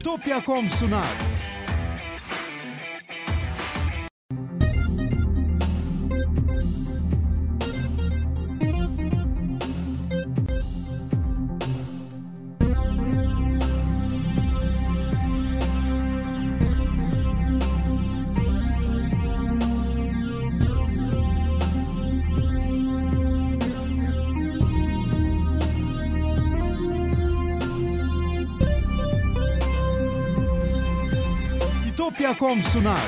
İtopya.com sunar. İtopya.com sunar.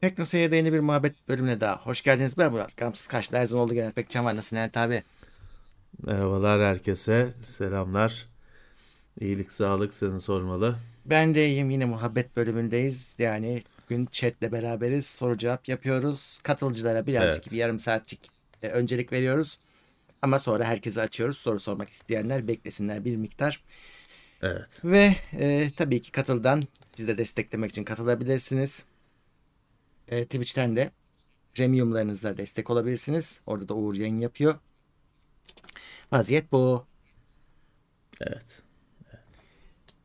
Tekno Seyir'de yeni bir muhabbet bölümüne daha. Hoş geldiniz. Ben Murat. Gamsız karşıda her zaman olduğu gibi Pekcan var. Nasılsın Levent abi? Merhabalar herkese. Selamlar. İyilik, sağlık seni sormalı. Ben de iyiyim. Yine muhabbet bölümündeyiz. Yani bugün chatle beraberiz. Soru cevap yapıyoruz. Katılıcılara birazcık Evet. bir yarım saatlik e, öncelik veriyoruz. Ama sonra herkese açıyoruz. Soru sormak isteyenler beklesinler bir miktar. Evet. Ve e, tabii ki katıldan bizi de desteklemek için katılabilirsiniz. E, Twitch'ten de premiumlarınızla destek olabilirsiniz. Orada da Uğur yayın yapıyor. Vaziyet bu. Evet.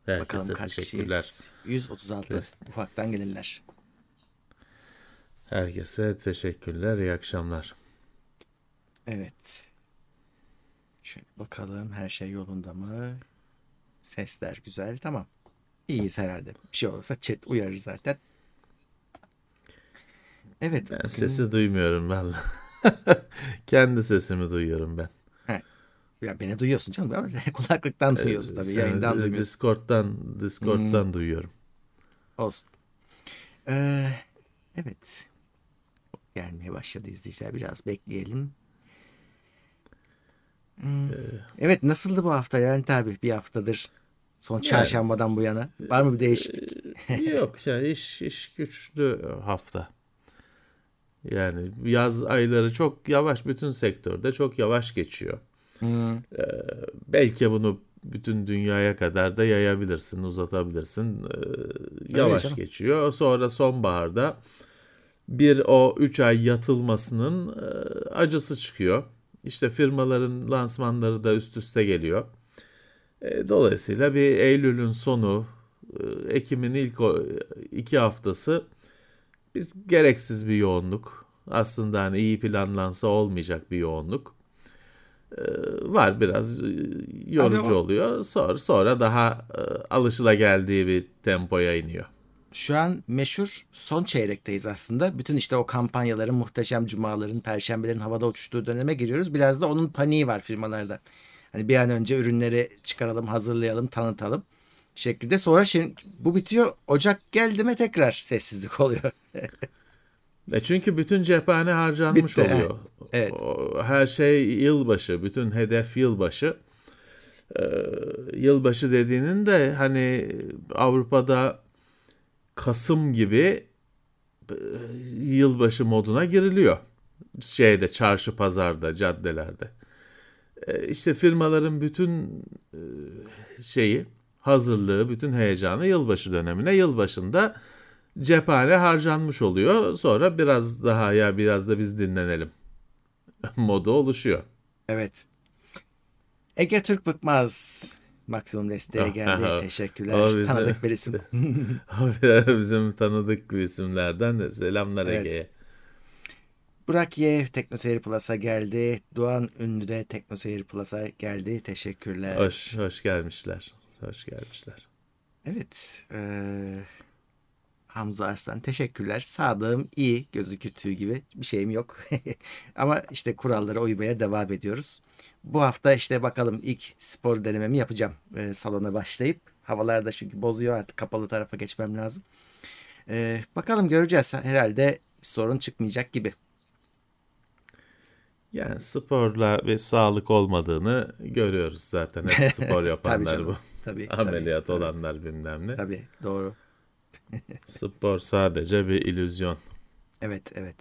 Herkese Bakalım kaç kişiyiz? 136. Des- Ufaktan gelirler. Herkese teşekkürler. İyi akşamlar. Evet. Şöyle bakalım her şey yolunda mı? Sesler güzel. Tamam. İyiyiz herhalde. Bir şey olursa chat uyarır zaten. Evet. Ben bugün- sesi duymuyorum valla. Kendi sesimi duyuyorum ben. Ya beni duyuyorsun canım. Kulaklıktan duyuyorsun tabii. Ee, Yayından duymuyorsun. Discord'dan, Discord'dan duyuyorum. Olsun. Ee, evet. Gelmeye başladı izleyiciler. Biraz bekleyelim. Hmm. Evet nasıldı bu hafta yani tabii bir haftadır. Son çarşambadan bu yana. Var mı bir değişiklik? Yok ya iş iş güçlü hafta. Yani yaz ayları çok yavaş bütün sektörde çok yavaş geçiyor. Hmm. Belki bunu bütün dünyaya kadar da yayabilirsin, uzatabilirsin. Ee, yavaş geçiyor. Sonra sonbaharda bir o 3 ay yatılmasının e, acısı çıkıyor. İşte firmaların lansmanları da üst üste geliyor. E, Dolayısıyla bir Eylül'ün sonu, e, Ekim'in ilk iki haftası biz gereksiz bir yoğunluk. Aslında hani iyi planlansa olmayacak bir yoğunluk. E, Var biraz yorucu oluyor. Sonra, sonra daha e, alışılageldiği bir tempoya iniyor. Şu an meşhur son çeyrekteyiz aslında. Bütün işte o kampanyaların, muhteşem cumaların, perşembelerin havada uçuştuğu döneme giriyoruz. Biraz da onun paniği var firmalarda. Hani bir an önce ürünleri çıkaralım, hazırlayalım, tanıtalım şeklinde. Sonra şimdi bu bitiyor. Ocak geldi mi tekrar sessizlik oluyor. E çünkü bütün cephane harcanmış Bitti, oluyor. evet. Her şey yılbaşı, bütün hedef yılbaşı. Ee, yılbaşı dediğinin de hani Avrupa'da Kasım gibi e, yılbaşı moduna giriliyor. Şeyde çarşı pazarda, caddelerde. E, işte firmaların bütün e, şeyi, hazırlığı, bütün heyecanı yılbaşı dönemine. Yılbaşında cephane harcanmış oluyor. Sonra biraz daha ya biraz da biz dinlenelim modu oluşuyor. Evet. Ege Türk Bıkmaz maksimum desteğe Ah, geldi. ah, Teşekkürler. o bize- Tanıdık bir isim. Bizim tanıdık bir isimlerden de selamlar Evet. Ege'ye. Burak Ye Teknoseyir Plus'a geldi. Doğan Ünlü de Teknoseyir Plus'a geldi. Teşekkürler. Hoş, hoş gelmişler. Hoş gelmişler. Evet. eee, Hamza Arslan teşekkürler. Sağlığım iyi. Gözü kütüğü gibi. Bir şeyim yok. Ama işte kurallara uymaya devam ediyoruz. Bu hafta işte bakalım ilk spor denememi yapacağım. eee, salona başlayıp. Havalar da çünkü bozuyor artık kapalı tarafa geçmem lazım. Eee, bakalım göreceğiz. Herhalde sorun çıkmayacak gibi. Yani sporla ve sağlık olmadığını görüyoruz zaten. Hep spor Tabii yapanlar canım. bu. Tabii. tabii, Ameliyat tabii, olanlar bilmem ne. Tabii doğru. Spor sadece bir illüzyon. Evet, evet.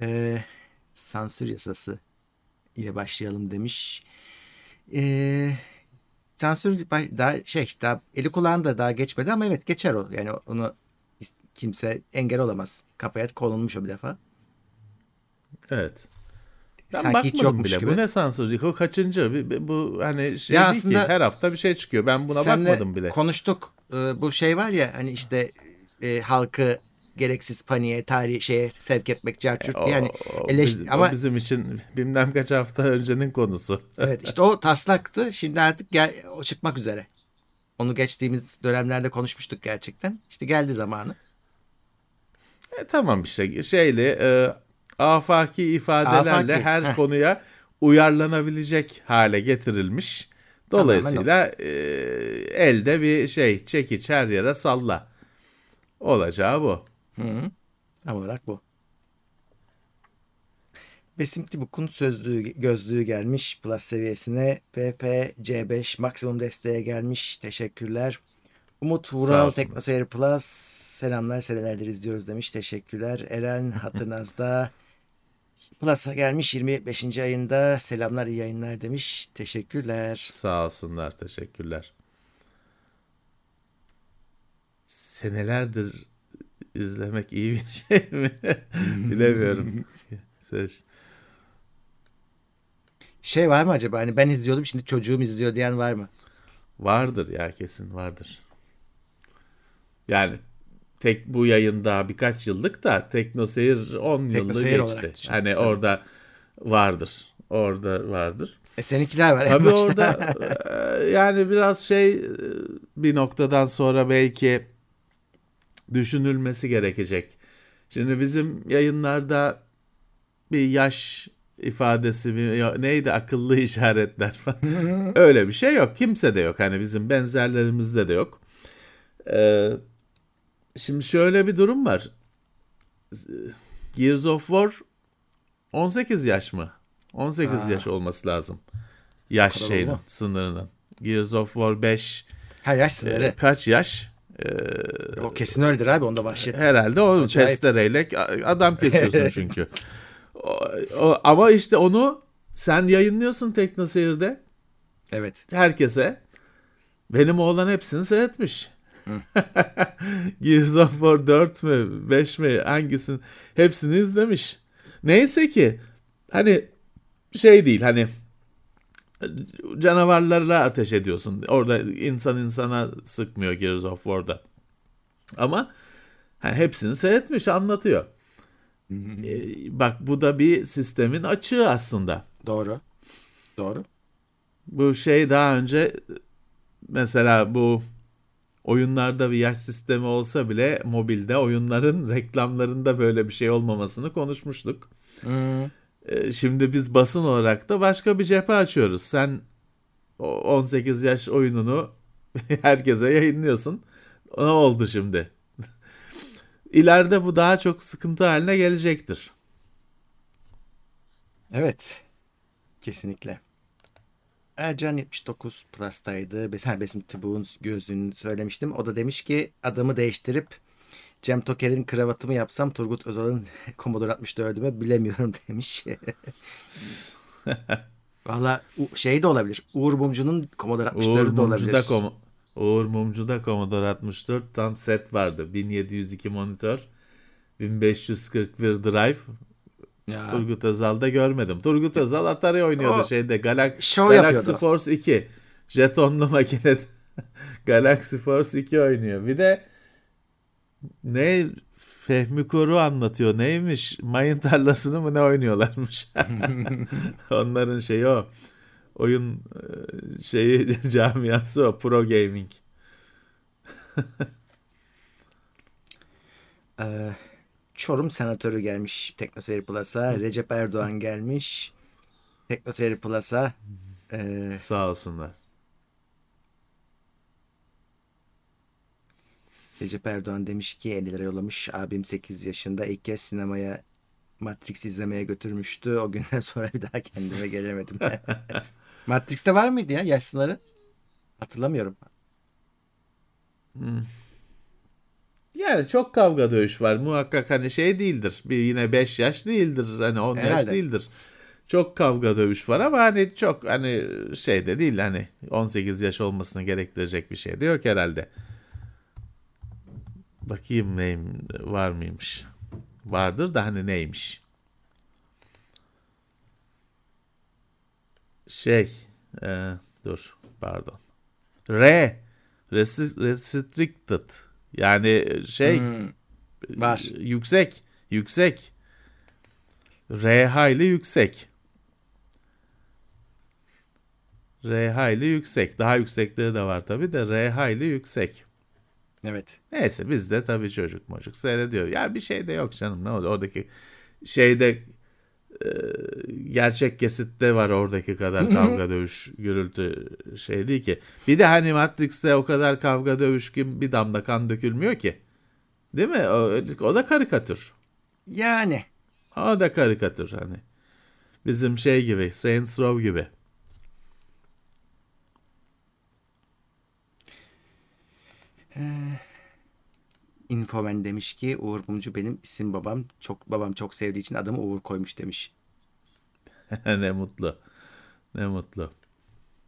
Ee, sansür yasası ile başlayalım demiş. Ee, sansür daha şey daha eli kulağında daha geçmedi ama evet geçer o. Yani onu kimse engel olamaz. Kafaya konulmuş o bir defa. Evet. Ben Sanki hiç yokmuş bile. gibi. Bu ne sansür? Bu kaçıncı? Bu hani şey Ya değil aslında- ki. Her hafta bir şey çıkıyor. Ben buna bakmadım bile. konuştuk. Ee, bu şey var ya hani işte e, halkı gereksiz paniğe, tarih şeye sevk etmek, carçurt O- yani o eleş- biz- o ama bizim için bilmem kaç hafta öncenin konusu. evet işte o taslaktı. Şimdi artık gel, o çıkmak üzere. Onu geçtiğimiz dönemlerde konuşmuştuk gerçekten. İşte geldi zamanı. E, tamam işte şeyle e, afaki ifadelerle Afaki, her heh. konuya uyarlanabilecek hale getirilmiş. Dolayısıyla e, elde bir şey çekiç her yere salla. Olacağı bu. Hı -hı. Tam olarak bu. Besim Tibuk'un sözlüğü, gözlüğü gelmiş Plus seviyesine. PPC5 maksimum desteğe gelmiş. Teşekkürler. Umut Vural. Teknoseyir Plus selamlar senelerdir izliyoruz demiş. Teşekkürler. Eren Hatırnaz'da Plus'a gelmiş 25. ayında selamlar iyi yayınlar demiş. Teşekkürler. Sağ olsunlar. Teşekkürler. Senelerdir izlemek iyi bir şey mi? Bilemiyorum. Söz- Şey var mı acaba? Hani ben izliyordum şimdi çocuğum izliyor diyen var mı? Vardır ya kesin vardır. Yani tek bu yayında birkaç yıllık da Teknoseyir 10 yıllık Teknoseyir olarak geçti. düşün, Hani tabii. orada vardır. Orada vardır. E seninkiler var Tabii orada e, yani biraz şey e, bir noktadan sonra belki düşünülmesi gerekecek. Şimdi bizim yayınlarda bir yaş ifadesi bir- neydi akıllı işaretler falan. Öyle bir şey yok. Kimse de yok. Hani bizim benzerlerimizde de yok. Ee, şimdi şöyle bir durum var. Gears of War 18 yaş mı? 18 Aa. yaş olması lazım. Yaş şeyinin, sınırının. Gears of War 5 Her yaş e, sınırı. kaç yaş? o kesin öyledir abi onda vahşet. Herhalde o testereyle adam kesiyorsun çünkü. O- o- ama işte onu sen yayınlıyorsun Teknoseyir'de Evet. herkese. Benim oğlan hepsini seyretmiş. Gears of War 4 mü 5 mi hangisini hepsini izlemiş. Neyse ki hani şey değil hani canavarlarla ateş ediyorsun. Orada insan insana sıkmıyor Gears of War'da. Ama hani hepsini seyretmiş anlatıyor. Ee, bak bu da bir sistemin açığı aslında. Doğru. Doğru. Bu şey daha önce mesela bu oyunlarda yaş sistemi olsa bile mobilde oyunların reklamlarında böyle bir şey olmamasını konuşmuştuk. Hmm. Ee, Şimdi biz basın olarak da başka bir cephe açıyoruz. Sen o 18 yaş oyununu herkese yayınlıyorsun. Ne oldu şimdi? İleride bu daha çok sıkıntı haline gelecektir. Evet. Kesinlikle. Ercan 79 Plus'taydı. Bes- Ha, Besim Tıbuğ'un gözünü söylemiştim. O da demiş ki adamı değiştirip Cem Toker'in kravatımı yapsam Turgut Özal'ın Commodore 64'ümü bilemiyorum demiş. Valla şey de olabilir. Uğur Mumcu'nun Commodore 64'ü Uğur de olabilir. Mumcu'da, Kom- Uğur Mumcu'da Commodore 64 tam set vardı. 1702 monitör, 1541 drive. Ya. Turgut Özal'da görmedim. Turgut Özal Atari oynuyordu O şeyde. Galak Galaxy yapıyordu. Force 2. Jetonlu makine Galaxy Force 2 oynuyor. Bir de ne Fehmi Koru anlatıyor. Neymiş? Mayın tarlasını mı ne oynuyorlarmış? Onların şeyi o. Oyun e, şeyi camiası o. Pro Gaming. Ee, Çorum senatörü gelmiş Teknoseyir Plus'a. Recep Erdoğan gelmiş. Teknoseyir Plus'a. Ee, Sağ olsunlar. Recep Erdoğan demiş ki 50 lira yollamış. Abim 8 yaşında ilk kez sinemaya Matrix izlemeye götürmüştü. O günden sonra bir daha kendime gelemedim. Matrix'te var mıydı ya yaş sınırı? Hatırlamıyorum. Yani çok kavga dövüş var. Muhakkak hani şey değildir. Bir yine 5 yaş değildir. Hani 10 yaş değildir. Çok kavga dövüş var ama hani çok hani şey de değil hani 18 yaş olmasını gerektirecek bir şey de yok herhalde. Bakayım neyim var mıymış. Vardır da hani neymiş. Şey e, dur pardon. R restricted yani şey Hmm, var. yüksek yüksek R hayli yüksek. R hayli yüksek. Daha yüksekleri de var tabi de R hayli yüksek. Evet. Neyse biz de tabii çocuk mocuk seyrediyor. Ya bir şey de yok canım ne oldu oradaki şeyde e, gerçek kesitte var oradaki kadar kavga dövüş gürültü şey değil ki. Bir de hani Matrix'te o kadar kavga dövüş gibi bir damla kan dökülmüyor ki. Değil mi? O, o da karikatür. Yani. O da karikatür hani. Bizim şey gibi Saints Row gibi. Infomen demiş ki Uğur Mumcu benim isim babam. Çok babam çok sevdiği için adımı Uğur koymuş demiş. ne mutlu. Ne mutlu.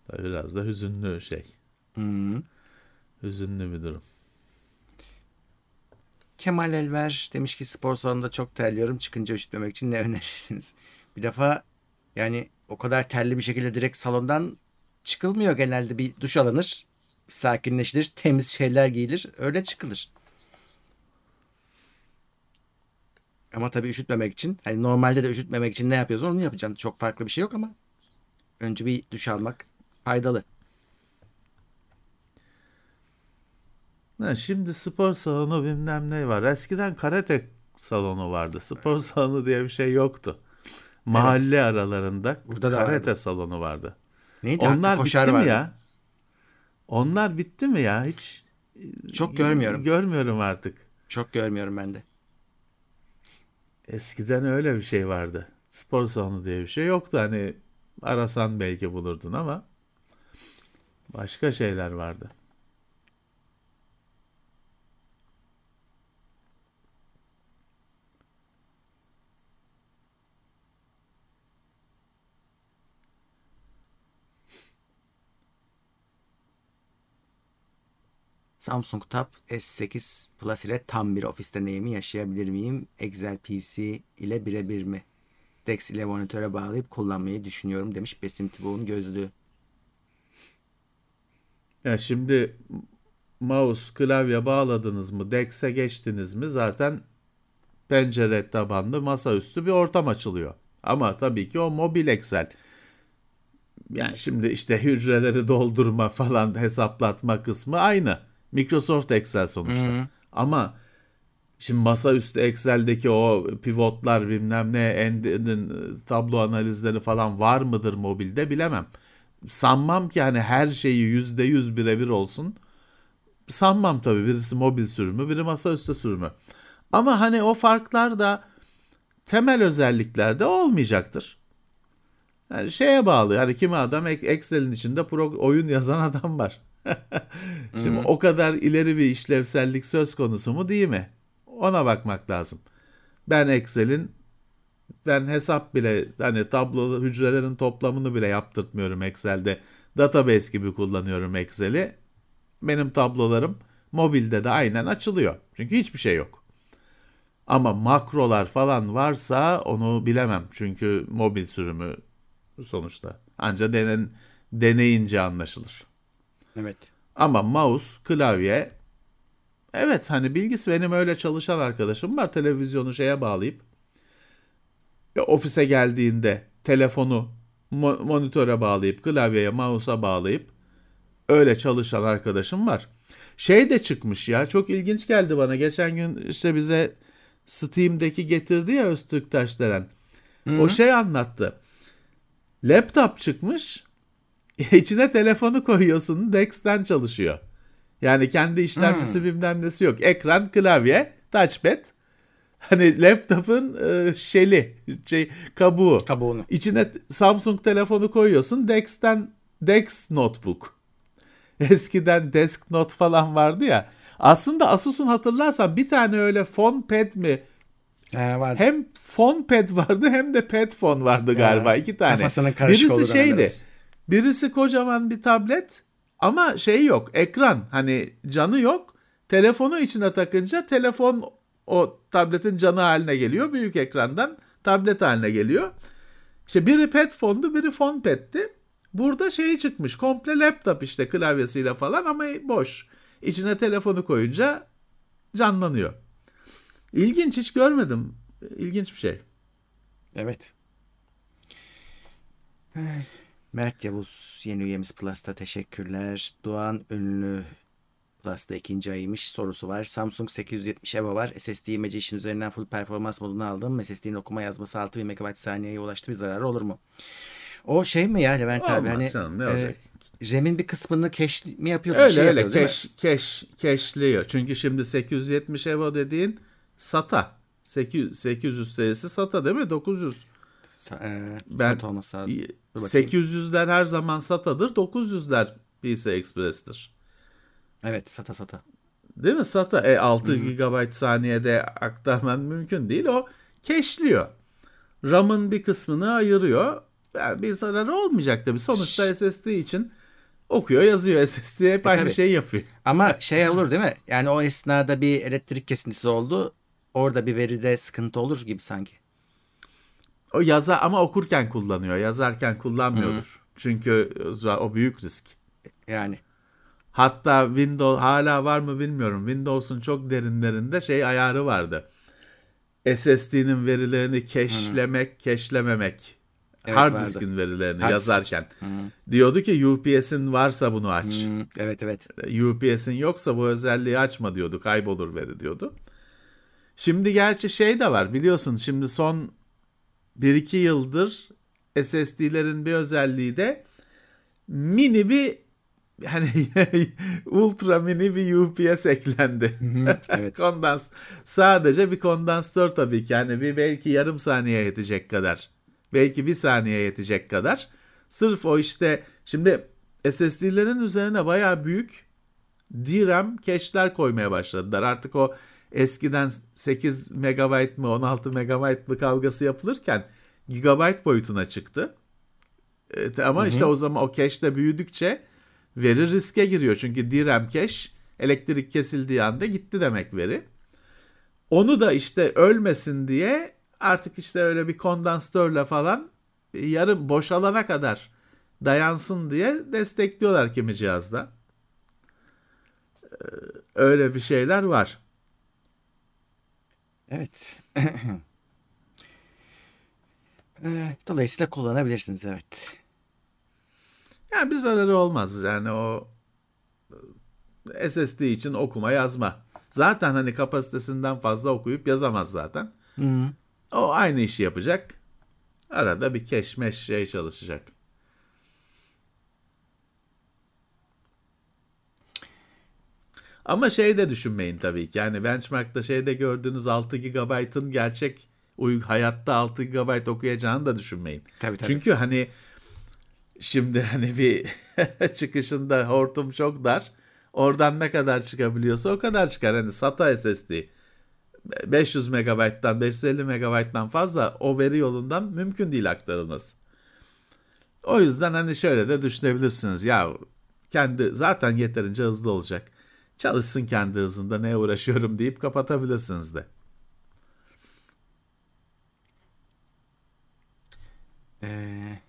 Tabii biraz da hüzünlü şey. Hmm. Hüzünlü bir durum. Kemal Elver demiş ki spor salonunda çok terliyorum. Çıkınca üşütmemek için ne önerirsiniz? Bir defa yani o kadar terli bir şekilde direkt salondan çıkılmıyor genelde. Bir duş alınır. Bir sakinleşilir. Temiz şeyler giyilir. Öyle çıkılır. Ama tabii üşütmemek için hani normalde de üşütmemek için ne yapıyorsun onu yapacaksın. Çok farklı bir şey yok ama önce bir duş almak faydalı. Ha, şimdi spor salonu bilmem ne var. Eskiden karate salonu vardı. Spor salonu diye bir şey yoktu. Mahalle aralarında Burada da karate vardı. salonu vardı. Neydi? Onlar bitti vardı. mi ya? Onlar bitti mi ya? Hiç Çok görmüyorum. görmüyorum artık. Çok görmüyorum ben de. Eskiden öyle bir şey vardı. Spor salonu diye bir şey yoktu. Hani arasan belki bulurdun ama başka şeyler vardı. Samsung Tab S8 Plus ile tam bir ofis deneyimi yaşayabilir miyim? Excel PC ile birebir mi? Dex ile monitöre bağlayıp kullanmayı düşünüyorum demiş Besim Tibo'nun gözlüğü. Ya şimdi mouse, klavye bağladınız mı, DeX'e geçtiniz mi zaten pencere tabanlı masaüstü bir ortam açılıyor. Ama tabii ki o mobil Excel. Yani şimdi işte hücreleri doldurma falan hesaplatma kısmı aynı. Microsoft Excel sonuçta. Ama şimdi masaüstü Excel'deki o pivotlar bilmem ne en, en- tablo analizleri falan var mıdır mobilde bilemem. Sanmam ki hani her şeyi yüzde yüz birebir olsun. Sanmam tabii birisi mobil sürümü biri masaüstü sürümü. Ama hani o farklar da temel özelliklerde olmayacaktır. Yani şeye bağlı. Yani kimi adam Excel'in içinde pro- oyun yazan adam var. Şimdi o kadar ileri bir işlevsellik söz konusu mu değil mi? Ona bakmak lazım. Ben Excel'in ben hesap bile hani tablo hücrelerin toplamını bile yaptırtmıyorum Excel'de. Database gibi kullanıyorum Excel'i. Benim tablolarım mobilde de aynen açılıyor. Çünkü hiçbir şey yok. Ama makrolar falan varsa onu bilemem. Çünkü mobil sürümü sonuçta. Anca denen, deneyince anlaşılır. Evet. Ama mouse, klavye evet hani bilgisi benim öyle çalışan arkadaşım var. Televizyonu şeye bağlayıp ya ofise geldiğinde telefonu mo- monitöre bağlayıp klavyeye, mouse'a bağlayıp öyle çalışan arkadaşım var. Şey de çıkmış ya çok ilginç geldi bana. Geçen gün işte bize Steam'deki getirdi ya Öztürk Taşdelen. O şey anlattı. Laptop çıkmış. İçine telefonu koyuyorsun. Dex'ten çalışıyor. Yani kendi işlemcisi bilmem nesi yok. Ekran, klavye, touchpad. Hani laptopun e, şeli, şey, kabuğu. Kabuğunu. İçine Samsung telefonu koyuyorsun. Dex'ten Dex Notebook. Eskiden Desk Note falan vardı ya. Aslında Asus'un hatırlarsan bir tane öyle phone pad mi? He, var. Hem phone pad vardı hem de pad phone vardı galiba. Ha, iki tane. kafasının karışık Birisi şeydi. anlarız. Birisi kocaman bir tablet ama şey yok. Ekran hani canı yok. Telefonu içine takınca telefon o tabletin canı haline geliyor. Büyük ekrandan tablet haline geliyor. İşte biri pet fondu, biri fon petti. Burada şey çıkmış. Komple laptop işte klavyesiyle falan ama boş. İçine telefonu koyunca canlanıyor. İlginç hiç görmedim. İlginç bir şey. Evet. Mert Yavuz yeni üyemiz Plus'ta teşekkürler. Doğan Ünlü Plus'ta ikinci ayıymış sorusu var. Samsung 870 EVO var. SSD imece işin üzerinden full performans modunu aldım. SSD'nin okuma yazması 6000 MB saniyeye ulaştı bir zararı olur mu? O şey mi ya Levent abi Olmaz hani canım, ne e, olacak? RAM'in bir kısmını cache mi yapıyor? Öyle şey öyle keş, keş, keşliyor. Çünkü şimdi 870 EVO dediğin SATA. 800, 800 serisi SATA değil mi? 900. Sa- e, Ben- sat olması lazım. Dur bakayım. 800'ler her zaman SATA'dır. 900'ler PC Express'tir. Evet sata sata. Değil mi? SATA e, 6 GB saniyede aktarman mümkün değil. O keşliyor. RAM'ın bir kısmını ayırıyor. Yani bir zararı olmayacak tabii. Sonuçta SSD için okuyor yazıyor. SSD hep aynı tabii. şeyi yapıyor. Ama şey olur değil mi? Yani o esnada bir elektrik kesintisi oldu. Orada bir veride sıkıntı olur gibi sanki. O yaza ama okurken kullanıyor. Yazarken kullanmıyordur. Çünkü o büyük risk. Yani. Hatta Windows hala var mı bilmiyorum. Windows'un çok derinlerinde şey ayarı vardı. SSD'nin verilerini keşlemek, keşlememek. Evet, Hard vardı. diskin verilerini Hard yazarken. Diyordu ki UPS'in varsa bunu aç. Hmm, evet evet. UPS'in yoksa bu özelliği açma diyordu. Kaybolur veri diyordu. Şimdi gerçi şey de var biliyorsun şimdi son 1-2 yıldır SSD'lerin bir özelliği de mini bir hani ultra mini bir UPS eklendi. evet. Kondans sadece bir kondansatör tabii ki yani bir belki yarım saniye yetecek kadar. Belki bir saniye yetecek kadar. Sırf o işte şimdi SSD'lerin üzerine bayağı büyük DRAM cache'ler koymaya başladılar. Artık o eskiden 8 MB mı 16 MB mı kavgası yapılırken gigabyte boyutuna çıktı. E, ama işte o zaman o cache de büyüdükçe veri riske giriyor. Çünkü DRAM cache elektrik kesildiği anda gitti demek veri. Onu da işte ölmesin diye artık işte öyle bir kondansatörle falan yarım boşalana kadar dayansın diye destekliyorlar kimi cihazda. Ee, Öyle bir şeyler var. Evet. Ee, Dolayısıyla kullanabilirsiniz evet. Yani bir zararı olmaz. Yani o SSD için okuma yazma. Zaten hani kapasitesinden fazla okuyup yazamaz zaten. O aynı işi yapacak. Arada bir keşmeş şey çalışacak. Ama şey de düşünmeyin tabii ki. Yani benchmark'ta şeyde gördüğünüz 6 GB'ın gerçek hayatta 6 GB okuyacağını da düşünmeyin. Tabii tabii. Çünkü hani şimdi hani bir çıkışında hortum çok dar. Oradan ne kadar çıkabiliyorsa o kadar çıkar. Hani SATA SSD 500 MB'dan 550 MB'dan fazla o veri yolundan mümkün değil aktarılması. O yüzden hani şöyle de düşünebilirsiniz. Ya kendi zaten yeterince hızlı olacak. Çalışsın kendi hızında ne uğraşıyorum deyip kapatabilirsiniz de. Ee,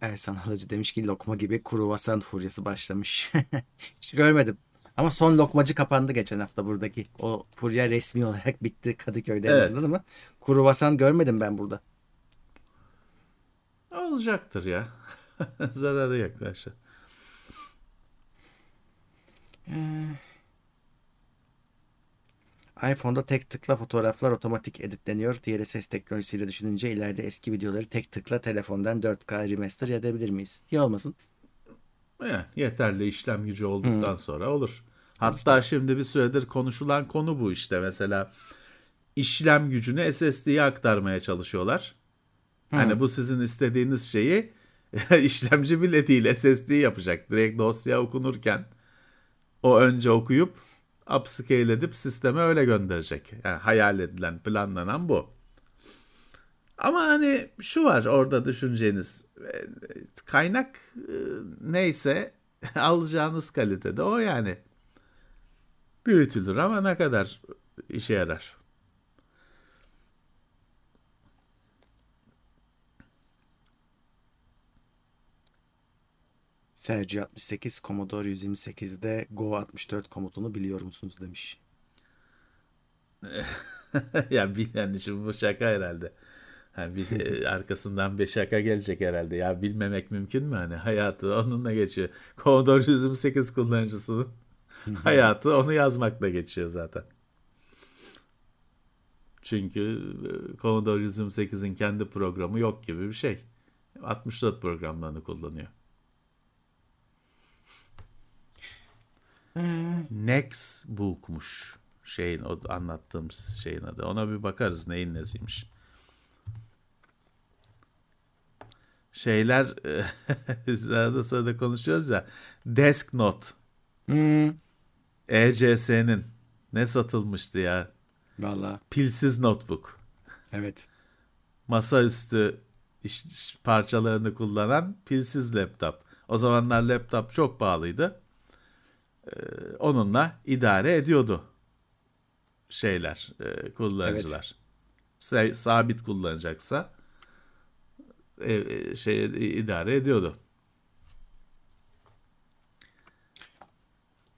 Ersan Halıcı demiş ki lokma gibi kruvasan furyası başlamış. Hiç görmedim. Ama son lokmacı kapandı geçen hafta buradaki. O furya resmi olarak bitti Kadıköy'de en Evet. azından ama kruvasan görmedim ben burada. Olacaktır ya. Zararı yaklaşır. iPhone'da tek tıkla fotoğraflar otomatik editleniyor. Diğeri ses teknolojisiyle düşününce ileride eski videoları tek tıkla telefondan 4K remaster edebilir miyiz? İyi olmasın. Yani yeterli işlem gücü olduktan sonra olur. Hatta şimdi bir süredir konuşulan konu bu işte. Mesela işlem gücünü SSD'ye aktarmaya çalışıyorlar. Hani bu sizin istediğiniz şeyi işlemci bile değil SSD yapacak. Direkt dosya okunurken o önce okuyup upscale edip sisteme öyle gönderecek. Yani hayal edilen, planlanan bu. Ama hani şu var orada düşüneceğiniz e, kaynak e, neyse alacağınız kalitede o yani. Büyütülür ama ne kadar işe yarar. Sergio 68 Commodore 128'de Go 64 komutunu biliyor musunuz demiş. ya yani şimdi bu şaka herhalde. Yani bir şey, arkasından bir şaka gelecek herhalde. Ya bilmemek mümkün mü hani hayatı onunla geçiyor. Commodore 128 kullanıcısının hayatı onu yazmakla geçiyor zaten. Çünkü e, Commodore 128'in kendi programı yok gibi bir şey. 64 programlarını kullanıyor. Nextbook'muş şeyin o anlattığım şeyin adı. Ona bir bakarız neyin nesiymiş. Şeyler sırada sırada konuşuyoruz ya. Desk Note. Hmm. ECS'nin ne satılmıştı ya? Valla. Pilsiz notebook. Evet. Masaüstü iş, iş parçalarını kullanan pilsiz laptop. O zamanlar laptop çok pahalıydı. Ee, onunla idare ediyordu şeyler, e, kullanıcılar. Evet. Sabit kullanacaksa e, şey idare ediyordu.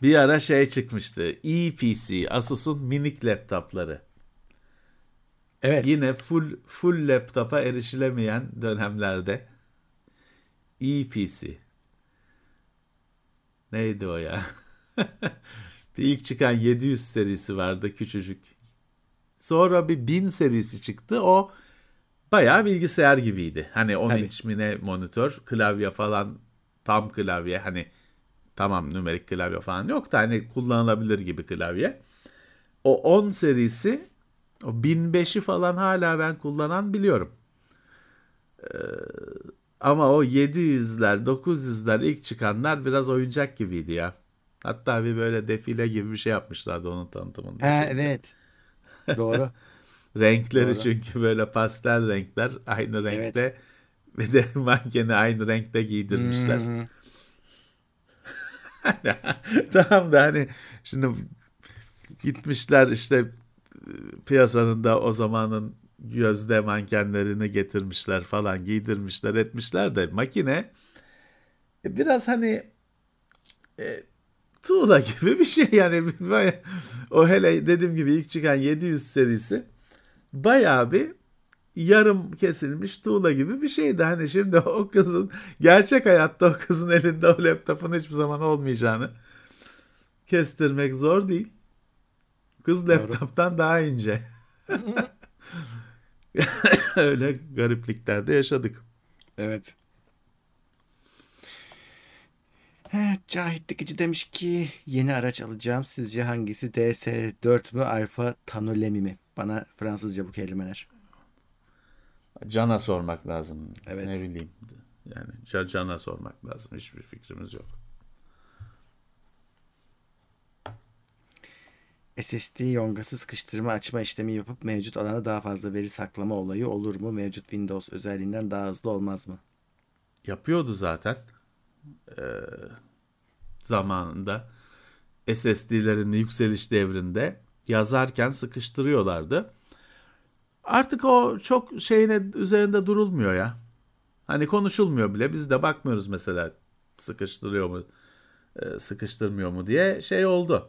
Bir ara şey çıkmıştı. EPC, Asus'un minik laptopları. Evet. Yine full full laptopa erişilemeyen dönemlerde EPC. Neydi o ya? bir ilk çıkan 700 serisi vardı küçücük. Sonra bir 1000 serisi çıktı. O bayağı bilgisayar gibiydi. Hani 10 inç mi ne monitör, klavye falan tam klavye. Hani tamam numerik klavye falan yok da hani kullanılabilir gibi klavye. O 10 serisi o 1005'i falan hala ben kullanan biliyorum. Ee, ama o 700'ler 900'ler ilk çıkanlar biraz oyuncak gibiydi ya. Hatta bir böyle defile gibi bir şey yapmışlardı onun tanıtımında. Ha, evet. Doğru. Renkleri Doğru. çünkü böyle pastel renkler aynı renkte evet. ve de mankeni aynı renkte giydirmişler. Hmm. tamam da hani şimdi gitmişler işte piyasanın da o zamanın gözde mankenlerini getirmişler falan giydirmişler etmişler de makine e, biraz hani e, tuğla gibi bir şey yani o hele dediğim gibi ilk çıkan 700 serisi bayağı bir yarım kesilmiş tuğla gibi bir şeydi. Hani şimdi o kızın gerçek hayatta o kızın elinde o laptopun hiçbir zaman olmayacağını kestirmek zor değil. Kız laptoptan daha ince. Öyle garipliklerde yaşadık. Evet. Evet, Cahit Dikici demiş ki yeni araç alacağım. Sizce hangisi DS4 mü Alfa Tanolemi mi? Bana Fransızca bu kelimeler. Can'a sormak lazım. Evet. Ne bileyim. Yani Can'a sormak lazım. Hiçbir fikrimiz yok. SSD yongası sıkıştırma açma işlemi yapıp mevcut alana daha fazla veri saklama olayı olur mu? Mevcut Windows özelliğinden daha hızlı olmaz mı? Yapıyordu zaten. Ee, zamanında SSD'lerin yükseliş devrinde yazarken sıkıştırıyorlardı. Artık o çok şeyine üzerinde durulmuyor ya. Hani konuşulmuyor bile. Biz de bakmıyoruz mesela sıkıştırıyor mu, e, sıkıştırmıyor mu diye şey oldu.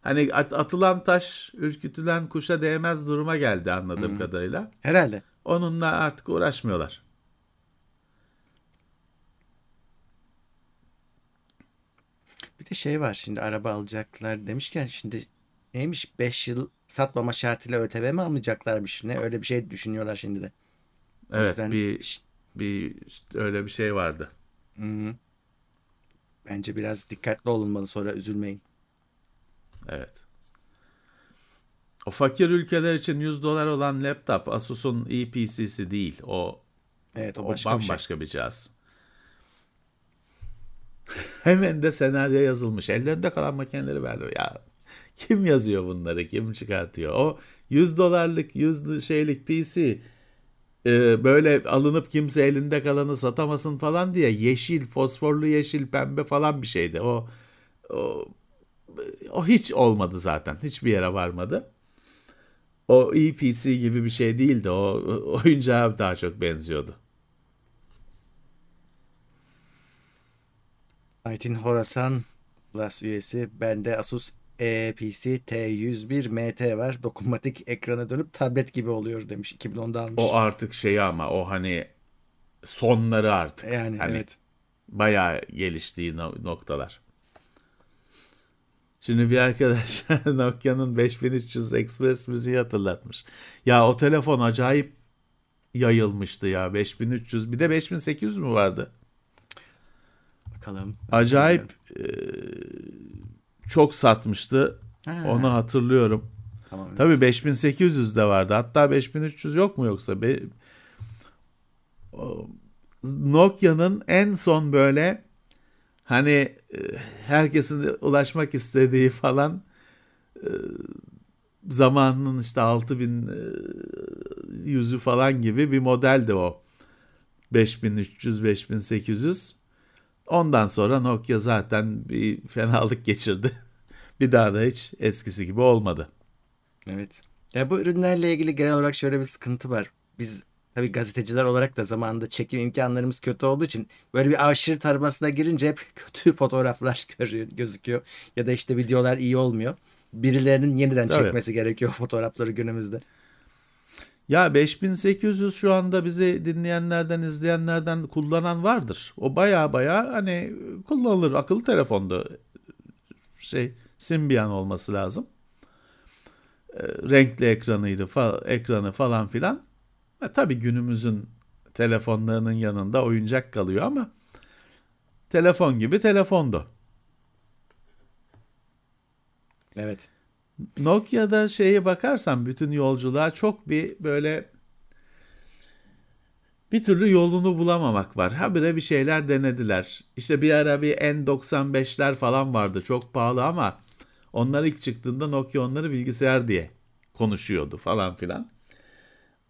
Hani at, atılan taş ürkütülen kuşa değmez duruma geldi anladığım hmm. kadarıyla. Herhalde. Onunla artık uğraşmıyorlar. De şey var şimdi araba alacaklar demişken şimdi neymiş 5 yıl satmama şartıyla ÖTV mi almayacaklarmış ne öyle bir şey düşünüyorlar şimdi de. Evet yüzden... bir bir öyle bir şey vardı. Hı-hı. Bence biraz dikkatli olunmalı sonra üzülmeyin. Evet. O fakir ülkeler için 100 dolar olan laptop Asus'un EPC'si değil. O Evet o, başka o bambaşka bir, şey. bir cihaz. Hemen de senaryo yazılmış. Ellerinde kalan makineleri verdi. Ya kim yazıyor bunları? Kim çıkartıyor? O 100 dolarlık 100 şeylik PC e, böyle alınıp kimse elinde kalanı satamasın falan diye yeşil, fosforlu yeşil, pembe falan bir şeydi. O o, o hiç olmadı zaten. Hiçbir yere varmadı. O EPC gibi bir şey değildi. O oyuncağa daha çok benziyordu. Aytin Horasan Plus üyesi. Bende Asus EPC T101 MT var. Dokunmatik ekrana dönüp tablet gibi oluyor demiş. 2010'da almış. O artık şey ama o hani sonları artık. yani hani evet. bayağı geliştiği no- noktalar. Şimdi bir arkadaş Nokia'nın 5300 Express müziği hatırlatmış. Ya o telefon acayip yayılmıştı ya 5300 bir de 5800 mü vardı? Bakalım. Acayip e, çok satmıştı. Ha, Onu hatırlıyorum. Tamam. Tabii 5800 de vardı. Hatta 5300 yok mu yoksa? Be... Nokia'nın en son böyle hani herkesin ulaşmak istediği falan zamanının işte 6000 e, yüzü falan gibi bir modeldi o. 5300 5800. Ondan sonra Nokia zaten bir fenalık geçirdi. bir daha da hiç eskisi gibi olmadı. Evet. Ya bu ürünlerle ilgili genel olarak şöyle bir sıkıntı var. Biz tabii gazeteciler olarak da zamanında çekim imkanlarımız kötü olduğu için böyle bir aşırı taramasına girince hep kötü fotoğraflar görüyor, gözüküyor. Ya da işte videolar iyi olmuyor. Birilerinin yeniden Tabii. çekmesi gerekiyor fotoğrafları günümüzde. Ya 5800 şu anda bizi dinleyenlerden, izleyenlerden kullanan vardır. O baya baya hani kullanılır. Akıllı telefondu. Şey, Symbian olması lazım. Ee, renkli ekranıydı, fa- ekranı falan filan. E, tabii günümüzün telefonlarının yanında oyuncak kalıyor ama telefon gibi telefondu. Evet. Nokia'da şeye bakarsan bütün yolculuğa çok bir böyle bir türlü yolunu bulamamak var. Habire bir şeyler denediler. İşte bir ara bir N95'ler falan vardı. Çok pahalı ama onlar ilk çıktığında Nokia onları bilgisayar diye konuşuyordu falan filan.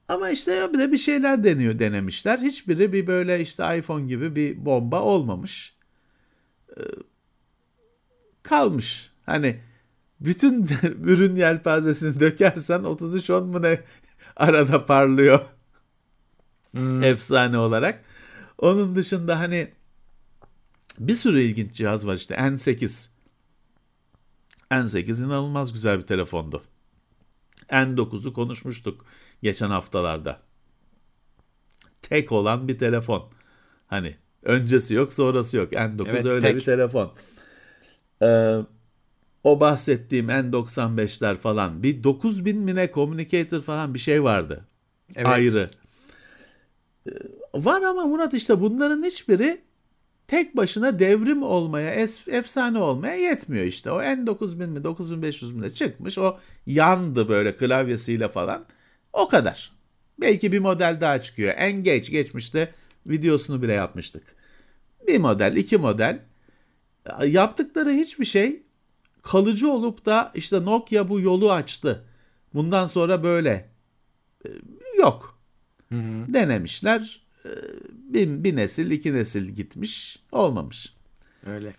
Ama işte bir de bir şeyler deniyor denemişler. Hiçbiri bir böyle işte iPhone gibi bir bomba olmamış. Ee, kalmış. Hani bütün ürün yelpazesini dökersen 3310 mu ne arada parlıyor Hmm. efsane olarak. Onun dışında hani bir sürü ilginç cihaz var işte N8. N8 inanılmaz güzel bir telefondu. N9'u konuşmuştuk geçen haftalarda. Tek olan bir telefon. Hani öncesi yok sonrası yok. N9 Evet, öyle tek. bir telefon. Ee, o bahsettiğim N95'ler falan bir 9000 mine communicator falan bir şey vardı. Evet. Ayrı. Ee, Var ama Murat işte bunların hiçbiri tek başına devrim olmaya, es- efsane olmaya yetmiyor işte. O N9000 mi 9500 mi de çıkmış. O yandı böyle klavyesiyle falan. O kadar. Belki bir model daha çıkıyor. Engage geçmişte videosunu bile yapmıştık. Bir model, iki model. Yaptıkları hiçbir şey kalıcı olup da işte Nokia bu yolu açtı. Bundan sonra böyle. Ee, Yok Hı hı. denemişler. Ee, Bir, bir nesil, iki nesil gitmiş. Olmamış. Öyle.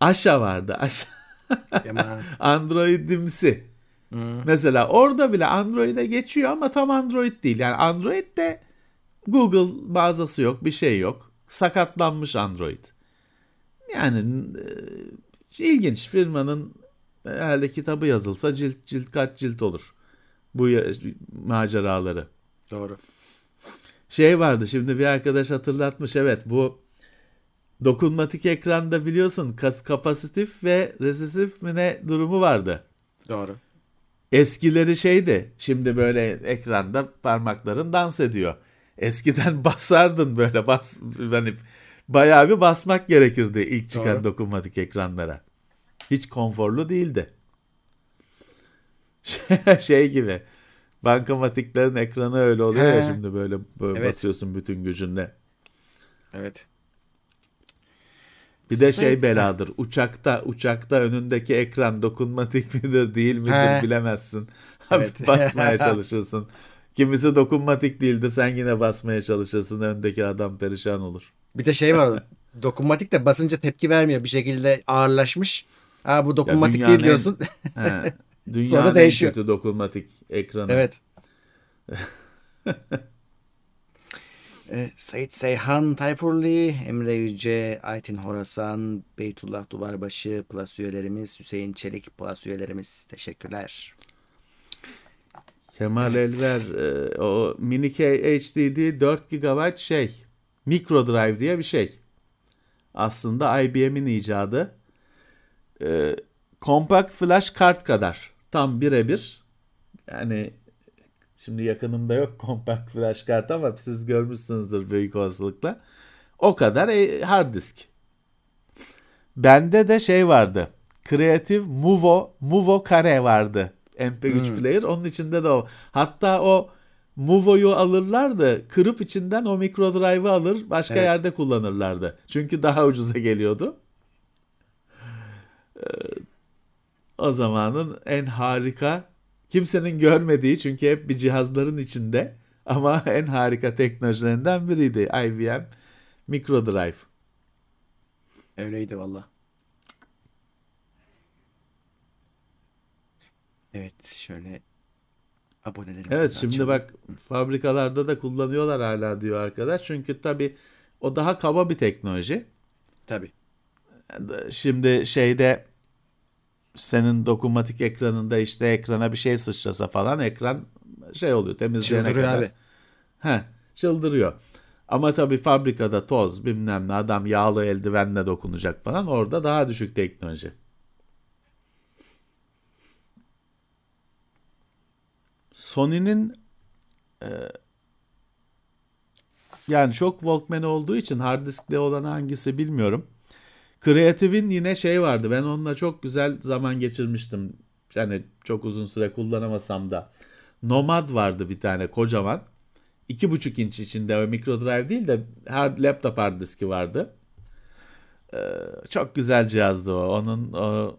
Aşa vardı. Aşa. Androidimsi. Hı. Mesela orada bile Android'e geçiyor ama tam Android değil. Yani Android'de Google mağazası yok, bir şey yok. Sakatlanmış Android. Yani e, ilginç firmanın herhalde kitabı yazılsa cilt cilt kaç cilt olur. Bu maceraları. doğru. Şey vardı şimdi bir arkadaş hatırlatmış evet bu dokunmatik ekranda biliyorsun kas kapasitif ve resesif mi ne durumu vardı. Doğru. Eskileri şeydi şimdi böyle ekranda parmakların dans ediyor. Eskiden basardın böyle bas hani bayağı bir basmak gerekirdi ilk çıkan Doğru. dokunmatik ekranlara. Hiç konforlu değildi. şey gibi bankamatiklerin ekranı öyle oluyor ya He. şimdi böyle, böyle Evet. basıyorsun bütün gücünle. Evet. Bir de Sen- şey beladır. Uçakta uçakta önündeki ekran dokunmatik midir değil midir He. bilemezsin. Evet. basmaya çalışırsın. Kimisi dokunmatik değildir. Sen yine basmaya çalışırsın. Öndeki adam perişan olur. Bir de şey var. dokunmatik de basınca tepki vermiyor. Bir şekilde ağırlaşmış. Ha bu dokunmatik dünyanın değil en- diyorsun. He. Dünyanın Sonra en değişiyor. kötü dokunmatik ekranı. Evet. e, Sait Seyhan Tayfurli, Emre Yüce, Aytin Horasan, Beytullah Duvarbaşı, Plus üyelerimiz, Hüseyin Çelik, Plus üyelerimiz. Teşekkürler. Kemal Evet. Elver e, o mini HDD 4 GB şey micro drive diye bir şey. Aslında IBM'in icadı. E, compact flash kart kadar. Tam birebir. Yani şimdi yakınımda yok compact flash kart ama siz görmüşsünüzdür büyük olasılıkla. O kadar e, hard disk. Bende de şey vardı. Creative Movo Movo Kare vardı. MP3 Hmm. player. Onun içinde de o. Hatta o Movo'yu alırlardı. Kırıp içinden o micro drive'ı alır. Başka Evet. yerde kullanırlardı. Çünkü daha ucuza geliyordu. Ee, o zamanın en harika kimsenin görmediği çünkü hep bir cihazların içinde ama en harika teknolojilerinden biriydi IBM Micro Drive. Öyleydi valla. Evet şöyle abonelerimizi Evet şimdi açalım. bak fabrikalarda da kullanıyorlar hala diyor arkadaş. Çünkü tabii o daha kaba bir teknoloji. Tabii. Şimdi şeyde senin dokunmatik ekranında işte ekrana bir şey sıçrasa falan ekran şey oluyor temizleyene Çıldırıyor kadar. abi. Heh, çıldırıyor. Ama tabii fabrikada toz bilmem ne adam yağlı eldivenle dokunacak falan orada daha düşük teknoloji. Sony'nin e, yani çok Walkman olduğu için hard diskli olan hangisi bilmiyorum. Creative'in yine şey vardı. Ben onunla çok güzel zaman geçirmiştim. Yani çok uzun süre kullanamasam da. Nomad vardı bir tane kocaman. 2,5 inç içinde o micro drive değil de hard, laptop hard diski vardı. Ee, çok güzel cihazdı o. Onun o,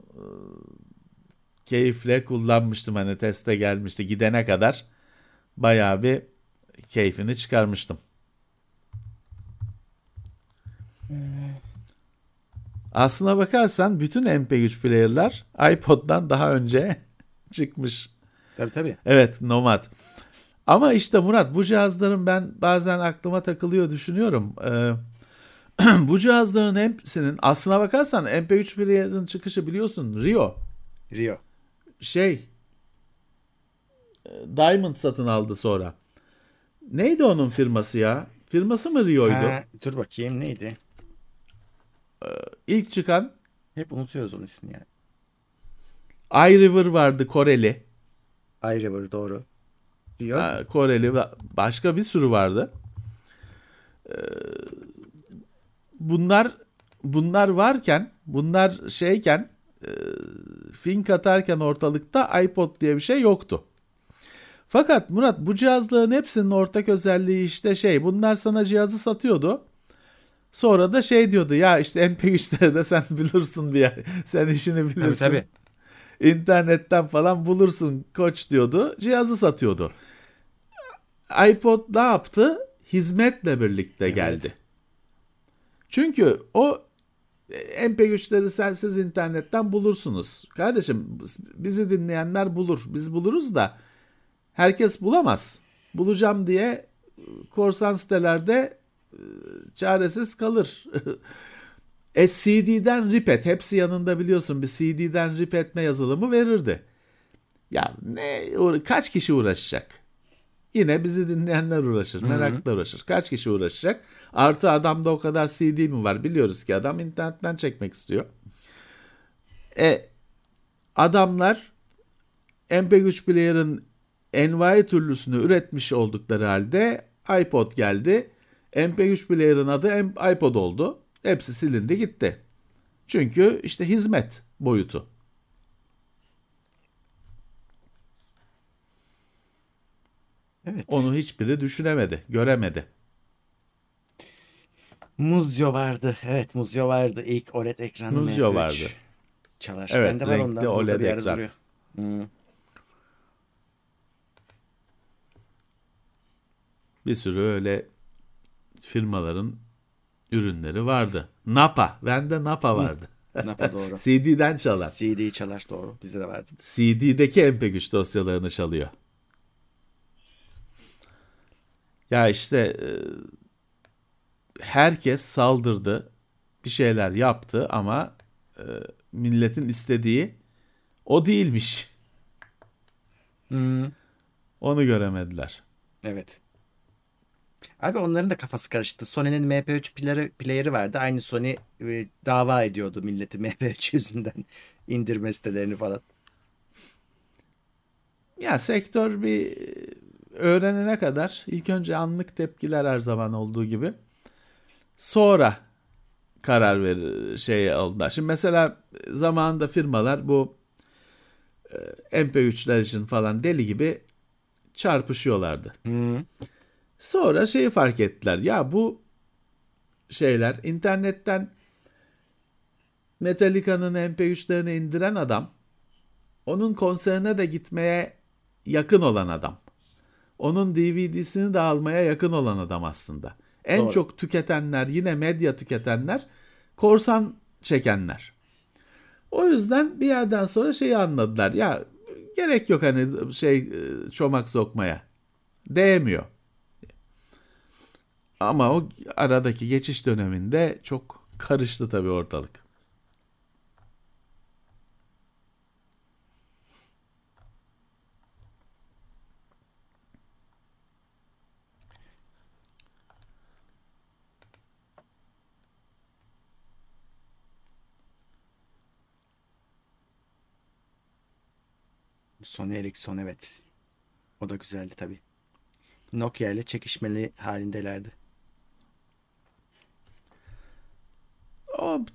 keyifle kullanmıştım hani teste gelmişti gidene kadar bayağı bir keyfini çıkarmıştım. Aslına bakarsan bütün MP3 player'lar iPod'dan daha önce çıkmış. Tabii tabii. Evet Nomad. Ama işte Murat bu cihazların ben bazen aklıma takılıyor düşünüyorum. Ee, bu cihazların hepsinin aslına bakarsan MP3 player'ın çıkışı biliyorsun Rio. Rio. Şey Diamond satın aldı sonra. Neydi onun firması ya? Firması mı Rio'ydu? Ha, dur bakayım neydi? İlk çıkan Hep unutuyoruz onun ismini ya. iRiver vardı Koreli. iRiver doğru. Rio. Ha, Koreli başka bir sürü vardı. Ee, bunlar bunlar varken, bunlar şeyken e, fink atarken ortalıkta iPod diye bir şey yoktu. Fakat Murat bu cihazların hepsinin ortak özelliği işte şey bunlar sana cihazı satıyordu. Sonra da şey diyordu ya işte MP3'leri de sen bilirsin bir yer. Sen işini Tabii bilirsin. tabii. İnternetten falan bulursun koç diyordu. Cihazı satıyordu. iPod ne yaptı? Hizmetle birlikte Evet. geldi. Çünkü o MP3'leri sensiz internetten bulursunuz. Kardeşim bizi dinleyenler bulur. Biz buluruz da herkes bulamaz. Bulacağım diye korsan sitelerde e, çaresiz kalır. E CD'den rip et. Hepsi yanında biliyorsun bir CD'den rip etme yazılımı verirdi. Ya ne kaç kişi uğraşacak? Yine bizi dinleyenler uğraşır, merakla uğraşır. Kaç kişi uğraşacak? Artı adamda o kadar CD mi var? Biliyoruz ki adam internetten çekmek istiyor. E adamlar MP3 player'ın envai türlüsünü üretmiş oldukları halde iPod geldi. MP3 player'ın adı iPod oldu. Hepsi silindi gitti. Çünkü işte hizmet boyutu. Evet. Onu hiçbiri düşünemedi, göremedi. Muzyo vardı. Evet Muzyo vardı. İlk OLED ekranı Muzyo M3. vardı. Çalar. Evet, Bende var ondan. OLED ekran. Hmm. bir sürü öyle firmaların ürünleri vardı. Napa. Bende Napa vardı. Napa doğru. CD'den çalar. CD'yi çalar doğru. Bizde de vardı. CD'deki MP3 dosyalarını çalıyor. Ya işte e, herkes saldırdı. Bir şeyler yaptı ama e, milletin istediği o değilmiş. Hmm. Onu göremediler. Evet. Abi onların da kafası karıştı. Sony'nin MP3 player'ı, player'ı vardı. Aynı Sony e, dava ediyordu milleti MP3 yüzünden indirme sitelerini falan. Ya sektör bir öğrenene kadar ilk önce anlık tepkiler her zaman olduğu gibi. Sonra karar verir şey aldılar. Şimdi mesela zamanında firmalar bu e, MP3'ler için falan deli gibi çarpışıyorlardı. Hmm. Sonra şeyi fark ettiler. Ya bu şeyler internetten Metallica'nın MP3'lerini indiren adam onun konserine de gitmeye yakın olan adam. Onun DVD'sini de almaya yakın olan adam aslında. En Doğru. çok tüketenler yine medya tüketenler korsan çekenler. O yüzden bir yerden sonra şeyi anladılar. Ya gerek yok hani şey e, çomak sokmaya. Değmiyor. Ama o aradaki geçiş döneminde çok karıştı tabii ortalık. Sony Ericsson evet. O da güzeldi tabii. Nokia ile çekişmeli halindelerdi. O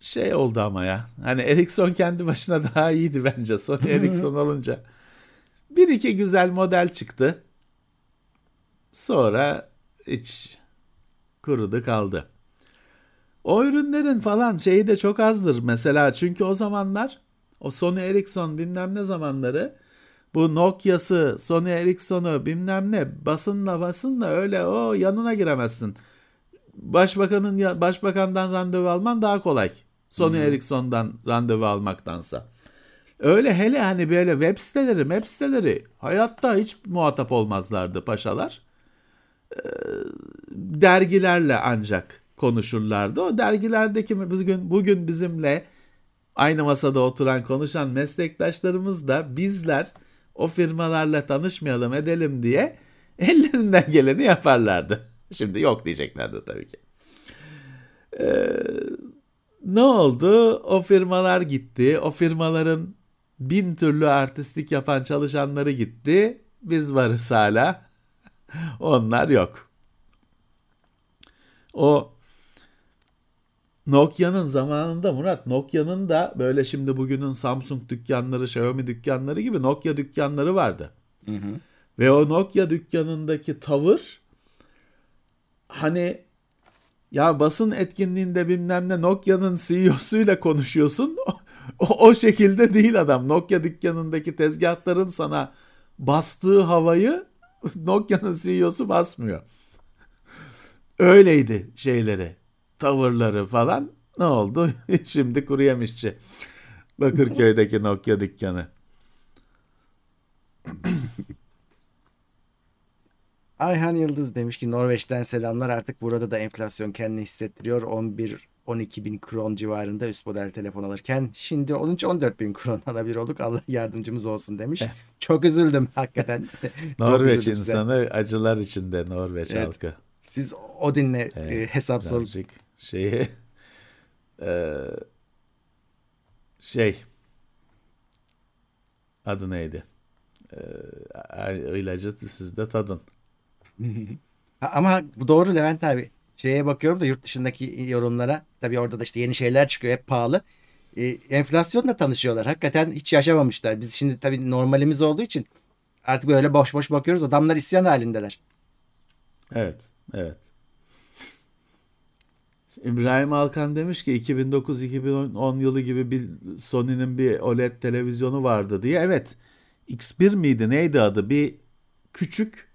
şey oldu ama ya. Hani Ericsson kendi başına daha iyiydi bence. Sony Ericsson olunca. Bir iki güzel model çıktı. Sonra hiç kurudu kaldı. O ürünlerin falan şeyi de çok azdır mesela. Çünkü o zamanlar o Sony Ericsson bilmem ne zamanları bu Nokia'sı, Sony Ericsson'u bilmem ne basınla basınla öyle o yanına giremezsin. Başbakanın ya- başbakandan randevu alman daha kolay. Sony Ericsson'dan randevu almaktansa. Öyle hele hani böyle web siteleri, web siteleri hayatta hiç muhatap olmazlardı paşalar. Ee, dergilerle ancak konuşurlardı. O dergilerdeki bugün bugün bizimle aynı masada oturan konuşan meslektaşlarımız da bizler o firmalarla tanışmayalım edelim diye ellerinden geleni yaparlardı. Şimdi yok diyeceklerdi tabii ki. Ee, ne oldu? O firmalar gitti. O firmaların bin türlü artistlik yapan çalışanları gitti. Biz varız hala. Onlar yok. O Nokia'nın zamanında Murat Nokia'nın da böyle şimdi bugünün Samsung dükkanları, Xiaomi dükkanları gibi Nokia dükkanları vardı. Hı hı. Ve o Nokia dükkanındaki tavır hani ya basın etkinliğinde bilmem ne Nokia'nın CEO'suyla konuşuyorsun. O, o şekilde değil adam. Nokia dükkanındaki tezgahların sana bastığı havayı Nokia'nın CEO'su basmıyor. Öyleydi şeyleri, tavırları falan. Ne oldu? Şimdi kuru yemişçi. Bakırköy'deki Nokia dükkanı. Ayhan Yıldız demiş ki Norveç'ten selamlar artık burada da enflasyon kendini hissettiriyor. 11 12 bin kron civarında üst model telefon alırken şimdi 13-14 bin kron alabilir olduk. Allah yardımcımız olsun demiş. Çok üzüldüm hakikaten. Norveç insanı acılar içinde Norveç Evet. halkı. Siz Odin'le e, Evet, hesap sor. Birazcık şeyi eee, şey adı neydi? Eee ilacı siz de tadın. Ama doğru Levent abi. Şeye bakıyorum da yurt dışındaki yorumlara. Tabii orada da işte yeni şeyler çıkıyor hep pahalı. E, enflasyonla tanışıyorlar. Hakikaten hiç yaşamamışlar. Biz şimdi tabii normalimiz olduğu için artık böyle boş boş bakıyoruz. Adamlar isyan halindeler. Evet, evet. İbrahim Alkan demiş ki 2009-2010 yılı gibi bir Sony'nin bir OLED televizyonu vardı diye. Evet. X1 miydi neydi adı? Bir küçük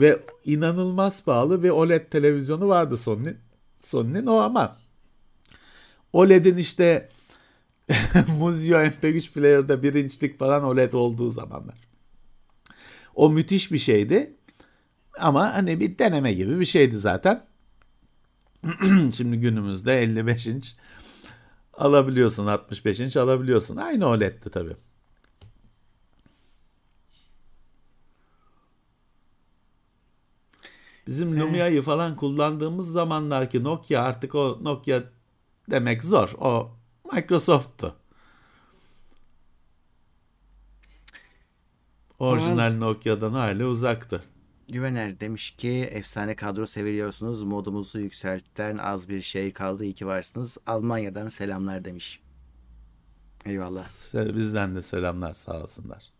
Ve inanılmaz pahalı ve OLED televizyonu vardı Sony'nin. Sony'nin o ama OLED'in işte Muzio MP3 Player'da bir inçlik falan OLED olduğu zamanlar. O müthiş bir şeydi. Ama hani bir deneme gibi bir şeydi zaten. Şimdi günümüzde 55 inç alabiliyorsun, 65 inç alabiliyorsun. Aynı OLED'ti tabii. Bizim Lumia'yı falan kullandığımız zamanlar Nokia artık o Nokia demek zor. O Microsoft'tu. Orijinal Nokia'dan hala uzaktı. Güvener demiş ki efsane kadro seviyorsunuz. Modumuzu yükseltten az bir şey kaldı. İyi ki varsınız. Almanya'dan selamlar demiş. Eyvallah. Bizden de selamlar sağ olsunlar.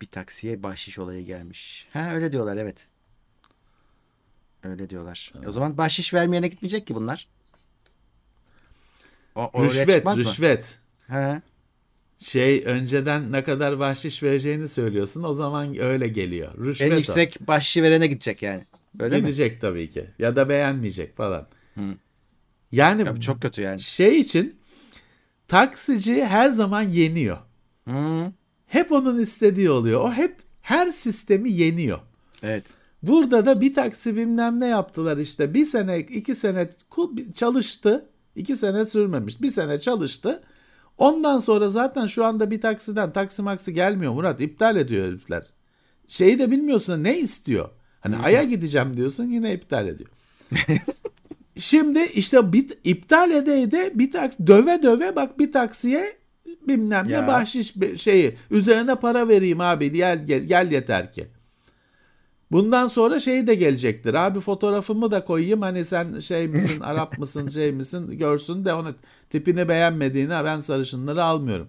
Bir taksiye bahşiş olayı gelmiş. Ha öyle diyorlar evet. Öyle diyorlar. Evet. O zaman bahşiş vermeyene gitmeyecek ki bunlar. O, rüşvet, rüşvet. He şey önceden ne kadar bahşiş vereceğini söylüyorsun. O zaman öyle geliyor. Rüşvet en yüksek o. bahşişi verene gidecek yani. Öyle Gidecek mi? tabii ki. Ya da beğenmeyecek falan. Hı. Yani tabii çok kötü yani. Şey için taksici her zaman yeniyor. Hı. Hep onun istediği oluyor. O hep her sistemi yeniyor. Evet. Burada da bir taksi bilmem ne yaptılar işte. Bir sene, iki sene çalıştı. İki sene sürmemiş. Bir sene çalıştı. Ondan sonra zaten şu anda bir taksiden taksi maksi gelmiyor Murat. iptal ediyor herifler. Şeyi de bilmiyorsun ne istiyor. Hani Ay'a gideceğim diyorsun yine iptal ediyor. Şimdi işte bir, iptal ede de bir taksi döve döve bak bir taksiye bilmem ya. ne bahşiş şeyi üzerine para vereyim abi gel, gel, gel yeter ki. Bundan sonra şey de gelecektir. Abi fotoğrafımı da koyayım hani sen şey misin Arap mısın şey misin görsün de onu tipini beğenmediğini ben sarışınları almıyorum.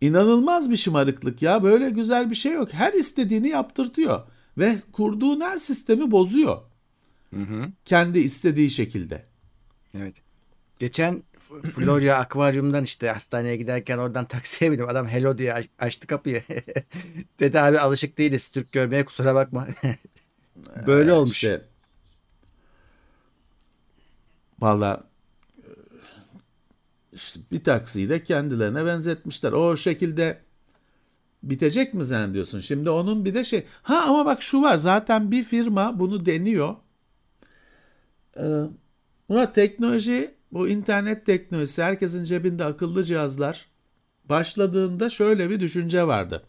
İnanılmaz bir şımarıklık ya. Böyle güzel bir şey yok. Her istediğini yaptırtıyor. Ve kurduğun her sistemi bozuyor. Hı hı. Kendi istediği şekilde. Evet. Geçen Florya akvaryumdan işte hastaneye giderken oradan taksiye bindim. Adam hello diye açtı kapıyı. Dedi abi alışık değiliz Türk görmeye kusura bakma. Böyle ee, olmuş. Işte, Valla işte bir taksiyi de kendilerine benzetmişler. O şekilde bitecek mi zannediyorsun? Şimdi onun bir de şey ha ama bak şu var zaten bir firma bunu deniyor. Ee, buna teknoloji bu internet teknolojisi herkesin cebinde akıllı cihazlar başladığında şöyle bir düşünce vardı.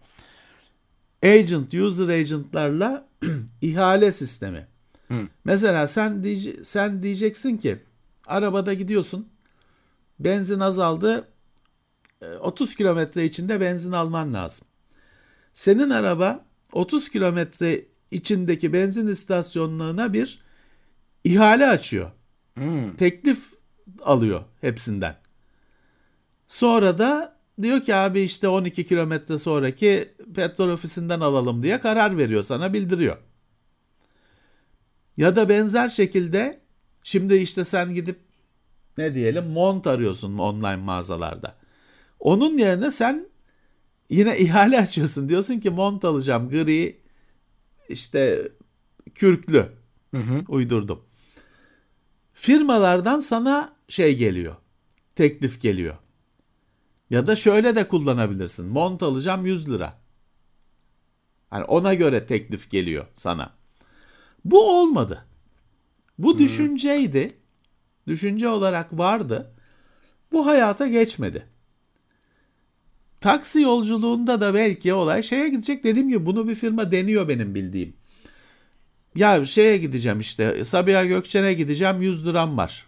Agent, user agentlarla ihale sistemi. Hı. Mesela sen diye, sen diyeceksin ki arabada gidiyorsun. Benzin azaldı. 30 e, kilometre içinde benzin alman lazım. Senin araba 30 kilometre içindeki benzin istasyonlarına bir ihale açıyor. Hmm. Teklif alıyor hepsinden. Sonra da diyor ki abi işte 12 kilometre sonraki petrol ofisinden alalım diye karar veriyor sana bildiriyor. Ya da benzer şekilde şimdi işte sen gidip ne diyelim mont arıyorsun online mağazalarda. Onun yerine sen yine ihale açıyorsun. Diyorsun ki mont alacağım gri işte kürklü. Hı hı. Uydurdum. Firmalardan sana şey geliyor. Teklif geliyor. Ya da şöyle de kullanabilirsin. Mont alacağım 100 lira. Hani ona göre teklif geliyor sana. Bu olmadı. Bu hmm. düşünceydi. Düşünce olarak vardı. Bu hayata geçmedi. Taksi yolculuğunda da belki olay şeye gidecek. Dediğim gibi bunu bir firma deniyor benim bildiğim. Ya şeye gideceğim işte Sabiha Gökçen'e gideceğim 100 liram var.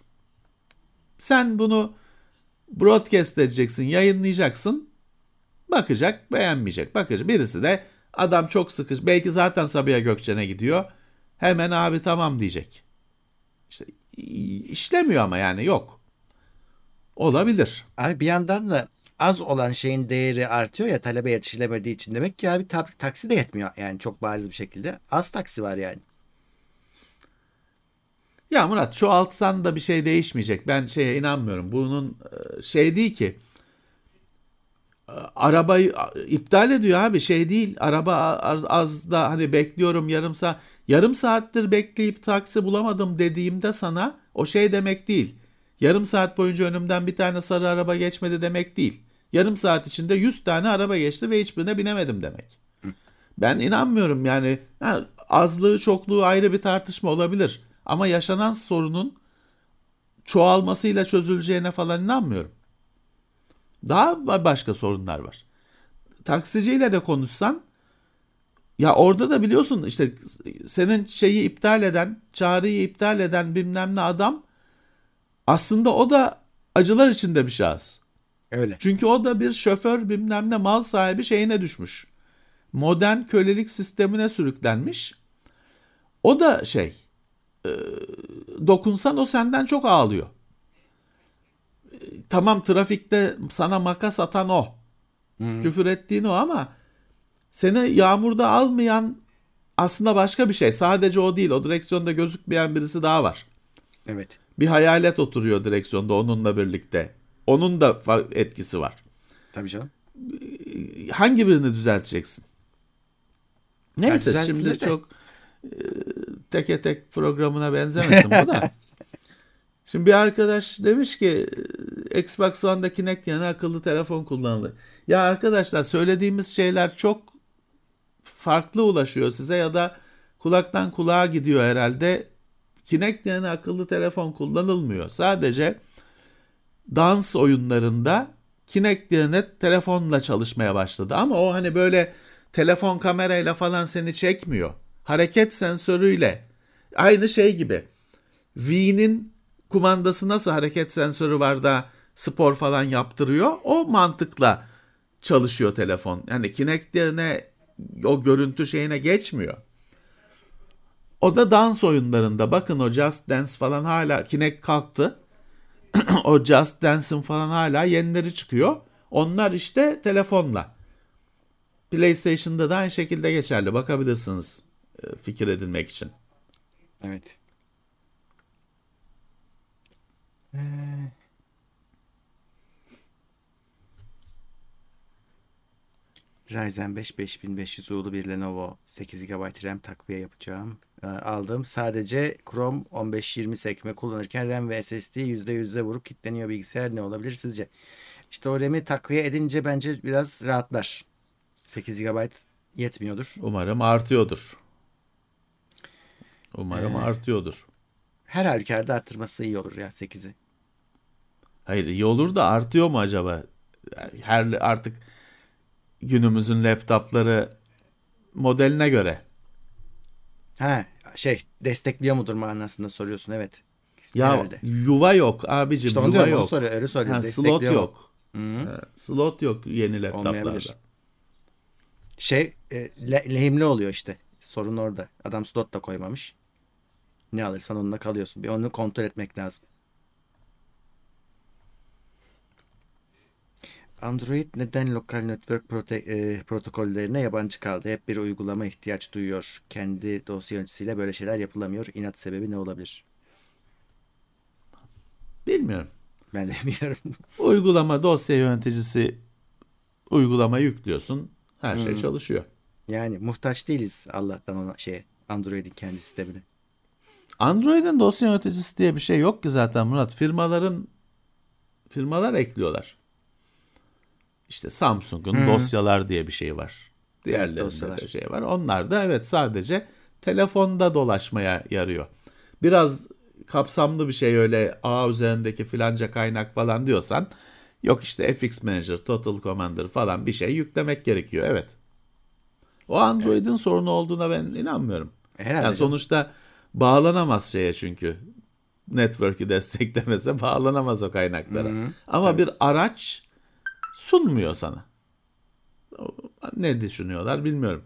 Sen bunu broadcast edeceksin, yayınlayacaksın. Bakacak, beğenmeyecek. Bakacak. Birisi de adam çok sıkış. Belki zaten Sabiha Gökçen'e gidiyor. Hemen abi tamam diyecek. İşte işlemiyor ama yani yok. Olabilir. Abi bir yandan da az olan şeyin değeri artıyor ya talebe yetişilemediği için. Demek ki abi taksi de yetmiyor yani çok bariz bir şekilde. Az taksi var yani. Ya Murat çoğaltsan da bir şey değişmeyecek. Ben şeye inanmıyorum. Bunun e, şey değil ki arabayı iptal ediyor abi şey değil araba az, da hani bekliyorum yarım saat yarım saattir bekleyip taksi bulamadım dediğimde sana o şey demek değil. Yarım saat boyunca önümden bir tane sarı araba geçmedi demek değil. Yarım saat içinde 100 tane araba geçti ve hiçbirine binemedim demek. Ben inanmıyorum yani ha, azlığı çokluğu ayrı bir tartışma olabilir. Ama yaşanan sorunun çoğalmasıyla çözüleceğine falan inanmıyorum. Daha başka sorunlar var. Taksiciyle de konuşsan ya orada da biliyorsun işte senin şeyi iptal eden, çağrıyı iptal eden bilmem ne adam aslında o da acılar içinde bir şahıs. Öyle. Çünkü o da bir şoför bilmem ne mal sahibi şeyine düşmüş. Modern kölelik sistemine sürüklenmiş. O da şey e, dokunsan o senden çok ağlıyor. E, tamam trafikte sana makas atan o. Hmm. Küfür ettiğin o ama seni yağmurda almayan aslında başka bir şey. Sadece o değil. O direksiyonda gözükmeyen birisi daha var. Evet. Bir hayalet oturuyor direksiyonda onunla birlikte. Onun da etkisi var. Tabii canım. Hangi birini düzelteceksin? Neyse yani şimdi de. çok teke tek programına benzemesin bu da. Şimdi bir arkadaş demiş ki Xbox One'da Kinect yerine akıllı telefon kullanılır. Ya arkadaşlar söylediğimiz şeyler çok farklı ulaşıyor size ya da kulaktan kulağa gidiyor herhalde. Kinect yerine akıllı telefon kullanılmıyor. Sadece dans oyunlarında Kinect yerine telefonla çalışmaya başladı. Ama o hani böyle telefon kamerayla falan seni çekmiyor. Hareket sensörüyle. Aynı şey gibi. V'nin kumandası nasıl hareket sensörü var da spor falan yaptırıyor. O mantıkla çalışıyor telefon. Yani Kinect o görüntü şeyine geçmiyor. O da dans oyunlarında bakın o Just Dance falan hala Kinect kalktı. o Just Dance'ın falan hala yenileri çıkıyor. Onlar işte telefonla. PlayStation'da da aynı şekilde geçerli. Bakabilirsiniz fikir edinmek için. Evet. Ee... Ryzen 5 5500 U'lu bir Lenovo 8 GB RAM takviye yapacağım. Ee, aldım. Sadece Chrome 15-20 sekme kullanırken RAM ve SSD %100'e vurup kilitleniyor bilgisayar. Ne olabilir sizce? İşte o RAM'i takviye edince bence biraz rahatlar. 8 GB yetmiyordur. Umarım artıyordur. Umarım ee, artıyordur. Her halükarda arttırması iyi olur ya 8'i. Hayır iyi olur da artıyor mu acaba? Her artık günümüzün laptopları modeline göre. Ha şey destekliyor mudur manasında soruyorsun evet. Ya Herhalde. yuva yok abicim işte yuva diyorum, yok. Soruyor, öyle soruyor. Ha, slot yok. Ha, slot yok yeni laptoplarda. Şey e, le, lehimli oluyor işte. Sorun orada. Adam slot da koymamış. Ne alırsan onunla kalıyorsun. Bir onu kontrol etmek lazım. Android neden lokal network prote e, protokollerine yabancı kaldı? Hep bir uygulama ihtiyaç duyuyor. Kendi dosya yöneticisiyle böyle şeyler yapılamıyor. İnat sebebi ne olabilir? Bilmiyorum. Ben de bilmiyorum. uygulama dosya yöneticisi uygulama yüklüyorsun. Her şey hmm. çalışıyor. Yani muhtaç değiliz Allah'tan ona şey Android'in kendi sistemine. Android'in dosya yöneticisi diye bir şey yok ki zaten Murat. Firmaların firmalar ekliyorlar. İşte Samsung'un hmm. dosyalar diye bir şey var. Diğerlerinde evet, de şey var. Onlar da evet sadece telefonda dolaşmaya yarıyor. Biraz kapsamlı bir şey öyle A üzerindeki filanca kaynak falan diyorsan yok işte FX Manager, Total Commander falan bir şey yüklemek gerekiyor. Evet. O Android'in evet. sorunu olduğuna ben inanmıyorum. Herhalde. Yani sonuçta bağlanamaz şeye çünkü. Network'ü desteklemese bağlanamaz o kaynaklara. Hı-hı. Ama Tabii. bir araç sunmuyor sana. Ne düşünüyorlar bilmiyorum.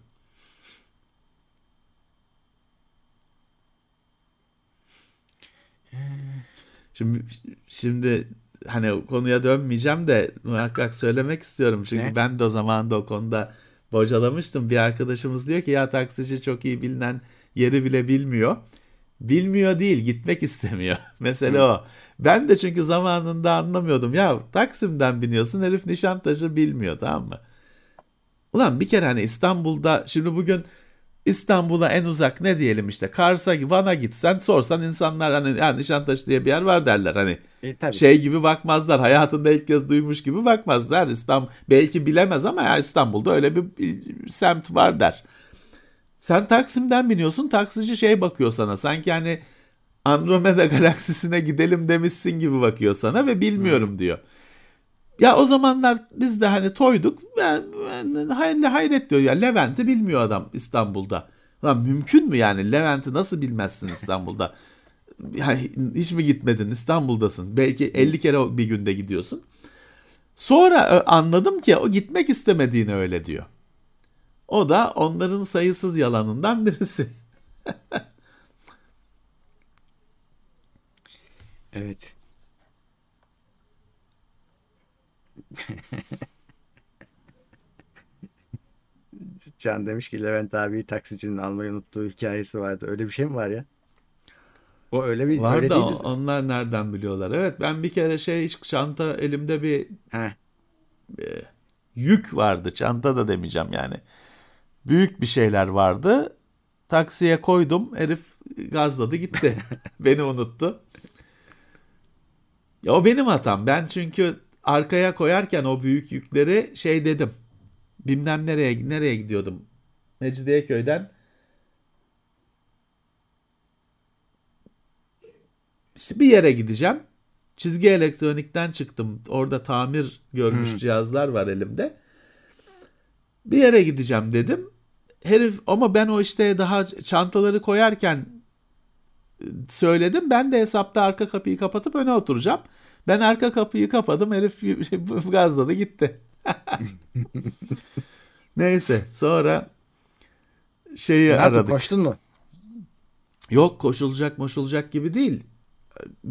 Şimdi şimdi hani konuya dönmeyeceğim de muhakkak söylemek istiyorum. Çünkü ne? ben de o zaman da o konuda bocalamıştım. Bir arkadaşımız diyor ki ya taksici çok iyi bilinen yeri bile bilmiyor. Bilmiyor değil, gitmek istemiyor. Mesele o. Ben de çünkü zamanında anlamıyordum. Ya Taksim'den biniyorsun, herif Nişantaşı bilmiyor tamam mı? Ulan bir kere hani İstanbul'da şimdi bugün İstanbul'a en uzak ne diyelim işte Kars'a Van'a gitsen sorsan insanlar hani ya Nişantaşı diye bir yer var derler hani E, tabii. şey gibi bakmazlar hayatında ilk kez duymuş gibi bakmazlar İstanbul belki bilemez ama ya İstanbul'da öyle bir, bir semt var der. Sen Taksim'den biniyorsun taksici şey bakıyor sana sanki hani Andromeda galaksisine gidelim demişsin gibi bakıyor sana ve bilmiyorum diyor. Ya o zamanlar biz de hani toyduk. Ben, ben hayret, hayret diyor ya Levent'i bilmiyor adam İstanbul'da. Lan mümkün mü yani Levent'i nasıl bilmezsin İstanbul'da? Yani hiç mi gitmedin İstanbul'dasın. Belki 50 kere bir günde gidiyorsun. Sonra e, anladım ki o gitmek istemediğini öyle diyor. O da onların sayısız yalanından birisi. Evet. Can demiş ki Levent abi taksicinin almayı unuttuğu hikayesi vardı. Öyle bir şey mi var ya? O öyle bir Var öyle da değildi. onlar nereden biliyorlar? Evet ben bir kere şey hiç çanta elimde bir He. yük vardı. Çanta da demeyeceğim yani. Büyük bir şeyler vardı. Taksiye koydum. Herif gazladı gitti. Beni unuttu. Ya o benim hatam. Ben çünkü arkaya koyarken o büyük yükleri şey dedim. Bilmem nereye nereye gidiyordum. Mecidiyeköy'den İşte bir yere gideceğim. Çizgi elektronikten çıktım. Orada tamir görmüş cihazlar var elimde. Bir yere gideceğim dedim. Herif ama ben o işte daha çantaları koyarken e, söyledim. Ben de hesapta arka kapıyı kapatıp öne oturacağım. Ben arka kapıyı kapadım. Herif gazladı gitti. Neyse sonra şeyi Ne yaptın, aradık. koştun mu? Yok koşulacak moşulacak gibi değil.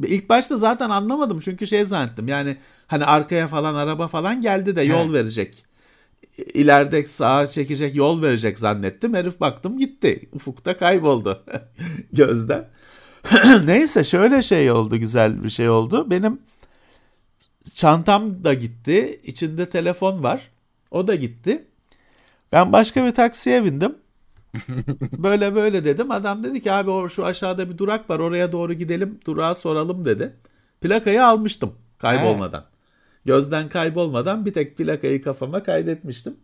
İlk başta zaten anlamadım çünkü şey zannettim yani hani arkaya falan araba falan geldi de yol He. verecek. İleride sağa çekecek yol verecek zannettim. Herif baktım gitti. Ufukta kayboldu gözden. Neyse şöyle şey oldu güzel bir şey oldu. Benim çantam da gitti. İçinde telefon var. O da gitti. Ben başka bir taksiye bindim. böyle böyle dedim. Adam dedi ki abi o şu aşağıda bir durak var oraya doğru gidelim durağa soralım dedi. Plakayı almıştım kaybolmadan. Gözden kaybolmadan bir tek plakayı kafama kaydetmiştim.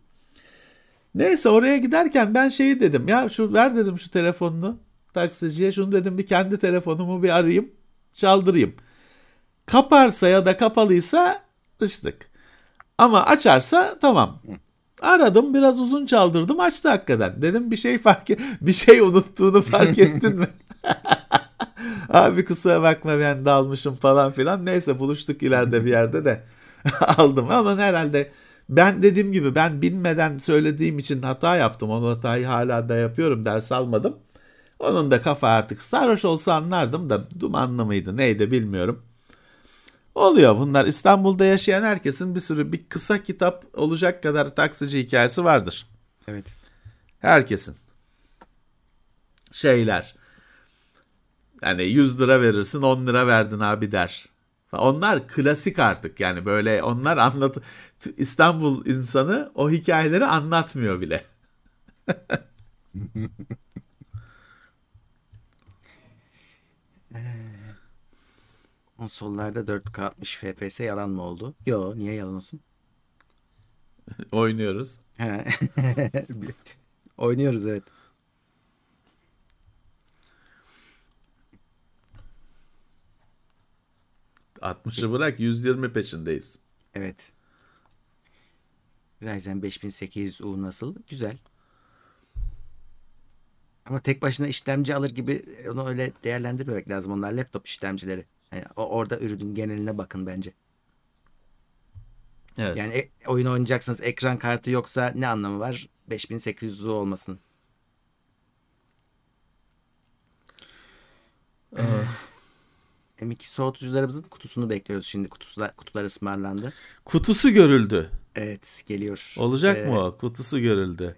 Neyse oraya giderken ben şeyi dedim ya şu ver dedim şu telefonunu taksiciye şunu dedim bir kendi telefonumu bir arayayım çaldırayım. Kaparsa ya da kapalıysa dıştık. Ama açarsa tamam. Aradım biraz uzun çaldırdım açtı hakikaten. Dedim bir şey fark et, bir şey unuttuğunu fark ettin mi? Abi kusura bakma ben dalmışım falan filan. Neyse buluştuk ileride bir yerde de aldım. Ama herhalde ben dediğim gibi ben bilmeden söylediğim için hata yaptım. O hatayı hala da yapıyorum ders almadım. Onun da kafa artık sarhoş olsa anlardım da dumanlı mıydı neydi bilmiyorum. Oluyor bunlar. İstanbul'da yaşayan herkesin bir sürü bir kısa kitap olacak kadar taksici hikayesi vardır. Evet. Herkesin. Şeyler. Yani 100 lira verirsin 10 lira verdin abi der. Onlar klasik artık yani böyle onlar anlat İstanbul insanı o hikayeleri anlatmıyor bile. Konsollarda 4K 60 FPS yalan mı oldu? Yo niye yalan olsun? Oynuyoruz. Oynuyoruz evet. ...60'ı bırak 120 peşindeyiz. Evet. Ryzen 5800U nasıl? Güzel. Ama tek başına işlemci alır gibi onu öyle değerlendirmemek lazım. Onlar laptop işlemcileri. Yani o orada ürünün geneline bakın bence. Evet. Yani e- oyun oynayacaksınız ekran kartı yoksa ne anlamı var 5800U olmasının? M2 soğutucularımızın kutusunu bekliyoruz şimdi. Kutular, kutular ısmarlandı. Kutusu görüldü. Evet geliyor. Olacak Ee, mı o? Kutusu görüldü.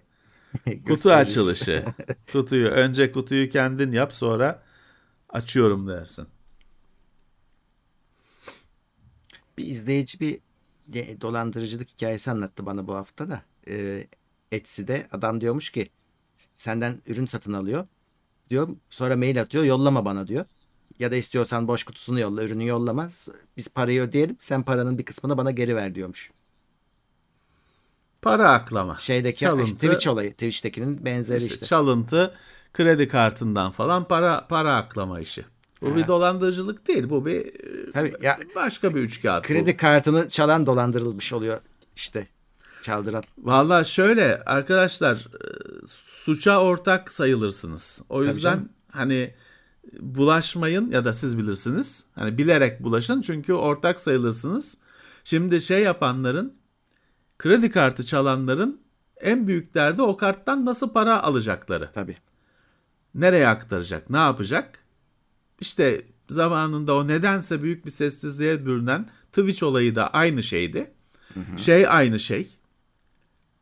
Kutu açılışı. Kutuyu önce kutuyu kendin yap sonra açıyorum dersin. Bir izleyici bir e, dolandırıcılık hikayesi anlattı bana bu hafta da. Ee, Etsy'de adam diyormuş ki senden ürün satın alıyor. Diyor sonra mail atıyor yollama bana diyor. Ya da istiyorsan boş kutusunu yolla ürünü yollama. Biz parayı ödeyelim sen paranın bir kısmını bana geri ver diyormuş. Para aklama. Şeydeki Çalıntı. işte Twitch olayı. Twitch'tekinin benzeri İşte işte. Çalıntı, kredi kartından falan para para aklama işi. Bu bir Evet. dolandırıcılık değil. Bu bir Tabii ya başka bir bu. kredi kartını çalan dolandırılmış oluyor işte. Çaldıran. Valla şöyle arkadaşlar e, suça ortak sayılırsınız. O Tabii yüzden canım. hani bulaşmayın ya da siz bilirsiniz. Hani bilerek bulaşın çünkü ortak sayılırsınız. Şimdi şey yapanların kredi kartı çalanların en büyük derdi o karttan nasıl para alacakları. Tabii. Nereye aktaracak? Ne yapacak? İşte zamanında o nedense büyük bir sessizliğe bürünen Twitch olayı da aynı şeydi. Şey aynı şey.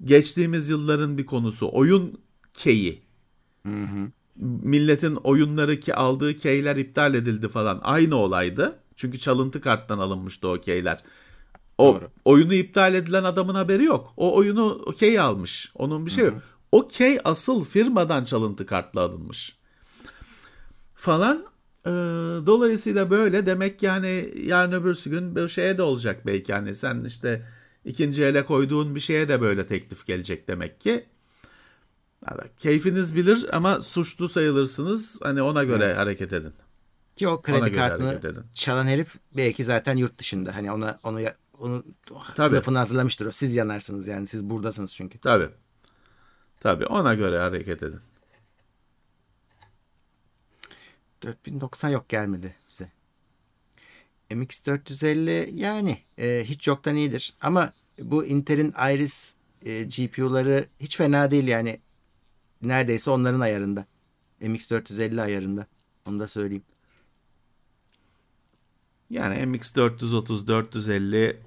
Geçtiğimiz yılların bir konusu oyun keyi. Milletin oyunları ki aldığı keyler iptal edildi falan. Aynı olaydı. Çünkü çalıntı karttan alınmıştı o keyler. O Doğru. oyunu iptal edilen adamın haberi yok. O oyunu o key almış. Onun bir şey yok. O key asıl firmadan çalıntı kartla alınmış. Falan. Ee, dolayısıyla böyle demek ki hani yarın öbürsü gün bir şeye de olacak belki. Yani sen işte ikinci ele koyduğun bir şeye de böyle teklif gelecek demek ki. Yani keyfiniz bilir ama suçlu sayılırsınız. Hani ona göre Evet. hareket edin. Ki o kredi kartını çalan herif belki zaten yurt dışında. Hani ona onu onu Tabii. lafını hazırlamıştır o. Siz yanarsınız yani. Siz buradasınız çünkü. Tabii. Tabii ona göre hareket edin. 4090 yok gelmedi bize. MX450 yani e, hiç yoktan iyidir. Ama bu Intel'in Iris e, GPU'ları hiç fena değil yani. Neredeyse onların ayarında. MX450 ayarında. Onu da söyleyeyim. Yani MX 430 450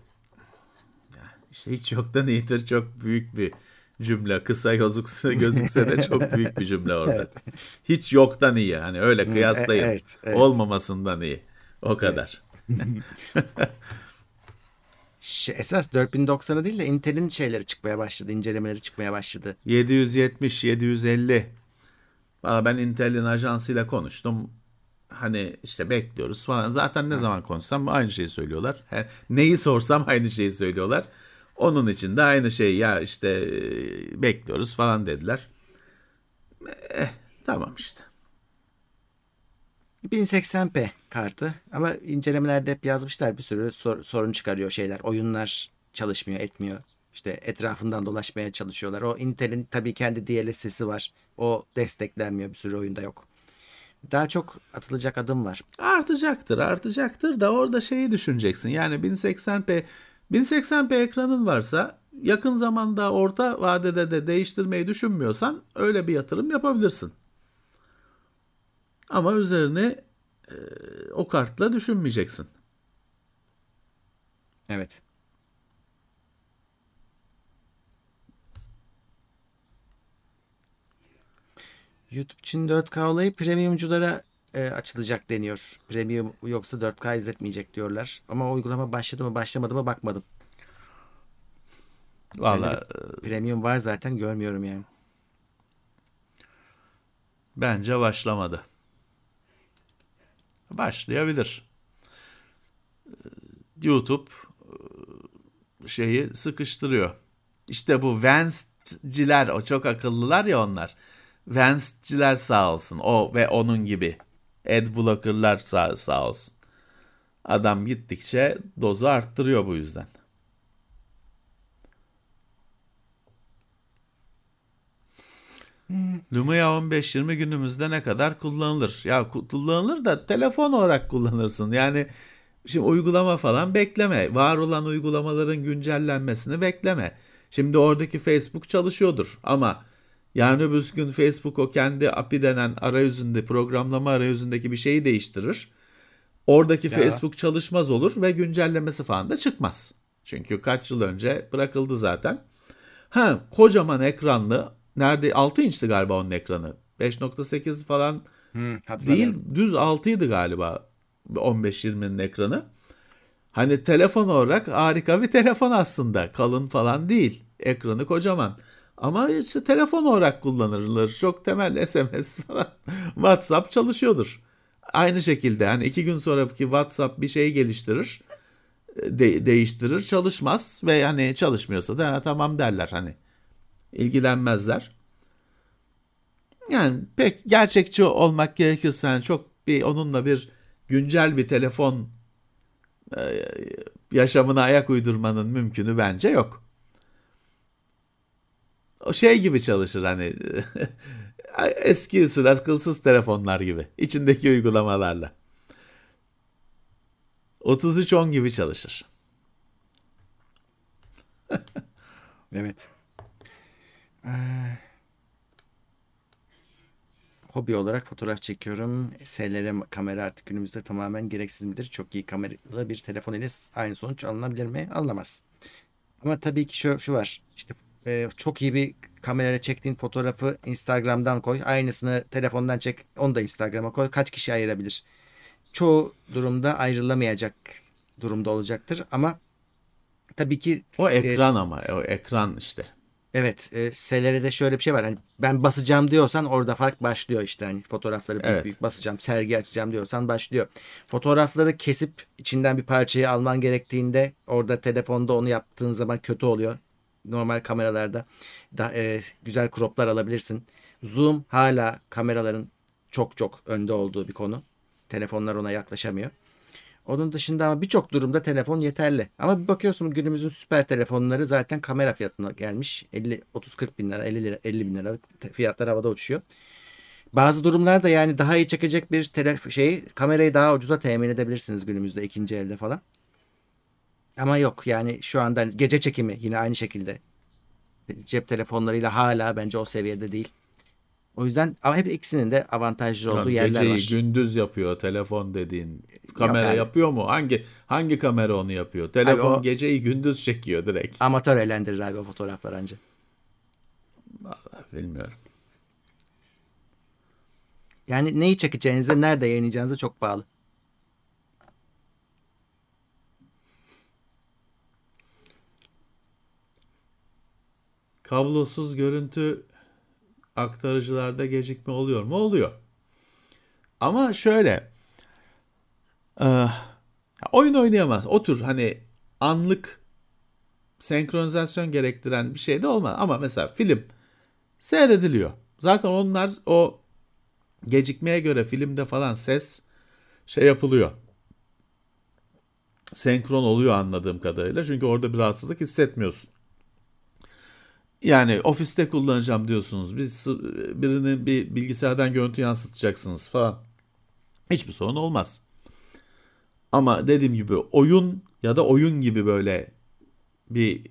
işte hiç yoktan iyidir çok büyük bir cümle. Kısa gözükse, gözükse de çok büyük bir cümle orada. Hiç yoktan iyi. Hani öyle kıyaslayın. evet, evet. Olmamasından iyi. O kadar. Şey, esas 4090'a değil de Intel'in şeyleri çıkmaya başladı. incelemeleri çıkmaya başladı. 770 750 Valla ben Intel'in ajansıyla konuştum. Hani işte bekliyoruz falan. Zaten ne zaman konuşsam aynı şeyi söylüyorlar. He, neyi sorsam aynı şeyi söylüyorlar. Onun için de aynı şey ya işte e, bekliyoruz falan dediler. Eh, tamam işte. 1080p kartı ama incelemelerde hep yazmışlar bir sürü sor- sorun çıkarıyor şeyler. Oyunlar çalışmıyor, etmiyor. İşte etrafından dolaşmaya çalışıyorlar. O Intel'in tabii kendi DLSS'i var. O desteklenmiyor. Bir sürü oyunda yok. Daha çok atılacak adım var. Artacaktır, artacaktır da orada şeyi düşüneceksin. Yani 1080p 1080p ekranın varsa yakın zamanda orta vadede de değiştirmeyi düşünmüyorsan öyle bir yatırım yapabilirsin. Ama üzerine e, o kartla düşünmeyeceksin. Evet. YouTube için 4K olayı premiumculara e, açılacak deniyor. Premium yoksa 4K izletmeyecek diyorlar. Ama uygulama başladı mı başlamadı mı bakmadım. Valla Premium var zaten görmüyorum yani. bence başlamadı. Başlayabilir. Ee, YouTube e, şeyi sıkıştırıyor. İşte bu Vance'ciler o çok akıllılar ya onlar. Vance'ciler sağ olsun. O ve onun gibi. Adblocker'lar sağ, sağ olsun. Adam gittikçe dozu arttırıyor bu yüzden. Lumia 15-20 günümüzde ne kadar kullanılır? Ya ku- kullanılır da telefon olarak kullanırsın. Yani şimdi uygulama falan bekleme. Var olan uygulamaların güncellenmesini bekleme. Şimdi oradaki Facebook çalışıyordur ama yarın öbür gün Facebook o kendi API denen arayüzünde programlama arayüzündeki bir şeyi değiştirir. Oradaki Ya. Facebook çalışmaz olur ve güncellemesi falan da çıkmaz. Çünkü kaç yıl önce bırakıldı zaten. Ha kocaman ekranlı nerede 6 inçti galiba onun ekranı. 5.8 falan Değil düz 6'ydı galiba 15-20'nin ekranı. Hani telefon olarak harika bir telefon aslında. Kalın falan değil. Ekranı kocaman. Ama işte telefon olarak kullanılır. Çok temel SMS falan. WhatsApp çalışıyordur. Aynı şekilde hani iki gün sonraki WhatsApp bir şey geliştirir. De- değiştirir çalışmaz ve hani çalışmıyorsa da tamam derler hani ilgilenmezler. Yani pek gerçekçi olmak gerekirse yani çok bir onunla bir güncel bir telefon e, yaşamına ayak uydurmanın mümkünü bence yok. O şey gibi çalışır hani eski usul akılsız telefonlar gibi içindeki uygulamalarla. 3310 gibi çalışır. Evet. Ee, hobi olarak fotoğraf çekiyorum. SLR kamera artık günümüzde tamamen gereksiz midir? Çok iyi kameralı bir telefon ile aynı sonuç alınabilir mi? Alınamaz. Ama tabii ki şu, şu var. İşte e, çok iyi bir kamerayla çektiğin fotoğrafı Instagram'dan koy. Aynısını telefondan çek. Onu da Instagram'a koy. Kaç kişi ayırabilir? Çoğu durumda ayrılamayacak durumda olacaktır. Ama tabii ki O e, ekran ama o ekran işte. Evet, e, SLR'de şöyle bir şey var. Hani ben basacağım diyorsan orada fark başlıyor işte. Hani fotoğrafları büyük Evet. büyük basacağım, sergi açacağım diyorsan başlıyor. Fotoğrafları kesip içinden bir parçayı alman gerektiğinde orada telefonda onu yaptığın zaman kötü oluyor. Normal kameralarda da e, güzel croplar alabilirsin. Zoom hala kameraların çok çok önde olduğu bir konu. Telefonlar ona yaklaşamıyor. Onun dışında ama birçok durumda telefon yeterli. Ama bir bakıyorsun günümüzün süper telefonları zaten kamera fiyatına gelmiş. 50 30 40 bin lira, 50 lira, 50 bin lira fiyatlar havada uçuyor. Bazı durumlarda yani daha iyi çekecek bir tele şeyi kamerayı daha ucuza temin edebilirsiniz günümüzde ikinci elde falan. Ama yok yani şu anda gece çekimi yine aynı şekilde cep telefonlarıyla hala bence o seviyede değil. O yüzden ama hep ikisinin de avantajlı olduğu Tamam, yerler geceyi var. gündüz yapıyor telefon dediğin. Kamera yani. yapıyor mu? Hangi hangi kamera onu yapıyor? Telefon o- geceyi gündüz çekiyor direkt. Amatör eğlendirir abi o fotoğraflar anca. Bilmiyorum. Yani neyi çekeceğinize, nerede yayınlayacağınıza çok bağlı. Kablosuz görüntü aktarıcılarda gecikme oluyor mu? Oluyor. Ama şöyle e, oyun oynayamaz. Otur hani anlık senkronizasyon gerektiren bir şey de olmaz. Ama mesela film seyrediliyor. Zaten onlar o gecikmeye göre filmde falan ses şey yapılıyor. Senkron oluyor anladığım kadarıyla. Çünkü orada bir rahatsızlık hissetmiyorsun. Yani ofiste kullanacağım diyorsunuz. Biz birinin bir bilgisayardan görüntü yansıtacaksınız falan. Hiçbir sorun olmaz. Ama dediğim gibi oyun ya da oyun gibi böyle bir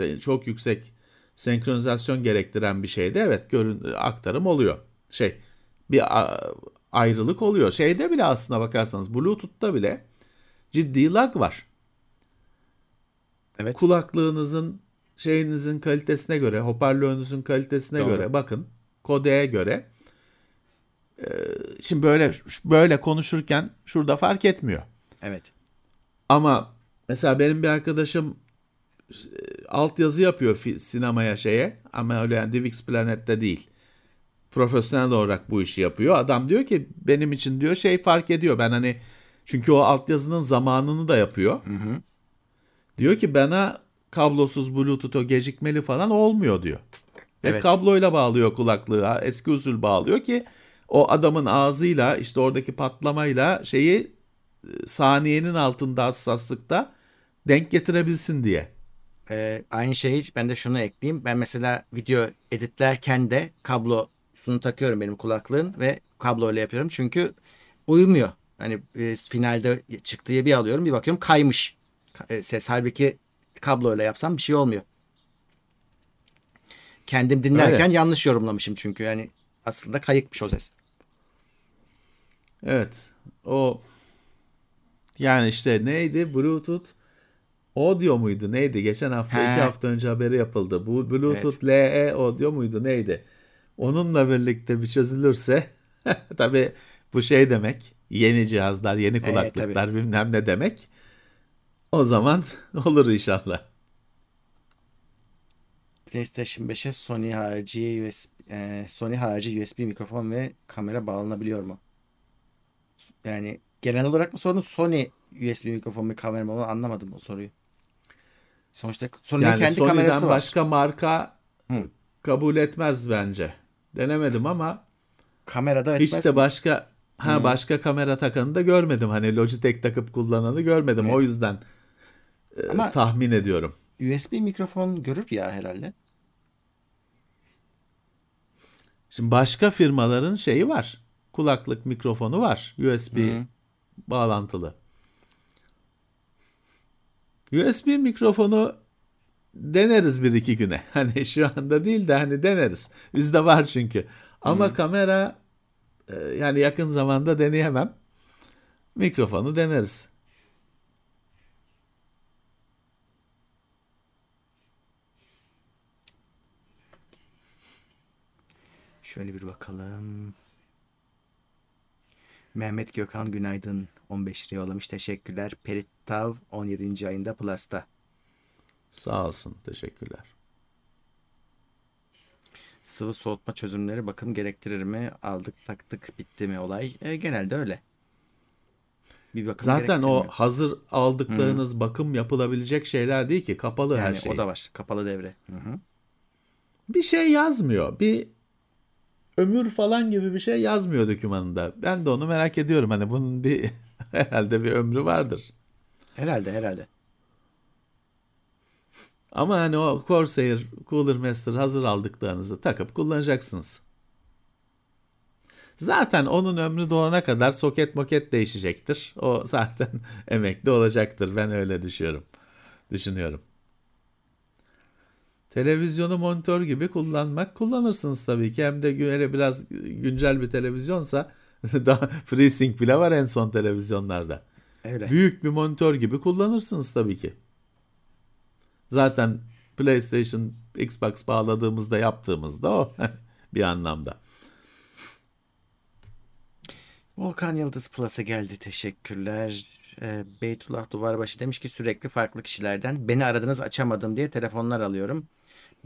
e, çok yüksek senkronizasyon gerektiren bir şeyde evet görün aktarım oluyor. Şey bir ayrılık oluyor. Şeyde bile aslına bakarsanız Bluetooth'ta bile ciddi lag var. Evet. Kulaklığınızın şeyinizin kalitesine göre, hoparlörünüzün kalitesine Doğru. göre bakın, kodeye göre. Ee, şimdi böyle böyle konuşurken şurada fark etmiyor. Evet. Ama mesela benim bir arkadaşım e, altyazı yapıyor sinemaya şeye ama öyle yani DivX Planet'te değil. Profesyonel olarak bu işi yapıyor. Adam diyor ki benim için diyor şey fark ediyor. Ben hani çünkü o altyazının zamanını da yapıyor. Diyor ki bana kablosuz Bluetooth o gecikmeli falan olmuyor diyor. Ve Evet. kabloyla bağlıyor kulaklığa. Eski usul bağlıyor ki o adamın ağzıyla işte oradaki patlamayla şeyi e, saniyenin altında hassaslıkta denk getirebilsin diye. Ee, aynı şeyi ben de şunu ekleyeyim. Ben mesela video editlerken de kablosunu takıyorum benim kulaklığın ve kabloyla yapıyorum. Çünkü uyumuyor. Hani e, finalde çıktığı bir alıyorum bir bakıyorum kaymış Ka- e, ses. Halbuki kabloyla yapsam bir şey olmuyor. Kendim dinlerken Öyle. yanlış yorumlamışım çünkü yani aslında kayıkmış o ses. Evet. O yani işte neydi? Bluetooth audio muydu? Neydi? Geçen hafta, He. iki hafta önce haberi yapıldı. Bu Bluetooth LE audio muydu? Neydi? Onunla birlikte bir çözülürse Tabii bu şey demek. Yeni cihazlar, yeni Evet, kulaklıklar tabii. bilmem ne demek. O zaman olur inşallah. PlayStation 5'e Sony harici USB, e, Sony harici USB mikrofon ve kamera bağlanabiliyor mu? Yani genel olarak mı sorun Sony USB mikrofon ve kamera mı? Anlamadım o soruyu. Sonuçta Sony'nin Yani kendi Sony'den kamerası var. başka marka Hı. kabul etmez bence. Denemedim ama Kamerada hiç etmez de mi? başka ha başka kamera takanı da görmedim. Hani Logitech takıp kullananı görmedim. O Evet. yüzden e, Ama- tahmin ediyorum. USB mikrofon görür ya herhalde. Şimdi başka firmaların şeyi var. Kulaklık mikrofonu var. USB Hı. bağlantılı. USB mikrofonu deneriz bir iki güne. Hani şu anda değil de hani deneriz. Bizde var çünkü. Ama kamera e, yani yakın zamanda deneyemem. Mikrofonu deneriz. Şöyle bir bakalım. Mehmet Gökhan günaydın. 15 lira yollamış. Teşekkürler. Perit Tav 17. ayında Plus'ta. Sağ olsun. Teşekkürler. Sıvı soğutma çözümleri bakım gerektirir mi? Aldık taktık bitti mi olay? E, genelde öyle. Bir bakım Zaten o hazır aldıklarınız bakım yapılabilecek şeyler değil ki. Kapalı her yani şey. o da var. Kapalı devre. Hı hı. bir şey yazmıyor. Bir ömür falan gibi bir şey yazmıyor dokümanında. Ben de onu merak ediyorum. Hani bunun bir herhalde bir ömrü vardır. Herhalde herhalde. Ama hani o Corsair Cooler Master hazır aldıklarınızı takıp kullanacaksınız. Zaten onun ömrü dolana kadar soket moket değişecektir. O zaten emekli olacaktır. Ben öyle düşünüyorum. Düşünüyorum. Televizyonu monitör gibi kullanmak kullanırsınız tabii ki. Hem de böyle biraz güncel bir televizyonsa daha FreeSync bile var en son televizyonlarda. Öyle. Büyük bir monitör gibi kullanırsınız tabii ki. Zaten PlayStation, Xbox bağladığımızda yaptığımızda o bir anlamda. Volkan Yıldız Plus'a geldi. Teşekkürler. Ee, Beytullah Duvarbaşı demiş ki sürekli farklı kişilerden beni aradınız açamadım diye telefonlar alıyorum.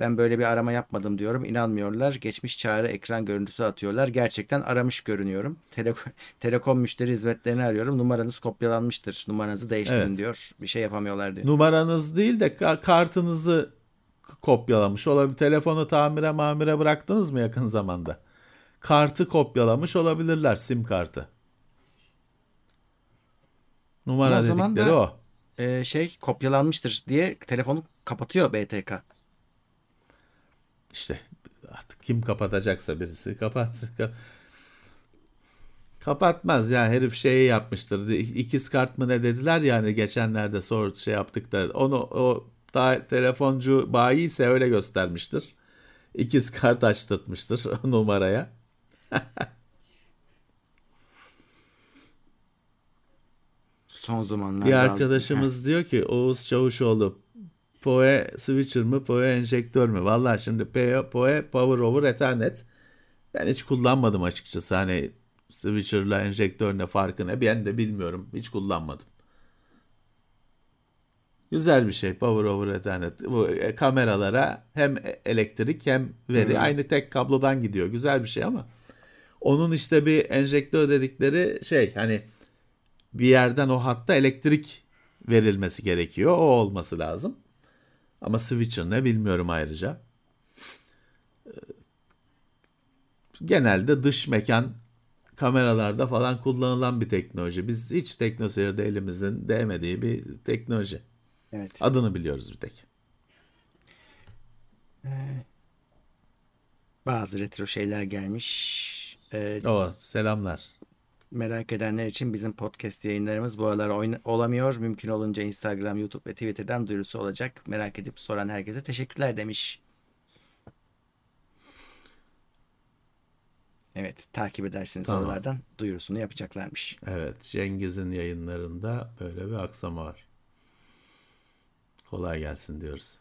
Ben böyle bir arama yapmadım diyorum. İnanmıyorlar. Geçmiş çağrı ekran görüntüsü atıyorlar. Gerçekten aramış görünüyorum. Tele Telekom müşteri hizmetlerini arıyorum. Numaranız kopyalanmıştır. Numaranızı değiştirin Evet. diyor. Bir şey yapamıyorlar diyor. Numaranız değil de ka- kartınızı kopyalamış olabilir. Telefonu tamire mamire bıraktınız mı yakın zamanda? Kartı kopyalamış olabilirler sim kartı. Numara O dedikleri da- o. Ee, şey kopyalanmıştır diye telefonu kapatıyor BTK. İşte artık kim kapatacaksa birisi kapatsın. Ka- Kapatmaz ya herif şeyi yapmıştır. İkiz kart mı ne dediler yani geçenlerde sor şey yaptık da onu o da telefoncu bayi ise öyle göstermiştir. İkiz kart açtırtmıştır numaraya. Son zamanlarda Bir aldım. arkadaşımız diyor ki Oğuz Çavuşoğlu PoE switcher mı PoE enjektör mü? Vallahi şimdi PoE, PoE Power over Ethernet ben hiç kullanmadım açıkçası. Hani switcher'la enjektör ne farkı ne ben de bilmiyorum. Hiç kullanmadım. Güzel bir şey Power over Ethernet. Bu e, kameralara hem elektrik hem veri aynı tek kablodan gidiyor. Güzel bir şey ama onun işte bir enjektör dedikleri şey hani bir yerden o hatta elektrik verilmesi gerekiyor. O olması lazım. Ama switcher ne bilmiyorum ayrıca. Ee, Genelde dış mekan kameralarda falan kullanılan bir teknoloji. Biz hiç teknoseyirde elimizin değmediği bir teknoloji. Evet. Adını biliyoruz bir tek. Bazı retro şeyler gelmiş. Ee, O selamlar. Merak edenler için bizim podcast yayınlarımız bu aralar olamıyor. Mümkün olunca Instagram, YouTube ve Twitter'dan duyurusu olacak. Merak edip soran herkese teşekkürler demiş. Evet, takip edersiniz Tamam. oralardan duyurusunu yapacaklarmış. Evet, Cengiz'in yayınlarında böyle bir aksama var. Kolay gelsin diyoruz.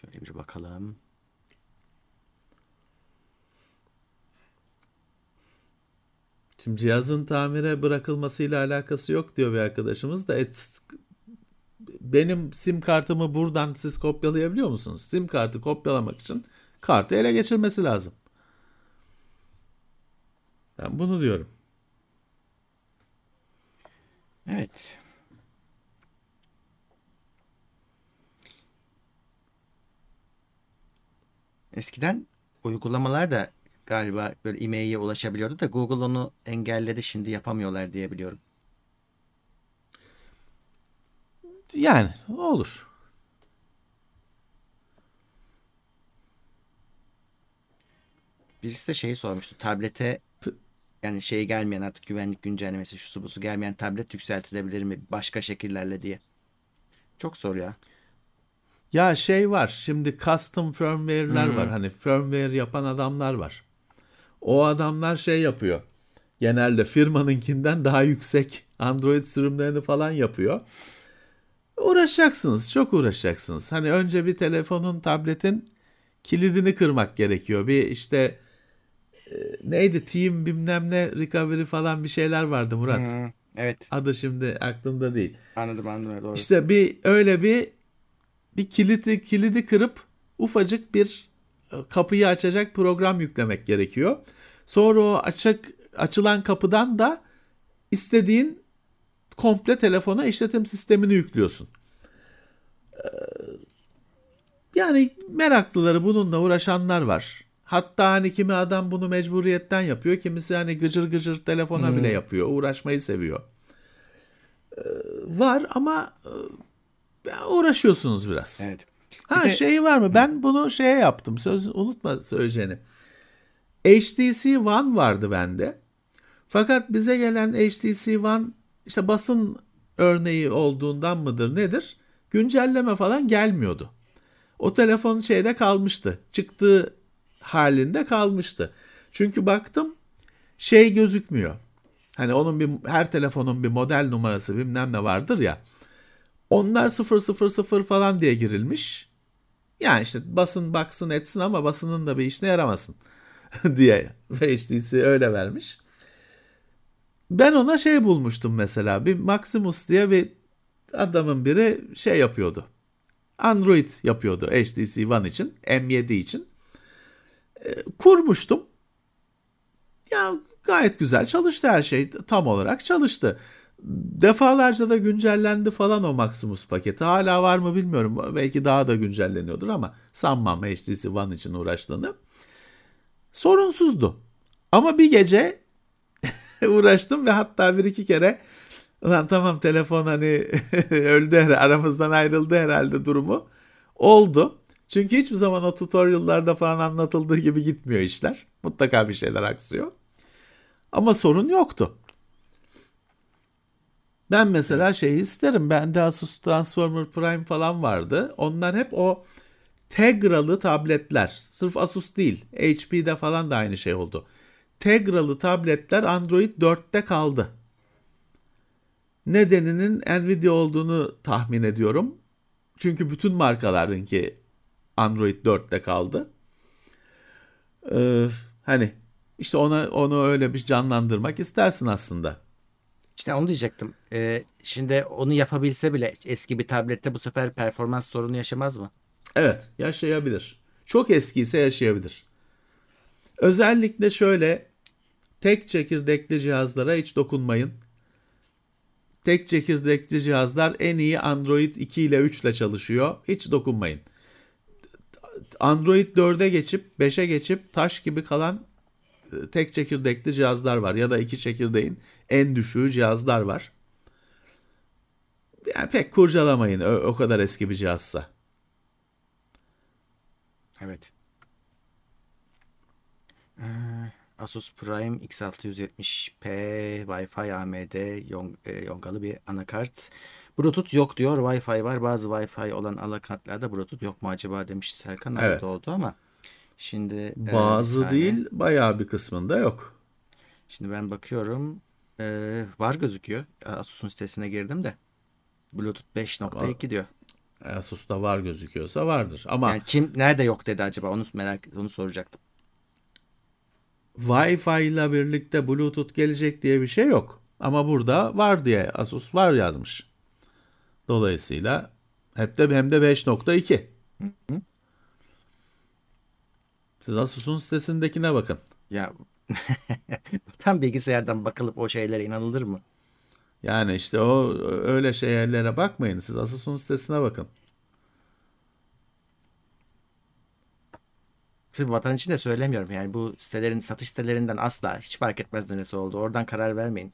Şöyle bir bakalım. Şimdi cihazın tamire bırakılmasıyla alakası yok diyor bir arkadaşımız da et, benim sim kartımı buradan siz kopyalayabiliyor musunuz? Sim kartı kopyalamak için kartı ele geçirmesi lazım. Ben bunu diyorum. Evet. Eskiden uygulamalar da galiba böyle e-mail'e ulaşabiliyordu da Google onu engelledi şimdi yapamıyorlar diye biliyorum. Yani olur. Birisi de şeyi sormuştu. Tablete yani şey gelmeyen artık güvenlik güncellemesi şu busu gelmeyen tablet yükseltilebilir mi başka şekillerle diye. Çok zor ya. Ya şey var şimdi custom firmware'ler var hani firmware yapan adamlar var. O adamlar şey yapıyor. Genelde firmanınkinden daha yüksek Android sürümlerini falan yapıyor. Uğraşacaksınız, çok uğraşacaksınız. Hani önce bir telefonun, tabletin kilidini kırmak gerekiyor. Bir işte e, neydi team bilmem ne recovery falan bir şeyler vardı Murat. Hı, evet Adı şimdi aklımda değil. anladım anladım doğru. İşte bir öyle bir bir kilidi kilidi kırıp ufacık bir e, kapıyı açacak program yüklemek gerekiyor. Sonra o açık açılan kapıdan da istediğin komple telefona işletim sistemini yüklüyorsun. Ee, Yani meraklıları bununla uğraşanlar var. Hatta hani kimi adam bunu mecburiyetten yapıyor. Kimisi hani gıcır gıcır telefona bile yapıyor. Uğraşmayı seviyor. Ee, Var ama e, uğraşıyorsunuz biraz. Evet. Ha Bir de- şey var mı? Ben bunu şeye yaptım. Söz unutma söyleyeceğini. HTC One vardı bende. Fakat bize gelen HTC One işte basın örneği olduğundan mıdır nedir? Güncelleme falan gelmiyordu. O telefon şeyde kalmıştı. Çıktığı halinde kalmıştı. Çünkü baktım şey gözükmüyor. Hani onun bir her telefonun bir model numarası bilmem ne vardır ya. Onlar 000 falan diye girilmiş. Yani işte basın baksın etsin ama basının da bir işine yaramasın diye HTC öyle vermiş. Ben ona şey bulmuştum mesela bir Maximus diye bir adamın biri şey yapıyordu. Android yapıyordu HTC One için, M7 için. Ee, kurmuştum. Ya gayet güzel çalıştı her şey. Tam olarak çalıştı. Defalarca da güncellendi falan o Maximus paketi. Hala var mı bilmiyorum. Belki daha da güncelleniyordur ama sanmam HTC One için uğraştığını. Sorunsuzdu. Ama bir gece uğraştım ve hatta bir iki kere Ulan tamam telefon hani öldü herhalde, aramızdan ayrıldı herhalde durumu. Oldu. Çünkü hiçbir zaman o tutorial'larda falan anlatıldığı gibi gitmiyor işler. Mutlaka bir şeyler aksıyor. Ama sorun yoktu. Ben mesela şey isterim. Bende Asus Transformer Prime falan vardı. Onlar hep o Tegra'lı tabletler. Sırf Asus değil. HP'de falan da aynı şey oldu. Tegra'lı tabletler Android 4'te kaldı. Nedeninin Nvidia olduğunu tahmin ediyorum. Çünkü bütün markalarınki Android 4'te kaldı. Ee, hani işte ona onu öyle bir canlandırmak istersin aslında. İşte onu diyecektim. Ee, şimdi onu yapabilse bile eski bir tablette bu sefer performans sorunu yaşamaz mı? Evet, yaşayabilir. Çok eskiyse yaşayabilir. Özellikle şöyle tek çekirdekli cihazlara hiç dokunmayın. Tek çekirdekli cihazlar en iyi Android 2 ile 3 ile çalışıyor. Hiç dokunmayın. Android 4'e geçip 5'e geçip taş gibi kalan tek çekirdekli cihazlar var ya da iki çekirdeğin en düşüğü cihazlar var. Yani pek kurcalamayın o, o kadar eski bir cihazsa. Evet. Ee, Asus Prime X670P Wi-Fi AMD yon- e, yongalı bir anakart. Bluetooth yok diyor. Wi-Fi var. Bazı Wi-Fi olan anakartlarda Bluetooth yok mu acaba demiş Serkan. Evet. oldu ama şimdi e, Bazı saniye. değil, bayağı bir kısmında yok. Şimdi ben bakıyorum. Ee, var gözüküyor. Asus'un sitesine girdim de. Bluetooth 5.2 diyor. Asus'ta var gözüküyorsa vardır. Ama Yani kim nerede yok dedi acaba onu merak onu soracaktım. Wi-Fi ile birlikte Bluetooth gelecek diye bir şey yok. Ama burada var diye Asus var yazmış. Dolayısıyla hep de hem de 5.2. Siz Asus'un sitesindekine bakın. Ya tam bilgisayardan bakılıp o şeylere inanılır mı? Yani işte o öyle şeylere bakmayın. Siz Asus'un sitesine bakın. Sırf vatan için de söylemiyorum. Yani bu sitelerin satış sitelerinden asla hiç fark etmez neresi oldu. Oradan karar vermeyin.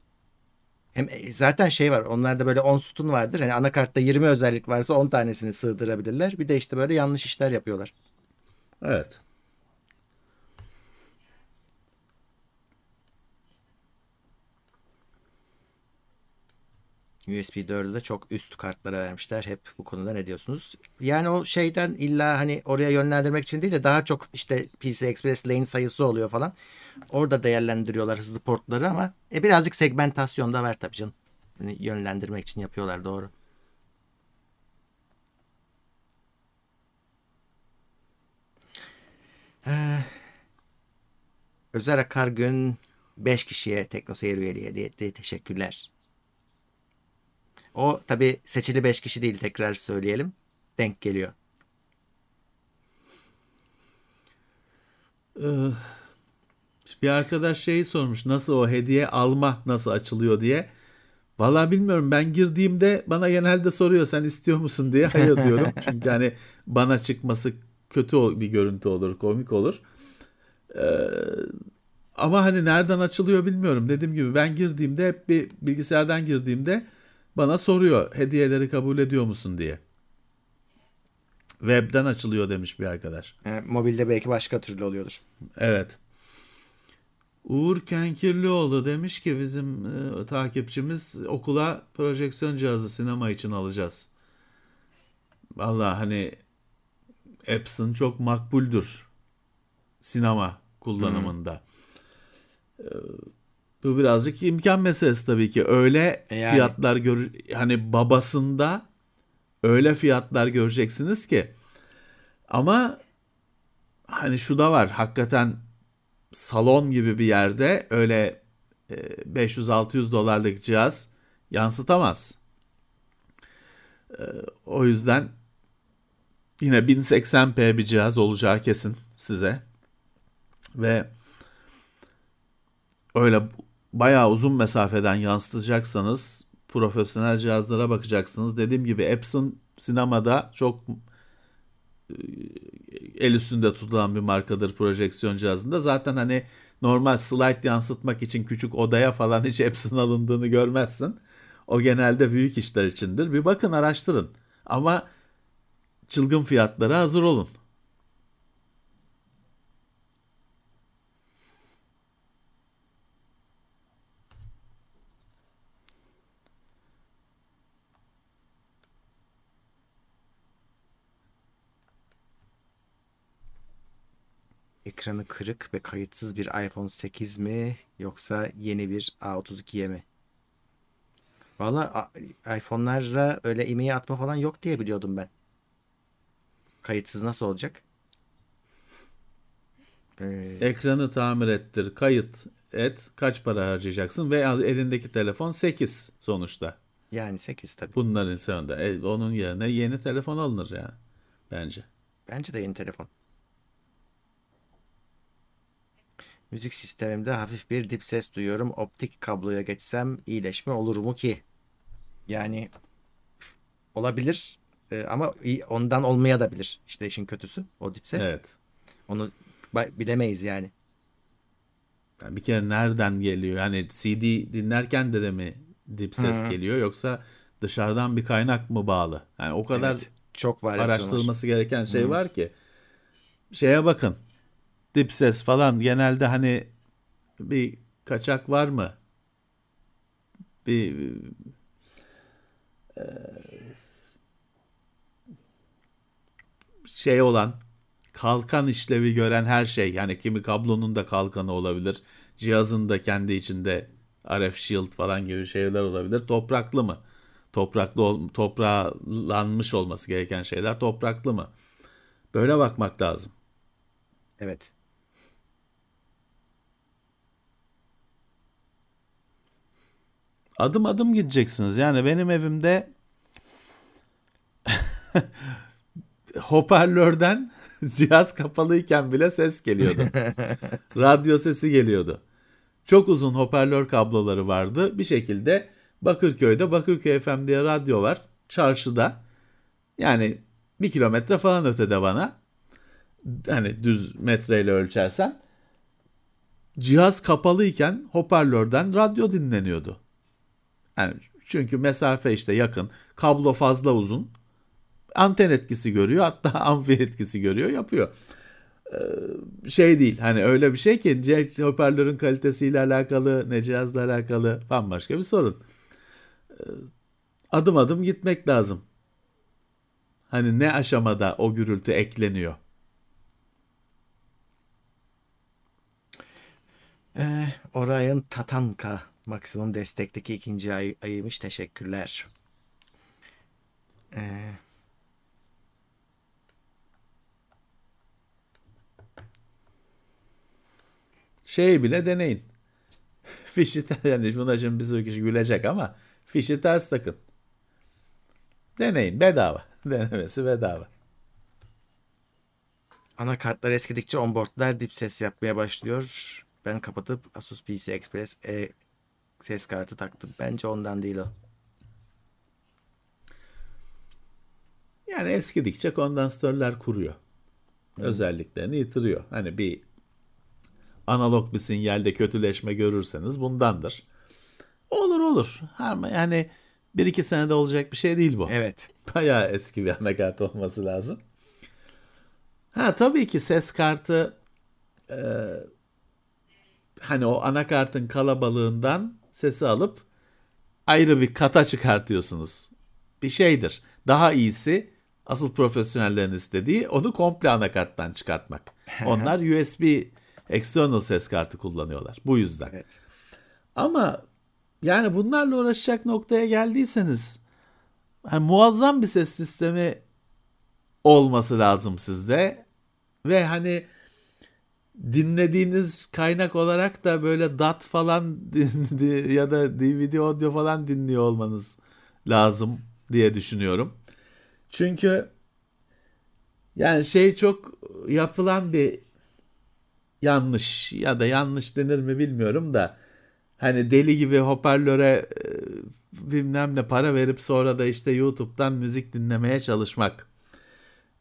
Hem e, zaten şey var. Onlarda böyle 10 sütun vardır. Hani anakartta 20 özellik varsa 10 tanesini sığdırabilirler. Bir de işte böyle yanlış işler yapıyorlar. Evet. USB 4'ü de çok üst kartlara vermişler. Hep bu konuda ne diyorsunuz? Yani o şeyden illa hani oraya yönlendirmek için değil de daha çok işte PC Express lane sayısı oluyor falan. Orada değerlendiriyorlar hızlı portları ama e, birazcık segmentasyon da var tabii canım. Hani yönlendirmek için yapıyorlar doğru. Ee, Özer Akar gün 5 kişiye Teknoseyir üyeliğe diye, diye teşekkürler. O tabi seçili 5 kişi değil tekrar söyleyelim. Denk geliyor. Ee, bir arkadaş şeyi sormuş nasıl o hediye alma nasıl açılıyor diye. Valla bilmiyorum ben girdiğimde bana genelde soruyor sen istiyor musun diye hayır diyorum. Çünkü hani bana çıkması kötü bir görüntü olur komik olur. Ee, ama hani nereden açılıyor bilmiyorum. Dediğim gibi ben girdiğimde hep bir bilgisayardan girdiğimde bana soruyor hediyeleri kabul ediyor musun diye. Web'den açılıyor demiş bir arkadaş. E, mobilde belki başka türlü oluyordur. Evet. Uğur Kenkirlioğlu demiş ki bizim e, takipçimiz okula projeksiyon cihazı sinema için alacağız. Valla hani Epson çok makbuldür sinema kullanımında. Hmm. E, bu birazcık imkan meselesi tabii ki. Öyle E yani. fiyatlar gör hani babasında öyle fiyatlar göreceksiniz ki. Ama hani şu da var. Hakikaten salon gibi bir yerde öyle 500-600 dolarlık cihaz yansıtamaz. E, O yüzden yine 1080p bir cihaz olacağı kesin size. Ve öyle bayağı uzun mesafeden yansıtacaksanız profesyonel cihazlara bakacaksınız. Dediğim gibi Epson sinemada çok e, el üstünde tutulan bir markadır projeksiyon cihazında. Zaten hani normal slide yansıtmak için küçük odaya falan hiç Epson alındığını görmezsin. O genelde büyük işler içindir. Bir bakın araştırın. Ama çılgın fiyatlara hazır olun. Ekranı kırık ve kayıtsız bir iPhone 8 mi yoksa yeni bir A32'ye mi? Valla a- iPhone'larda öyle e-mail atma falan yok diye biliyordum ben. Kayıtsız nasıl olacak? Ee, Ekranı tamir ettir, kayıt et, kaç para harcayacaksın ve elindeki telefon 8 sonuçta. yani 8 tabii. Bunların sonunda. E, onun yerine yeni telefon alınır yani bence. Bence de yeni telefon. Müzik sistemimde hafif bir dip ses duyuyorum. Optik kabloya geçsem iyileşme olur mu ki? Yani olabilir Ee, ama ondan olmaya da bilir. İşte işin kötüsü o dip ses. Evet. Onu bilemeyiz yani. Yani bir kere nereden geliyor? Yani CD dinlerken de de mi dip ses Hı. geliyor yoksa dışarıdan bir kaynak mı bağlı? Yani o kadar Evet, çok var. araştırılması gereken şey var ki. Şeye bakın. Dip ses falan genelde hani bir kaçak var mı? Bir e, şey olan kalkan işlevi gören her şey yani kimi kablonun da kalkanı olabilir. Cihazın da kendi içinde RF Shield falan gibi şeyler olabilir. Topraklı mı? Topraklı ol, toprağlanmış olması gereken şeyler topraklı mı? Böyle bakmak lazım. Evet. Adım adım gideceksiniz. Yani benim evimde hoparlörden cihaz kapalıyken bile ses geliyordu. Radyo sesi geliyordu. Çok uzun hoparlör kabloları vardı. Bir şekilde Bakırköy'de Bakırköy FM diye radyo var. Çarşıda. Yani bir kilometre falan ötede bana. Hani düz metreyle ölçersen. Cihaz kapalıyken hoparlörden radyo dinleniyordu. Yani çünkü mesafe işte yakın. Kablo fazla uzun. Anten etkisi görüyor hatta amfi etkisi görüyor yapıyor. Ee, şey değil hani öyle bir şey ki hoparlörün kalitesiyle alakalı ne cihazla alakalı bambaşka bir sorun. Ee, adım adım gitmek lazım. Hani ne aşamada o gürültü ekleniyor. Ee, Orion Tatanka maksimum destekteki ikinci ay, ayıymış. Teşekkürler. Ee, Şey bile deneyin. Fişi ters, yani buna şimdi bir sürü kişi gülecek ama fişi ters takın. Deneyin bedava. Denemesi bedava. anakartlar eskidikçe onboardlar dip ses yapmaya başlıyor. Ben kapatıp Asus PC Express e ses kartı taktım. Bence ondan değil o. Yani eskidikçe kondansatörler kuruyor. Özelliklerini yitiriyor. Hani bir analog bir sinyalde kötüleşme görürseniz bundandır. Olur olur. Yani bir iki senede olacak bir şey değil bu. Evet. Bayağı eski bir anakart olması lazım. Ha tabii ki ses kartı e, hani o anakartın kalabalığından sesi alıp ayrı bir kata çıkartıyorsunuz. Bir şeydir. Daha iyisi asıl profesyonellerin istediği onu komple anakarttan çıkartmak. Onlar USB external ses kartı kullanıyorlar. Bu yüzden. Evet. Ama yani bunlarla uğraşacak noktaya geldiyseniz hani muazzam bir ses sistemi olması lazım sizde ve hani dinlediğiniz kaynak olarak da böyle DAT falan ya da DVD audio falan dinliyor olmanız lazım diye düşünüyorum. Çünkü yani şey çok yapılan bir yanlış ya da yanlış denir mi bilmiyorum da hani deli gibi hoparlöre e, bilmem ne para verip sonra da işte YouTube'dan müzik dinlemeye çalışmak.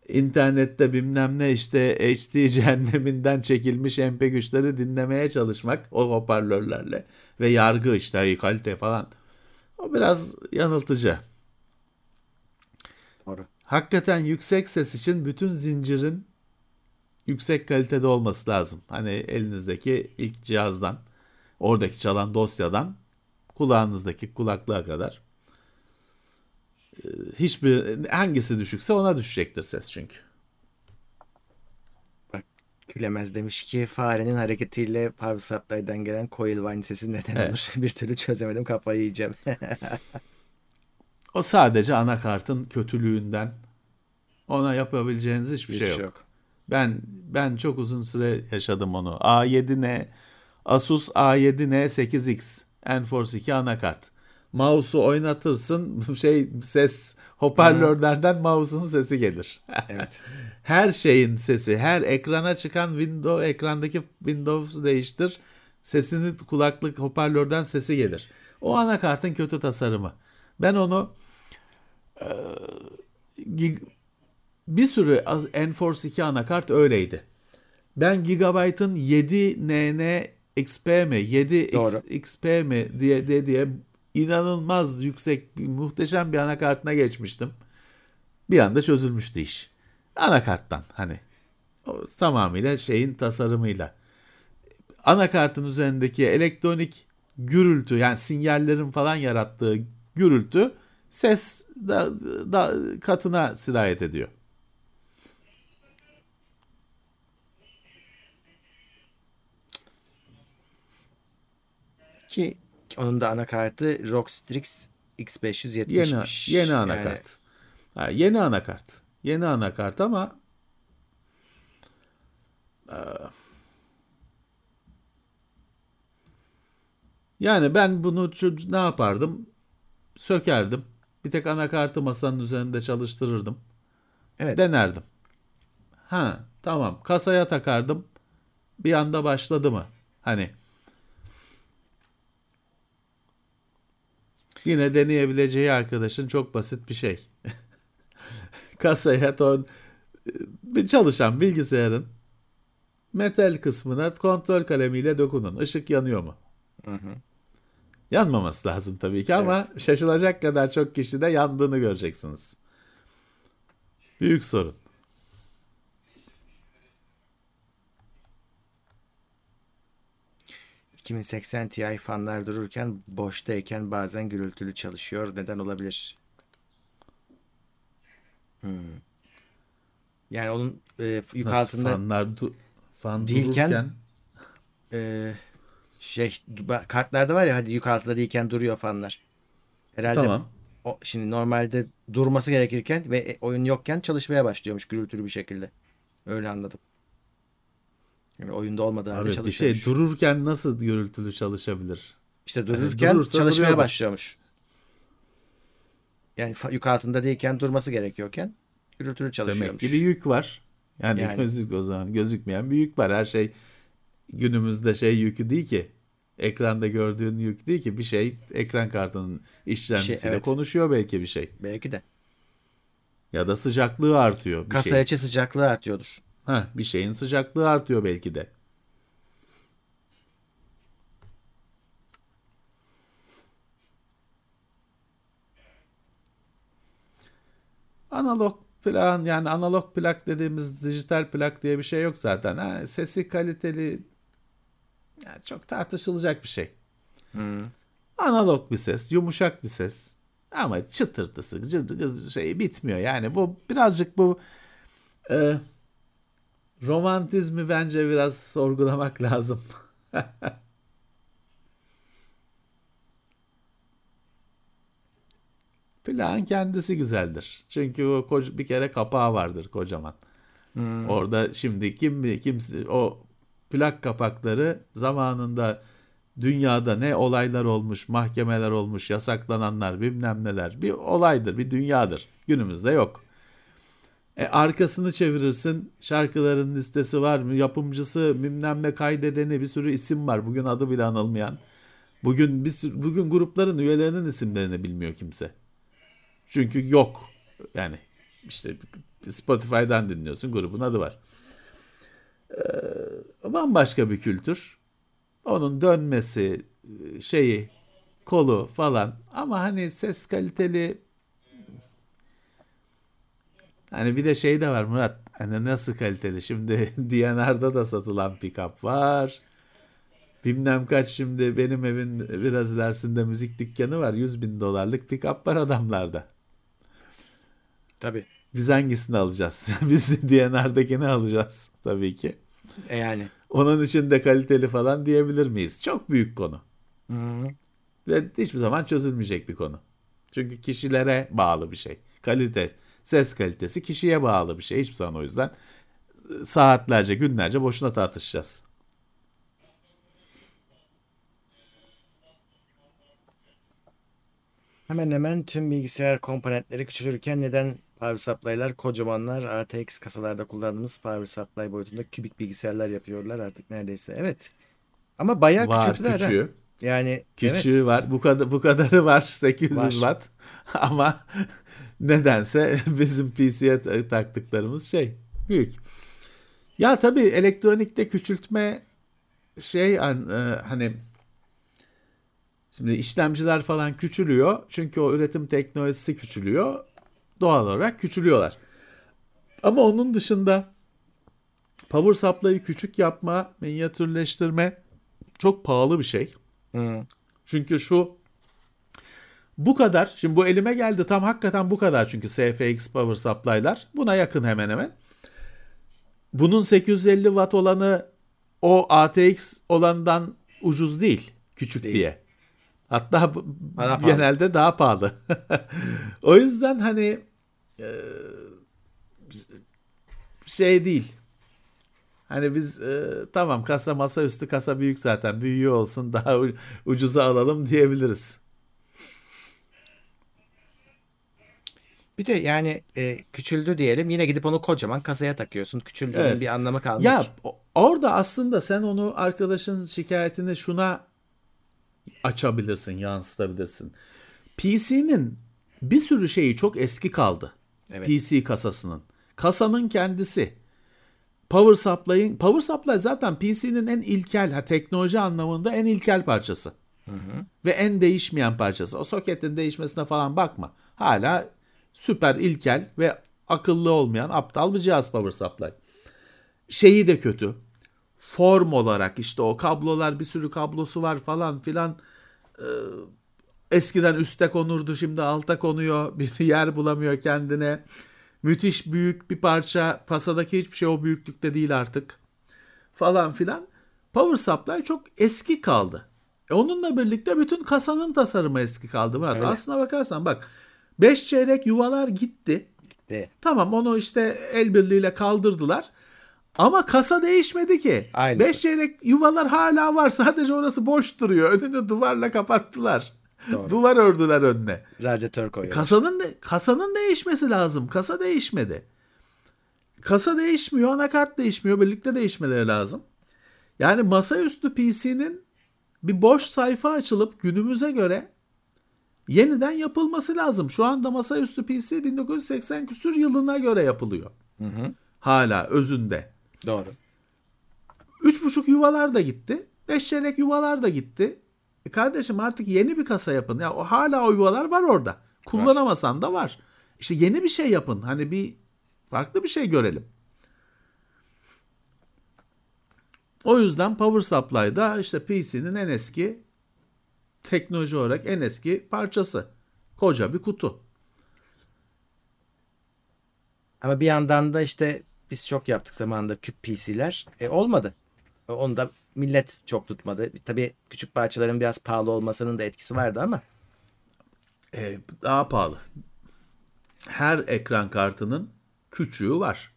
İnternette bilmem ne işte HD cehenneminden çekilmiş MP3'leri dinlemeye çalışmak o hoparlörlerle ve yargı işte kalite falan. O biraz yanıltıcı. Doğru. Hakikaten yüksek ses için bütün zincirin yüksek kalitede olması lazım. Hani elinizdeki ilk cihazdan, oradaki çalan dosyadan kulağınızdaki kulaklığa kadar. Hiçbir hangisi düşükse ona düşecektir ses çünkü. Bak Gülemez demiş ki farenin hareketiyle power supply'dan gelen coil whine sesi neden Evet. olur? Bir türlü çözemedim kafayı yiyeceğim. O sadece anakartın kötülüğünden. Ona yapabileceğiniz hiçbir şey yok. Ben ben çok uzun süre yaşadım onu. A7N Asus A7N 8X Enforce 2 anakart. Mouse'u oynatırsın şey ses hoparlörlerden mouse'un sesi gelir. Evet. her şeyin sesi, her ekrana çıkan Windows ekrandaki Windows'u değiştir. Sesini kulaklık hoparlörden sesi gelir. O anakartın kötü tasarımı. Ben onu e, gig- bir sürü Enforce 2 anakart öyleydi. Ben Gigabyte'ın 7NN XP mi 7 Doğru. XP mi diye diye, diye inanılmaz yüksek muhteşem bir anakartına geçmiştim. Bir anda çözülmüştü iş. Anakarttan hani o tamamıyla şeyin tasarımıyla. Anakartın üzerindeki elektronik gürültü yani sinyallerin falan yarattığı gürültü ses da, da katına sirayet ediyor. Ki onun da anakartı ROG Strix X570'miş. Yeni yeni Yani anakart. Ha, yeni anakart. Yeni anakart ama Ee, yani ben bunu çö- ne yapardım? Sökerdim. Bir tek anakartı masanın üzerinde çalıştırırdım. Evet. Denerdim. Ha, tamam. Kasaya takardım. Bir anda başladı mı? Hani Yine deneyebileceği arkadaşın çok basit bir şey. Kasaya ton bir çalışan bilgisayarın metal kısmına kontrol kalemiyle dokunun. Işık yanıyor mu? Yanmaması lazım tabii ki ama şaşılacak kadar çok kişide yandığını göreceksiniz. Büyük sorun. ...2080 Ti fanlar dururken boştayken bazen gürültülü çalışıyor. Neden olabilir? Hmm. Yani onun e, yük Nasıl altında fanlar du- fan Değilken- dururken e, şey kartlarda var ya hadi yük altında değilken duruyor fanlar. Herhalde tamam. o, şimdi normalde durması gerekirken ve e, oyun yokken çalışmaya başlıyormuş gürültülü bir şekilde. Öyle anladım. Yani oyunda olmadığı halde Abi bir çalışıyormuş. şey dururken nasıl gürültülü çalışabilir? İşte dururken durursa çalışmaya duruyordur. başlıyormuş. Yani yük altında değilken durması gerekiyorken gürültülü Demek çalışıyormuş. ki bir yük var. Yani, Yani. gözük o zaman gözükmeyen bir yük var. Her şey günümüzde şey yükü değil ki. Ekranda gördüğün yük değil ki. Bir şey ekran kartının işlemcisiyle Şey, evet. konuşuyor belki bir şey. Belki de. Ya da sıcaklığı artıyor. Bir Kasa şey. içi sıcaklığı artıyordur. Heh, bir şeyin sıcaklığı artıyor belki de. Analog plan yani analog plak dediğimiz dijital plak diye bir şey yok zaten. Ha, sesi kaliteli yani çok tartışılacak bir şey. Analog bir ses, yumuşak bir ses. Ama çıtırtısı, cı- cı- şey bitmiyor. Yani bu birazcık bu e, romantizmi bence biraz sorgulamak lazım. Plağın kendisi güzeldir. Çünkü o koca- bir kere kapağı vardır kocaman. Orada şimdi kim kimse o plak kapakları zamanında dünyada ne olaylar olmuş, mahkemeler olmuş, yasaklananlar, bilmem neler bir olaydır, bir dünyadır. Günümüzde yok. E, arkasını çevirirsin. Şarkıların listesi var mı? Yapımcısı, bilmem ne kaydedeni bir sürü isim var. Bugün adı bile anılmayan. Bugün bir sürü- bugün grupların üyelerinin isimlerini bilmiyor kimse. Çünkü yok. Yani işte Spotify'dan dinliyorsun grubun adı var. Ee, bambaşka bir kültür. Onun dönmesi, şeyi, kolu falan. Ama hani ses kaliteli Hani bir de şey de var Murat. Hani nasıl kaliteli? Şimdi DNR'da da satılan pick-up var. Bilmem kaç şimdi benim evin biraz ilerisinde müzik dükkanı var. 100 bin dolarlık pick-up var adamlarda. Tabii. Biz hangisini alacağız? Biz DNR'dakini alacağız tabii ki. E yani. Onun için de kaliteli falan diyebilir miyiz? Çok büyük konu. Hı. Ve hiçbir zaman çözülmeyecek bir konu. Çünkü kişilere bağlı bir şey. Kalite, ses kalitesi kişiye bağlı bir şey. Hiçbir zaman o yüzden e, saatlerce, günlerce boşuna tartışacağız. Hemen hemen tüm bilgisayar komponentleri küçülürken neden power supply'lar kocamanlar ATX kasalarda kullandığımız power supply boyutunda kübik bilgisayarlar yapıyorlar artık neredeyse. Evet. Ama bayağı Var küçülttüler ha. küçüğü. Yani Küçüğü evet. var. Bu kadar bu kadarı var 800 Var. watt. Ama nedense bizim PC'ye ta- taktıklarımız şey büyük. Ya tabii elektronikte küçültme şey e, hani şimdi işlemciler falan küçülüyor. Çünkü o üretim teknolojisi küçülüyor. Doğal olarak küçülüyorlar. Ama onun dışında power supply'ı küçük yapma, minyatürleştirme çok pahalı bir şey. Hı. Çünkü şu bu kadar. Şimdi bu elime geldi tam hakikaten bu kadar çünkü SFX power supply'lar. Buna yakın hemen hemen. Bunun 850 watt olanı o ATX olandan ucuz değil. Küçük Değil. diye. Hatta Daha pahalı. genelde daha pahalı. o yüzden hani e, şey değil. Hani biz e, tamam kasa masa üstü kasa büyük zaten büyüğü olsun daha ucuza alalım diyebiliriz. Bir de yani e, küçüldü diyelim yine gidip onu kocaman kasaya takıyorsun. Küçüldüğünün Evet. bir anlamı kalmıyor Ya ki. orada aslında sen onu arkadaşın şikayetini şuna açabilirsin, yansıtabilirsin. PC'nin bir sürü şeyi çok eski kaldı. Evet. PC kasasının. Kasanın kendisi. Power Supply'in Power Supply zaten PC'nin en ilkel, ha, teknoloji anlamında en ilkel parçası. Ve en değişmeyen parçası. O soketin değişmesine falan bakma. Hala süper ilkel ve akıllı olmayan aptal bir cihaz Power Supply şeyi de kötü. Form olarak işte o kablolar bir sürü kablosu var falan filan. Ee, eskiden üste konurdu şimdi alta konuyor. Bir yer bulamıyor kendine. Müthiş büyük bir parça. Pasadaki hiçbir şey o büyüklükte değil artık. Falan filan. Power Supply çok eski kaldı. E onunla birlikte bütün kasanın tasarımı eski kaldı Murat. Öyle. Aslına bakarsan bak 5 çeyrek yuvalar gitti. Ve Tamam onu işte el birliğiyle kaldırdılar. Ama kasa değişmedi ki. Aynısı. 5 çeyrek yuvalar hala var. Sadece orası boş duruyor. Önünü duvarla kapattılar. Doğru. Duvar ördüler önüne. radyatör koyuyorlar. Kasanın de, kasanın değişmesi lazım. Kasa değişmedi. Kasa değişmiyor, anakart değişmiyor. Birlikte değişmeleri lazım. Yani masaüstü PC'nin bir boş sayfa açılıp günümüze göre yeniden yapılması lazım. Şu anda masaüstü PC 1980 küsür yılına göre yapılıyor. Hı hı. Hala özünde. Doğru. Üç buçuk yuvalar da gitti. Beş çeyrek yuvalar da gitti. E kardeşim artık yeni bir kasa yapın. Ya o hala o yuvalar var orada. Kullanamasan da var. İşte yeni bir şey yapın. Hani bir farklı bir şey görelim. O yüzden Power Supply'da işte PC'nin en eski teknoloji olarak en eski parçası. Koca bir kutu. Ama bir yandan da işte biz çok yaptık zamanında küp PC'ler. E, olmadı. E, Onu da millet çok tutmadı. Tabii küçük parçaların biraz pahalı olmasının da etkisi vardı ama e, daha pahalı. Her ekran kartının küçüğü var.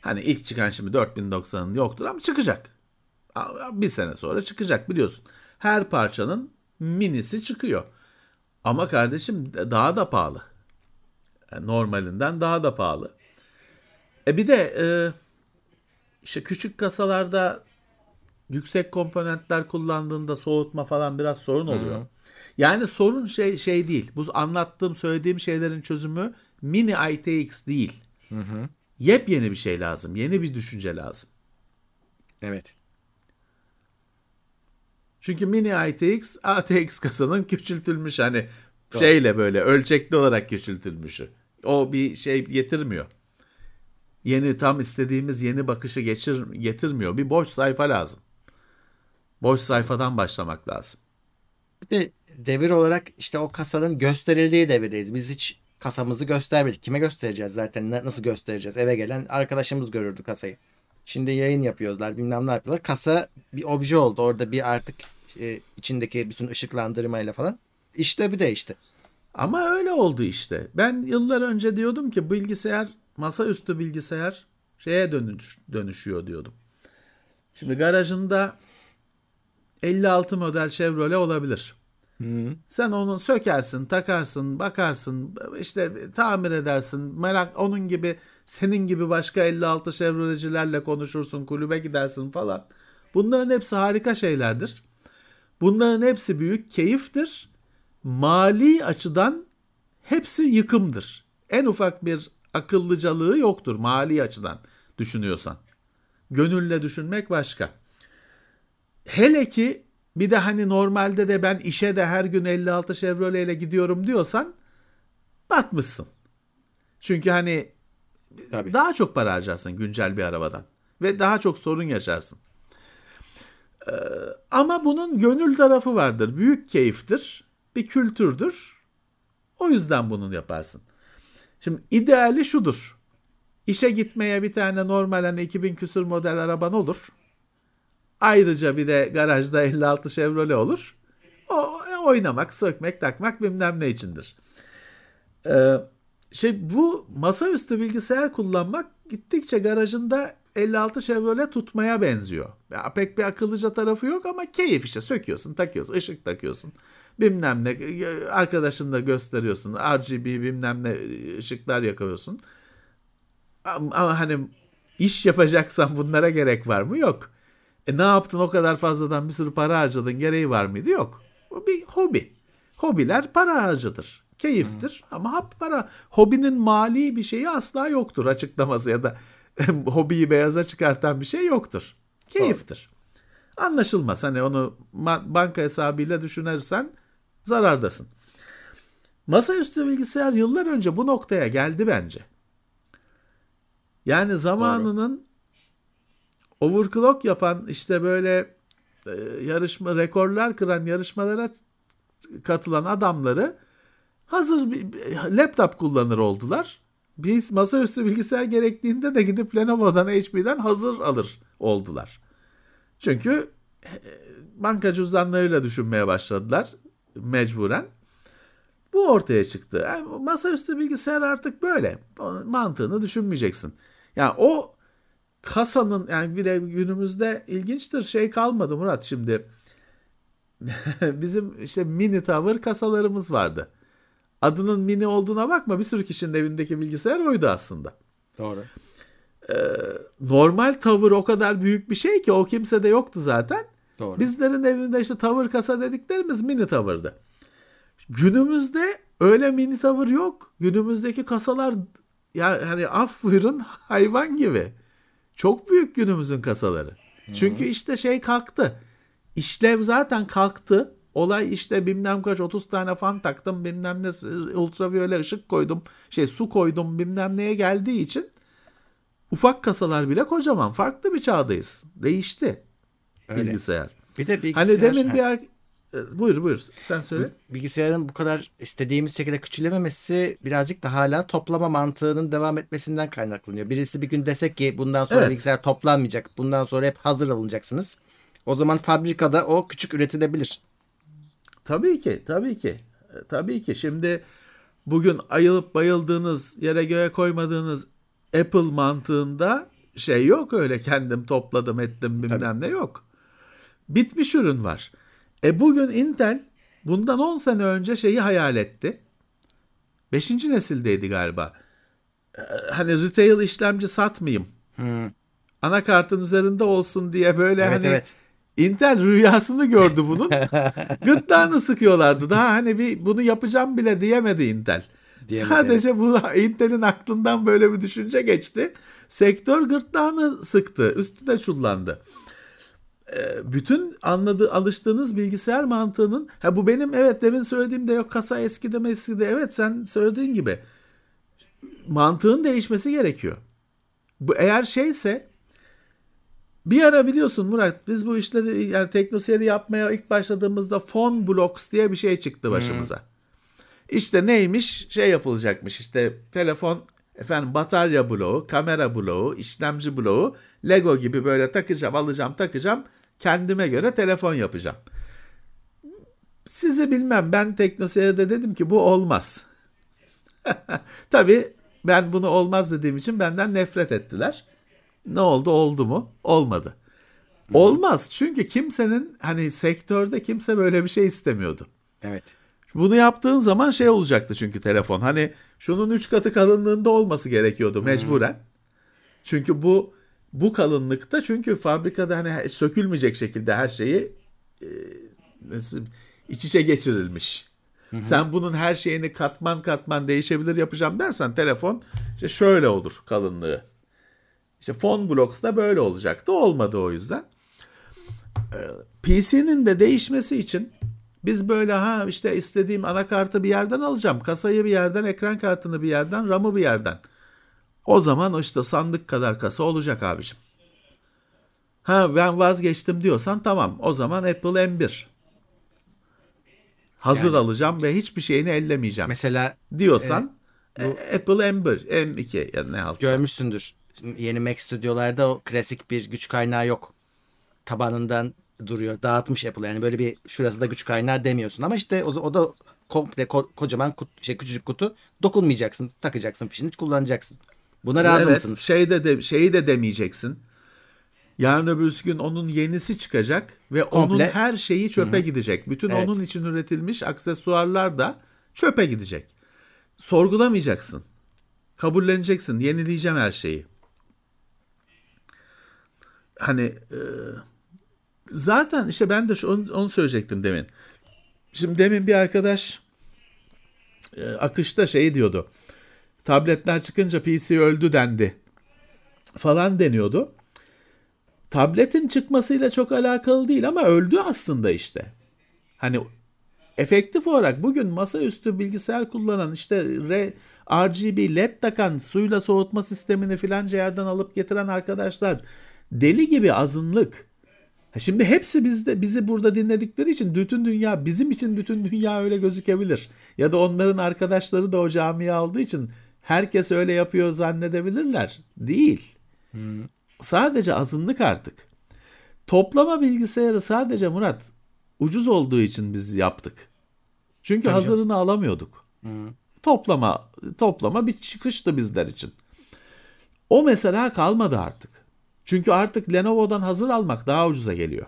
Hani ilk çıkan şimdi 4090'ın yoktur ama çıkacak. Bir sene sonra çıkacak biliyorsun. Her parçanın minisi çıkıyor. Ama kardeşim daha da pahalı. Yani normalinden daha da pahalı. E bir de e, işte küçük kasalarda yüksek komponentler kullandığında soğutma falan biraz sorun oluyor. Yani sorun şey şey değil. Bu anlattığım, söylediğim şeylerin çözümü mini ITX değil. Yepyeni bir şey lazım. Yeni bir düşünce lazım. evet. Çünkü mini ITX, ATX kasanın küçültülmüş hani şeyle böyle ölçekli olarak küçültülmüşü. O bir şey getirmiyor. Yeni tam istediğimiz yeni bakışı geçir, getirmiyor. Bir boş sayfa lazım. Boş sayfadan başlamak lazım. Bir de devir olarak işte o kasanın gösterildiği devirdeyiz. Biz hiç kasamızı göstermedik. Kime göstereceğiz zaten? Na- Nasıl göstereceğiz? Eve gelen arkadaşımız görürdü kasayı. Şimdi yayın yapıyorlar, bilmem ne yapıyorlar. Kasa bir obje oldu. Orada bir artık e, içindeki bütün ışıklandırmayla falan. İşte bir de işte. Ama öyle oldu işte. Ben yıllar önce diyordum ki bilgisayar, masaüstü bilgisayar şeye dönüş, dönüşüyor diyordum. Şimdi garajında 56 model Chevrolet olabilir. Sen onu sökersin, takarsın, bakarsın, işte tamir edersin. Merak onun gibi senin gibi başka 56 Chevrolet'cilerle konuşursun, kulübe gidersin falan. Bunların hepsi harika şeylerdir. Bunların hepsi büyük keyiftir. Mali açıdan hepsi yıkımdır. En ufak bir akıllıcalığı yoktur mali açıdan düşünüyorsan. Gönülle düşünmek başka. Hele ki bir de hani normalde de ben işe de her gün 56 Chevrolet ile gidiyorum diyorsan batmışsın. Çünkü hani Tabii. daha çok para harcarsın güncel bir arabadan ve daha çok sorun yaşarsın. Ee, ama bunun gönül tarafı vardır. Büyük keyiftir, bir kültürdür. O yüzden bunu yaparsın. Şimdi ideali şudur. İşe gitmeye bir tane normal hani 2000 küsur model araban olur. Ayrıca bir de garajda 56 Chevrolet olur. O, oynamak, sökmek, takmak bilmem ne içindir. Ee, şey bu masaüstü bilgisayar kullanmak gittikçe garajında 56 Chevrolet tutmaya benziyor. Ya pek bir akıllıca tarafı yok ama keyif işte söküyorsun, takıyorsun, ışık takıyorsun. Bilmem ne arkadaşın da gösteriyorsun. RGB bilmem ne ışıklar yakıyorsun. Ama, ama hani iş yapacaksan bunlara gerek var mı? Yok. E ne yaptın o kadar fazladan bir sürü para harcadın gereği var mıydı? Yok. O bir hobi. Hobiler para harcadır. Keyiftir hmm. ama para. Hobinin mali bir şeyi asla yoktur açıklaması ya da hobiyi beyaza çıkartan bir şey yoktur. Keyiftir. Doğru. Anlaşılmaz. Hani onu banka hesabıyla düşünürsen zarardasın. Masaüstü bilgisayar yıllar önce bu noktaya geldi bence. Yani zamanının Doğru. overclock yapan işte böyle e, yarışma rekorlar kıran yarışmalara katılan adamları hazır bir laptop kullanır oldular. Biz masaüstü bilgisayar gerektiğinde de gidip Lenovo'dan HP'den hazır alır oldular. Çünkü e, banka cüzdanlarıyla düşünmeye başladılar mecburen. Bu ortaya çıktı. Yani masaüstü bilgisayar artık böyle. Mantığını düşünmeyeceksin. Yani o kasanın yani bir de günümüzde ilginçtir şey kalmadı Murat şimdi. Bizim işte mini tower kasalarımız vardı. Adının mini olduğuna bakma bir sürü kişinin evindeki bilgisayar oydu aslında. Doğru. Ee, normal tavır o kadar büyük bir şey ki o kimse de yoktu zaten. Doğru. Bizlerin evinde işte tavır kasa dediklerimiz mini tavırdı. Günümüzde öyle mini tavır yok. Günümüzdeki kasalar ya hani af buyurun hayvan gibi. Çok büyük günümüzün kasaları. Hı-hı. Çünkü işte şey kalktı. İşlev zaten kalktı. Olay işte bilmem kaç 30 tane fan taktım bilmem ne ultraviyole ışık koydum şey su koydum bilmem neye geldiği için ufak kasalar bile kocaman farklı bir çağdayız. Değişti Öyle. bilgisayar. Bir de bilgisayar. Hani demin bir er... Buyur buyur sen söyle. Bilgisayarın bu kadar istediğimiz şekilde küçülememesi birazcık da hala toplama mantığının devam etmesinden kaynaklanıyor. Birisi bir gün desek ki bundan sonra evet. bilgisayar toplanmayacak. Bundan sonra hep hazır alınacaksınız. O zaman fabrikada o küçük üretilebilir. Tabii ki, tabii ki. E, tabii ki. Şimdi bugün ayılıp bayıldığınız, yere göğe koymadığınız Apple mantığında şey yok öyle kendim topladım ettim bilmem tabii. ne yok. Bitmiş ürün var. E bugün Intel bundan 10 sene önce şeyi hayal etti. Beşinci nesildeydi galiba. E, hani retail işlemci satmayayım. Hmm. Anakartın üzerinde olsun diye böyle evet, hani evet. Intel rüyasını gördü bunun. Gırtlağını sıkıyorlardı. Daha hani bir bunu yapacağım bile diyemedi Intel. Diyemedi, Sadece bu Intel'in aklından böyle bir düşünce geçti. Sektör gırtlağını sıktı. Üstü de çullandı. Ee, bütün anladığı alıştığınız bilgisayar mantığının ha bu benim evet demin söylediğim de yok kasa eskide mi eskide evet sen söylediğin gibi mantığın değişmesi gerekiyor. Bu eğer şeyse bir ara biliyorsun Murat biz bu işleri yani teknoseri yapmaya ilk başladığımızda phone blocks diye bir şey çıktı başımıza. Hmm. İşte neymiş şey yapılacakmış işte telefon efendim batarya bloğu, kamera bloğu, işlemci bloğu, Lego gibi böyle takacağım, alacağım, takacağım. Kendime göre telefon yapacağım. Sizi bilmem ben teknoseyirde dedim ki bu olmaz. Tabii ben bunu olmaz dediğim için benden nefret ettiler. Ne oldu oldu mu? Olmadı. Olmaz çünkü kimsenin hani sektörde kimse böyle bir şey istemiyordu. Evet. Bunu yaptığın zaman şey olacaktı çünkü telefon. Hani şunun üç katı kalınlığında olması gerekiyordu mecburen. Çünkü bu bu kalınlıkta çünkü fabrikada hani sökülmeyecek şekilde her şeyi e, nasıl iç içe geçirilmiş. Hı-hı. Sen bunun her şeyini katman katman değişebilir yapacağım dersen telefon işte şöyle olur kalınlığı. İşte phone blocks da böyle olacaktı. Olmadı o yüzden. Ee, PC'nin de değişmesi için biz böyle ha işte istediğim anakartı bir yerden alacağım. Kasayı bir yerden, ekran kartını bir yerden, RAM'ı bir yerden. O zaman işte sandık kadar kasa olacak abicim. Ha ben vazgeçtim diyorsan tamam. O zaman Apple M1. Hazır yani, alacağım ve hiçbir şeyini ellemeyeceğim. Mesela diyorsan e, bu, e, Apple M1, M2 ya ne altı. Görmüşsündür. Yeni Mac stüdyolarda o klasik bir güç kaynağı yok. Tabanından duruyor. Dağıtmış Apple yani böyle bir şurası da güç kaynağı demiyorsun ama işte o, o da komple ko- kocaman kut, şey küçücük kutu dokunmayacaksın. Takacaksın fişini kullanacaksın. Buna razı evet, mısınız? Şeyde de şeyi de demeyeceksin. Yarın öbür gün onun yenisi çıkacak ve onun Komple- her şeyi çöpe gidecek. Bütün Evet. onun için üretilmiş aksesuarlar da çöpe gidecek. Sorgulamayacaksın. Kabulleneceksin. Yenileyeceğim her şeyi. Hani e, zaten işte ben de şu, onu, onu söyleyecektim demin. Şimdi demin bir arkadaş e, akışta şey diyordu. Tabletler çıkınca PC öldü dendi falan deniyordu. Tabletin çıkmasıyla çok alakalı değil ama öldü aslında işte. Hani efektif olarak bugün masaüstü bilgisayar kullanan işte RGB led takan suyla soğutma sistemini filanca yerden alıp getiren arkadaşlar deli gibi azınlık. Ha Şimdi hepsi bizde bizi burada dinledikleri için bütün dünya bizim için bütün dünya öyle gözükebilir. Ya da onların arkadaşları da o camiye aldığı için herkes öyle yapıyor zannedebilirler. Değil. Sadece azınlık artık. Toplama bilgisayarı sadece Murat ucuz olduğu için biz yaptık. Çünkü Tabii hazırını alamıyorduk. Toplama toplama bir çıkıştı bizler için. O mesela kalmadı artık. Çünkü artık Lenovo'dan hazır almak daha ucuza geliyor.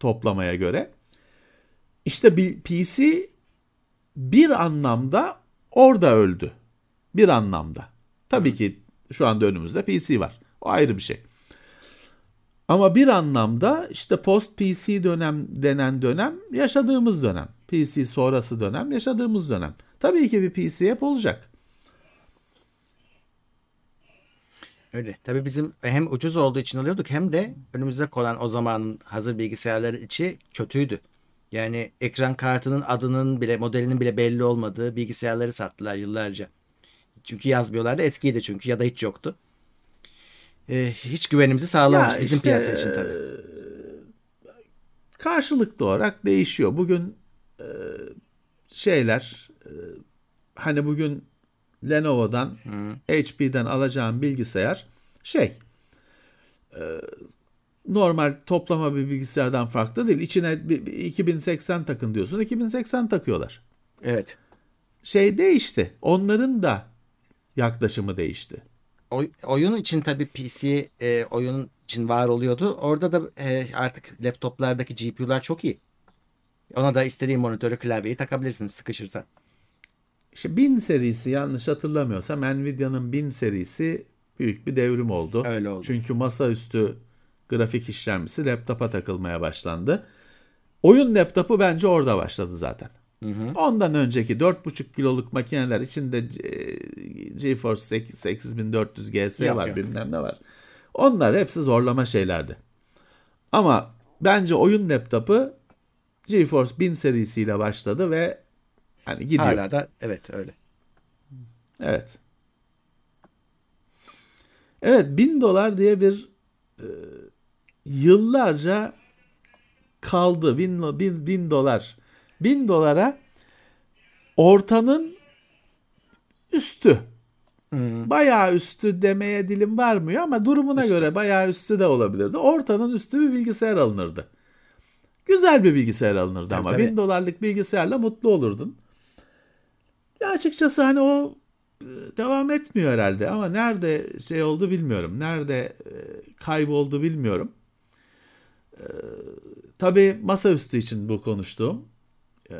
Toplamaya göre. İşte bir PC bir anlamda orada öldü. Bir anlamda. Tabii ki şu anda önümüzde PC var. O ayrı bir şey. Ama bir anlamda işte post PC dönem denen dönem yaşadığımız dönem. PC sonrası dönem yaşadığımız dönem. Tabii ki bir PC hep olacak. Öyle. Tabii bizim hem ucuz olduğu için alıyorduk hem de önümüzde konan o zamanın hazır bilgisayarları içi kötüydü. Yani ekran kartının adının bile modelinin bile belli olmadığı bilgisayarları sattılar yıllarca. Çünkü yazmıyorlardı. Eskiydi çünkü ya da hiç yoktu. Ee, hiç güvenimizi sağlamamış bizim işte, piyasa için tabii. karşılıklı olarak değişiyor. Bugün e, şeyler e, hani bugün Lenovo'dan HP'den alacağım bilgisayar şey e, normal toplama bir bilgisayardan farklı değil. İçine bir- bir 2080 takın diyorsun. 2080 takıyorlar. Evet. Şey değişti. Onların da yaklaşımı değişti. Oy- oyun için tabii PC e, oyun için var oluyordu. Orada da e, artık laptoplardaki GPU'lar çok iyi. Ona da istediğin monitörü klavyeyi takabilirsin sıkışırsa. İşte 1000 serisi yanlış hatırlamıyorsam Nvidia'nın 1000 serisi büyük bir devrim oldu. Öyle oldu. Çünkü masaüstü grafik işlemcisi laptopa takılmaya başlandı. Oyun laptopu bence orada başladı zaten. Ondan önceki 4,5 kiloluk makineler içinde GeForce 8- 8400 GS Yok, var yok. bilmem ne var. Onlar hepsi zorlama şeylerdi. Ama bence oyun laptopu GeForce 1000 serisiyle başladı ve hani gidiyor. Hala da evet öyle. Evet. Evet 1000 dolar diye bir e, yıllarca kaldı. 1000 bin, bin dolar. 1000 dolara ortanın üstü. Bayağı üstü demeye dilim varmıyor ama durumuna göre bayağı üstü de olabilirdi. Ortanın üstü bir bilgisayar alınırdı. Güzel bir bilgisayar alınırdı Tabii, ama tabii. 1000 dolarlık bilgisayarla mutlu olurdun. Ya açıkçası hani o e, devam etmiyor herhalde ama nerede şey oldu bilmiyorum. Nerede e, kayboldu bilmiyorum. E, tabii masaüstü için bu konuştuğum. E,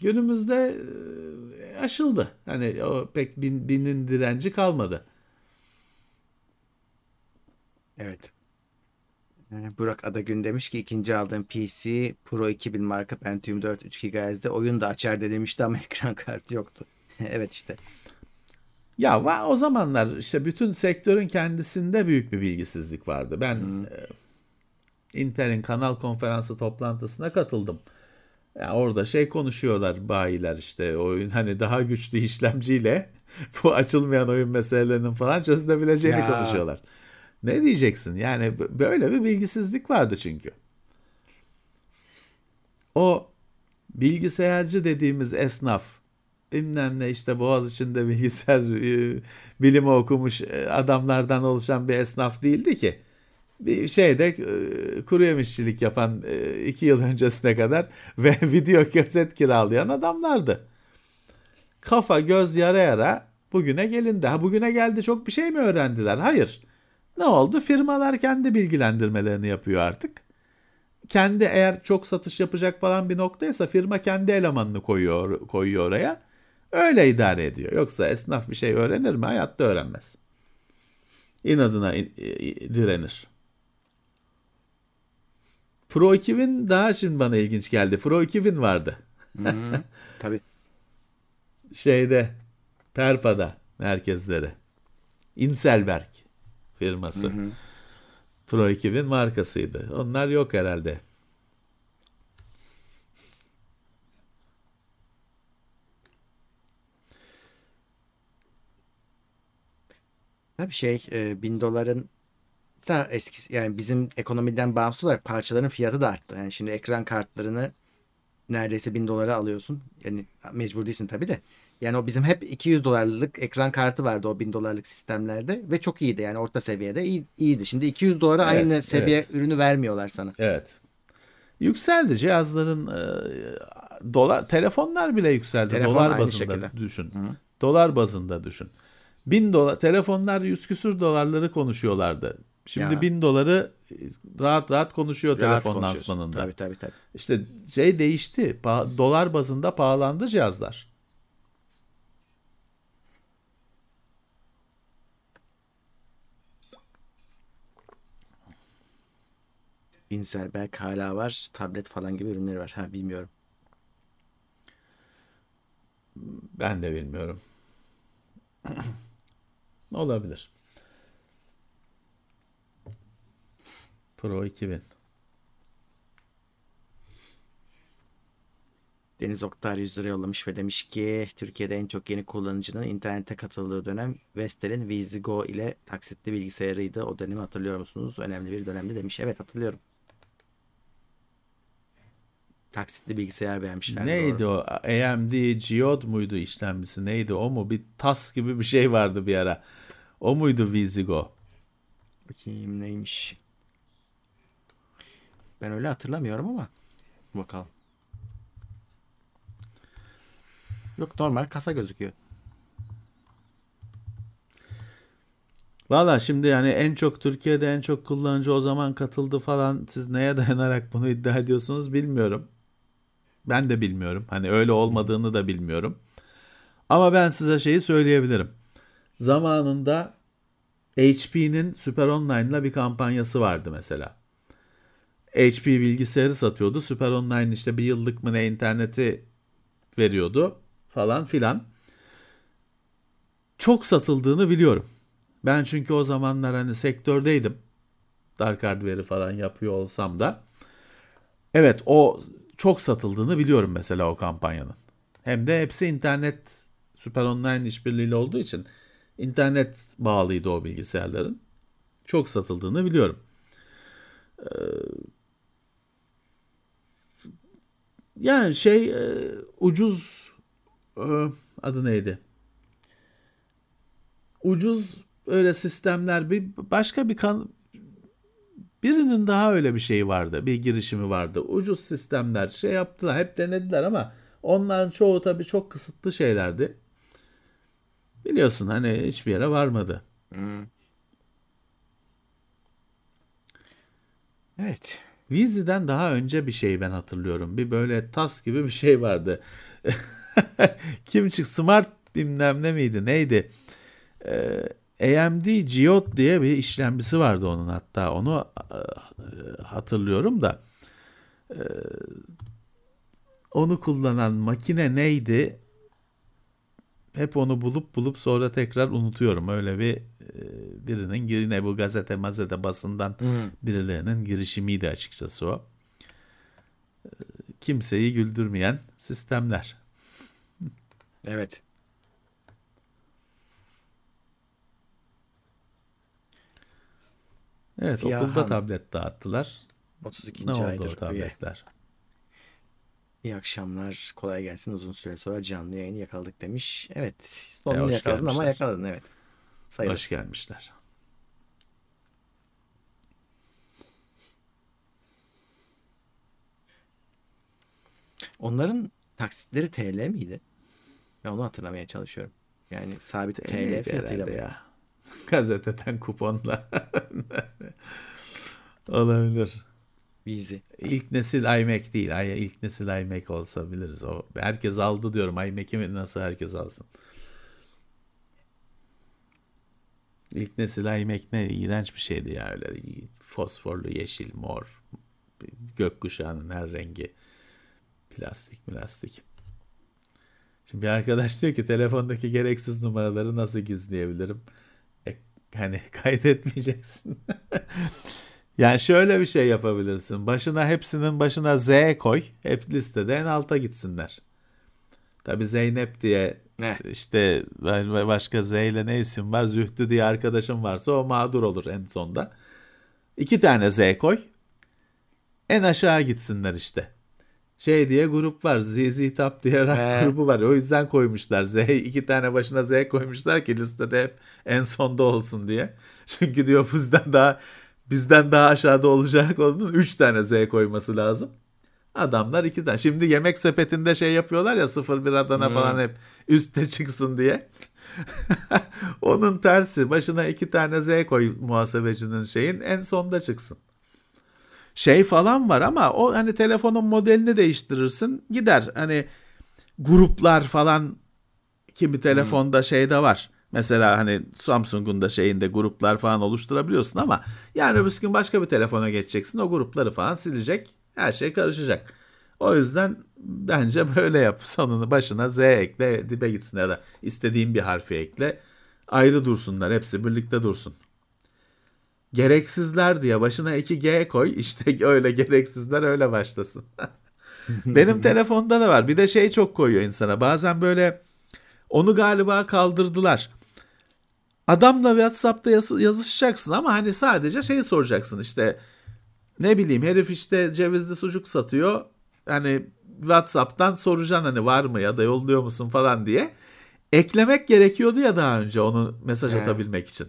günümüzde aşıldı. Hani o pek bin, binin direnci kalmadı. Evet. Burak Adagün demiş ki ikinci aldığım PC Pro 2000 marka Pentium 4 3 GHz'de oyun da açar de demişti ama ekran kartı yoktu. evet işte. Ya va- o zamanlar işte bütün sektörün kendisinde büyük bir bilgisizlik vardı. Ben e, Intel'in kanal konferansı toplantısına katıldım. Ya orada şey konuşuyorlar bayiler işte oyun hani daha güçlü işlemciyle bu açılmayan oyun meselelerinin falan çözülebileceğini Ya. konuşuyorlar. Ne diyeceksin? Yani böyle bir bilgisizlik vardı çünkü. O bilgisayarcı dediğimiz esnaf bilmem ne işte boğaz içinde bilgisayar e, bilimi okumuş e, adamlardan oluşan bir esnaf değildi ki. bir şeyde e, kuru yemişçilik yapan iki yıl öncesine kadar ve video kaset kiralayan adamlardı. Kafa göz yara yara bugüne gelindi. Ha bugüne geldi çok bir şey mi öğrendiler? Hayır. Ne oldu? Firmalar kendi bilgilendirmelerini yapıyor artık. Kendi eğer çok satış yapacak falan bir noktaysa firma kendi elemanını koyuyor koyuyor oraya. Öyle idare ediyor. Yoksa esnaf bir şey öğrenir mi? Hayatta öğrenmez. İnadına direnir. Pro 2000 daha şimdi bana ilginç geldi. Pro 2000 vardı. Hı, tabii. Şeyde Perpa'da merkezleri. Inselberg firması. Hı hı. Pro 2000 markasıydı. Onlar yok herhalde. Tabii şey e, bin doların da eskisi yani bizim ekonomiden bağımsız olarak parçaların fiyatı da arttı. Yani şimdi ekran kartlarını neredeyse bin dolara alıyorsun. Yani mecbur değilsin tabii de. Yani o bizim hep 200 dolarlık ekran kartı vardı o bin dolarlık sistemlerde ve çok iyiydi yani orta seviyede iyi, iyiydi. Şimdi 200 dolara Evet, aynı seviye evet. ürünü vermiyorlar sana. Evet. Yükseldi cihazların e, dolar telefonlar bile yükseldi. Telefon dolar aynı bazında şekilde. düşün. Dolar bazında düşün. Bin dolar telefonlar yüz küsür dolarları konuşuyorlardı. Şimdi Ya. bin doları rahat rahat konuşuyor Rahat telefon lansmanında. Tabii tabii tabii. İşte şey değişti. Pa- dolar bazında pahalandı cihazlar. Inselberg hala var. Tablet falan gibi ürünleri var. Ha bilmiyorum. Ben de bilmiyorum. Olabilir. Pro 2000. Deniz Oktar 100 lira yollamış ve demiş ki Türkiye'de en çok yeni kullanıcının internete katıldığı dönem Vestel'in VisiGo ile taksitli bilgisayarıydı. O dönemi hatırlıyor musunuz? Önemli bir dönemdi demiş. Evet hatırlıyorum. Taksitli bilgisayar beğenmişler. Neydi o? AMD Geode muydu işlemcisi? Neydi o mu? Bir tas gibi bir şey vardı bir ara. O muydu VisiGo? Bakayım neymiş. Ben öyle hatırlamıyorum ama. Bakalım. Yok normal kasa gözüküyor. Valla şimdi yani en çok Türkiye'de en çok kullanıcı o zaman katıldı falan. Siz neye dayanarak bunu iddia ediyorsunuz bilmiyorum. Ben de bilmiyorum. Hani öyle olmadığını da bilmiyorum. Ama ben size şeyi söyleyebilirim. Zamanında HP'nin Super Online'la bir kampanyası vardı mesela. HP bilgisayarı satıyordu. Super Online işte bir yıllık mı ne interneti veriyordu falan filan. Çok satıldığını biliyorum. Ben çünkü o zamanlar hani sektördeydim. Dark Hardware'i falan yapıyor olsam da. Evet o çok satıldığını biliyorum mesela o kampanyanın. Hem de hepsi internet Super Online işbirliğiyle olduğu için internet bağlıydı o bilgisayarların. Çok satıldığını biliyorum. Ee, yani şey e, ucuz e, adı neydi? Ucuz öyle sistemler bir başka bir kan birinin daha öyle bir şeyi vardı. Bir girişimi vardı. Ucuz sistemler şey yaptılar. Hep denediler ama onların çoğu tabii çok kısıtlı şeylerdi. Biliyorsun hani hiçbir yere varmadı. Evet. Vizi'den daha önce bir şey ben hatırlıyorum. Bir böyle tas gibi bir şey vardı. Kim çık Smart bilmem ne miydi neydi? Ee, AMD Geode diye bir işlemcisi vardı onun hatta. Onu e, hatırlıyorum da. Ee, onu kullanan makine neydi? Hep onu bulup bulup sonra tekrar unutuyorum. Öyle bir e, birinin yine bu gazete mazete basından birilerinin girişimiydi açıkçası o. Kimseyi güldürmeyen sistemler. Evet. Evet Ziya okulda tablet dağıttılar. 32. Ne oldu o tabletler? Üye. İyi akşamlar. Kolay gelsin. Uzun süre sonra canlı yayını yakaladık demiş. Evet. Sonunu e, yakaladın gelmişler. ama yakaladın evet. Sayılır. Hoş gelmişler. Onların taksitleri TL miydi? Ben onu hatırlamaya çalışıyorum. Yani sabit TL, TL fiyatıyla mı? Ya. Gazeteden kuponla. Olabilir. Easy. İlk nesil iMac değil. Ay, ilk nesil iMac olsa biliriz. O, herkes aldı diyorum. iMac'i nasıl herkes alsın? İlk nesil iMac ne? İğrenç bir şeydi ya öyle. Fosforlu, yeşil, mor. Gökkuşağının her rengi. Plastik, plastik. Şimdi bir arkadaş diyor ki telefondaki gereksiz numaraları nasıl gizleyebilirim? Hani kaydetmeyeceksin. yani şöyle bir şey yapabilirsin. Başına hepsinin başına Z koy. Hep listede en alta gitsinler. Tabi Zeynep diye Ne? işte başka Z ile ne isim var? Zühtü diye arkadaşım varsa o mağdur olur en sonda. İki tane Z koy. En aşağı gitsinler işte. Şey diye grup var. ZZ Top diye rock He. grubu var. O yüzden koymuşlar. Z iki tane başına Z koymuşlar ki listede hep en sonda olsun diye. Çünkü diyor bizden daha bizden daha aşağıda olacak onun üç tane Z koyması lazım. Adamlar iki tane. Şimdi yemek sepetinde şey yapıyorlar ya 01 Adana falan hep üste çıksın diye. Onun tersi başına iki tane Z koy muhasebecinin şeyin en sonda çıksın. Şey falan var ama o hani telefonun modelini değiştirirsin gider. Hani gruplar falan kimi telefonda şeyde var. Mesela hani Samsung'un da şeyinde gruplar falan oluşturabiliyorsun ama yani öbür gün başka bir telefona geçeceksin. O grupları falan silecek. Her şey karışacak. O yüzden bence böyle yap. Sonunu başına Z ekle, dibe gitsin ya da istediğin bir harfi ekle. Ayrı dursunlar. Hepsi birlikte dursun. Gereksizler diye başına 2G koy. İşte öyle gereksizler öyle başlasın. Benim telefonda da var. Bir de şey çok koyuyor insana. Bazen böyle onu galiba kaldırdılar. Adamla WhatsApp'ta yaz- yazışacaksın ama hani sadece şey soracaksın işte ne bileyim herif işte cevizli sucuk satıyor. Hani WhatsApp'tan soracaksın hani var mı ya da yolluyor musun falan diye. Eklemek gerekiyordu ya daha önce onu mesaj Evet. atabilmek için.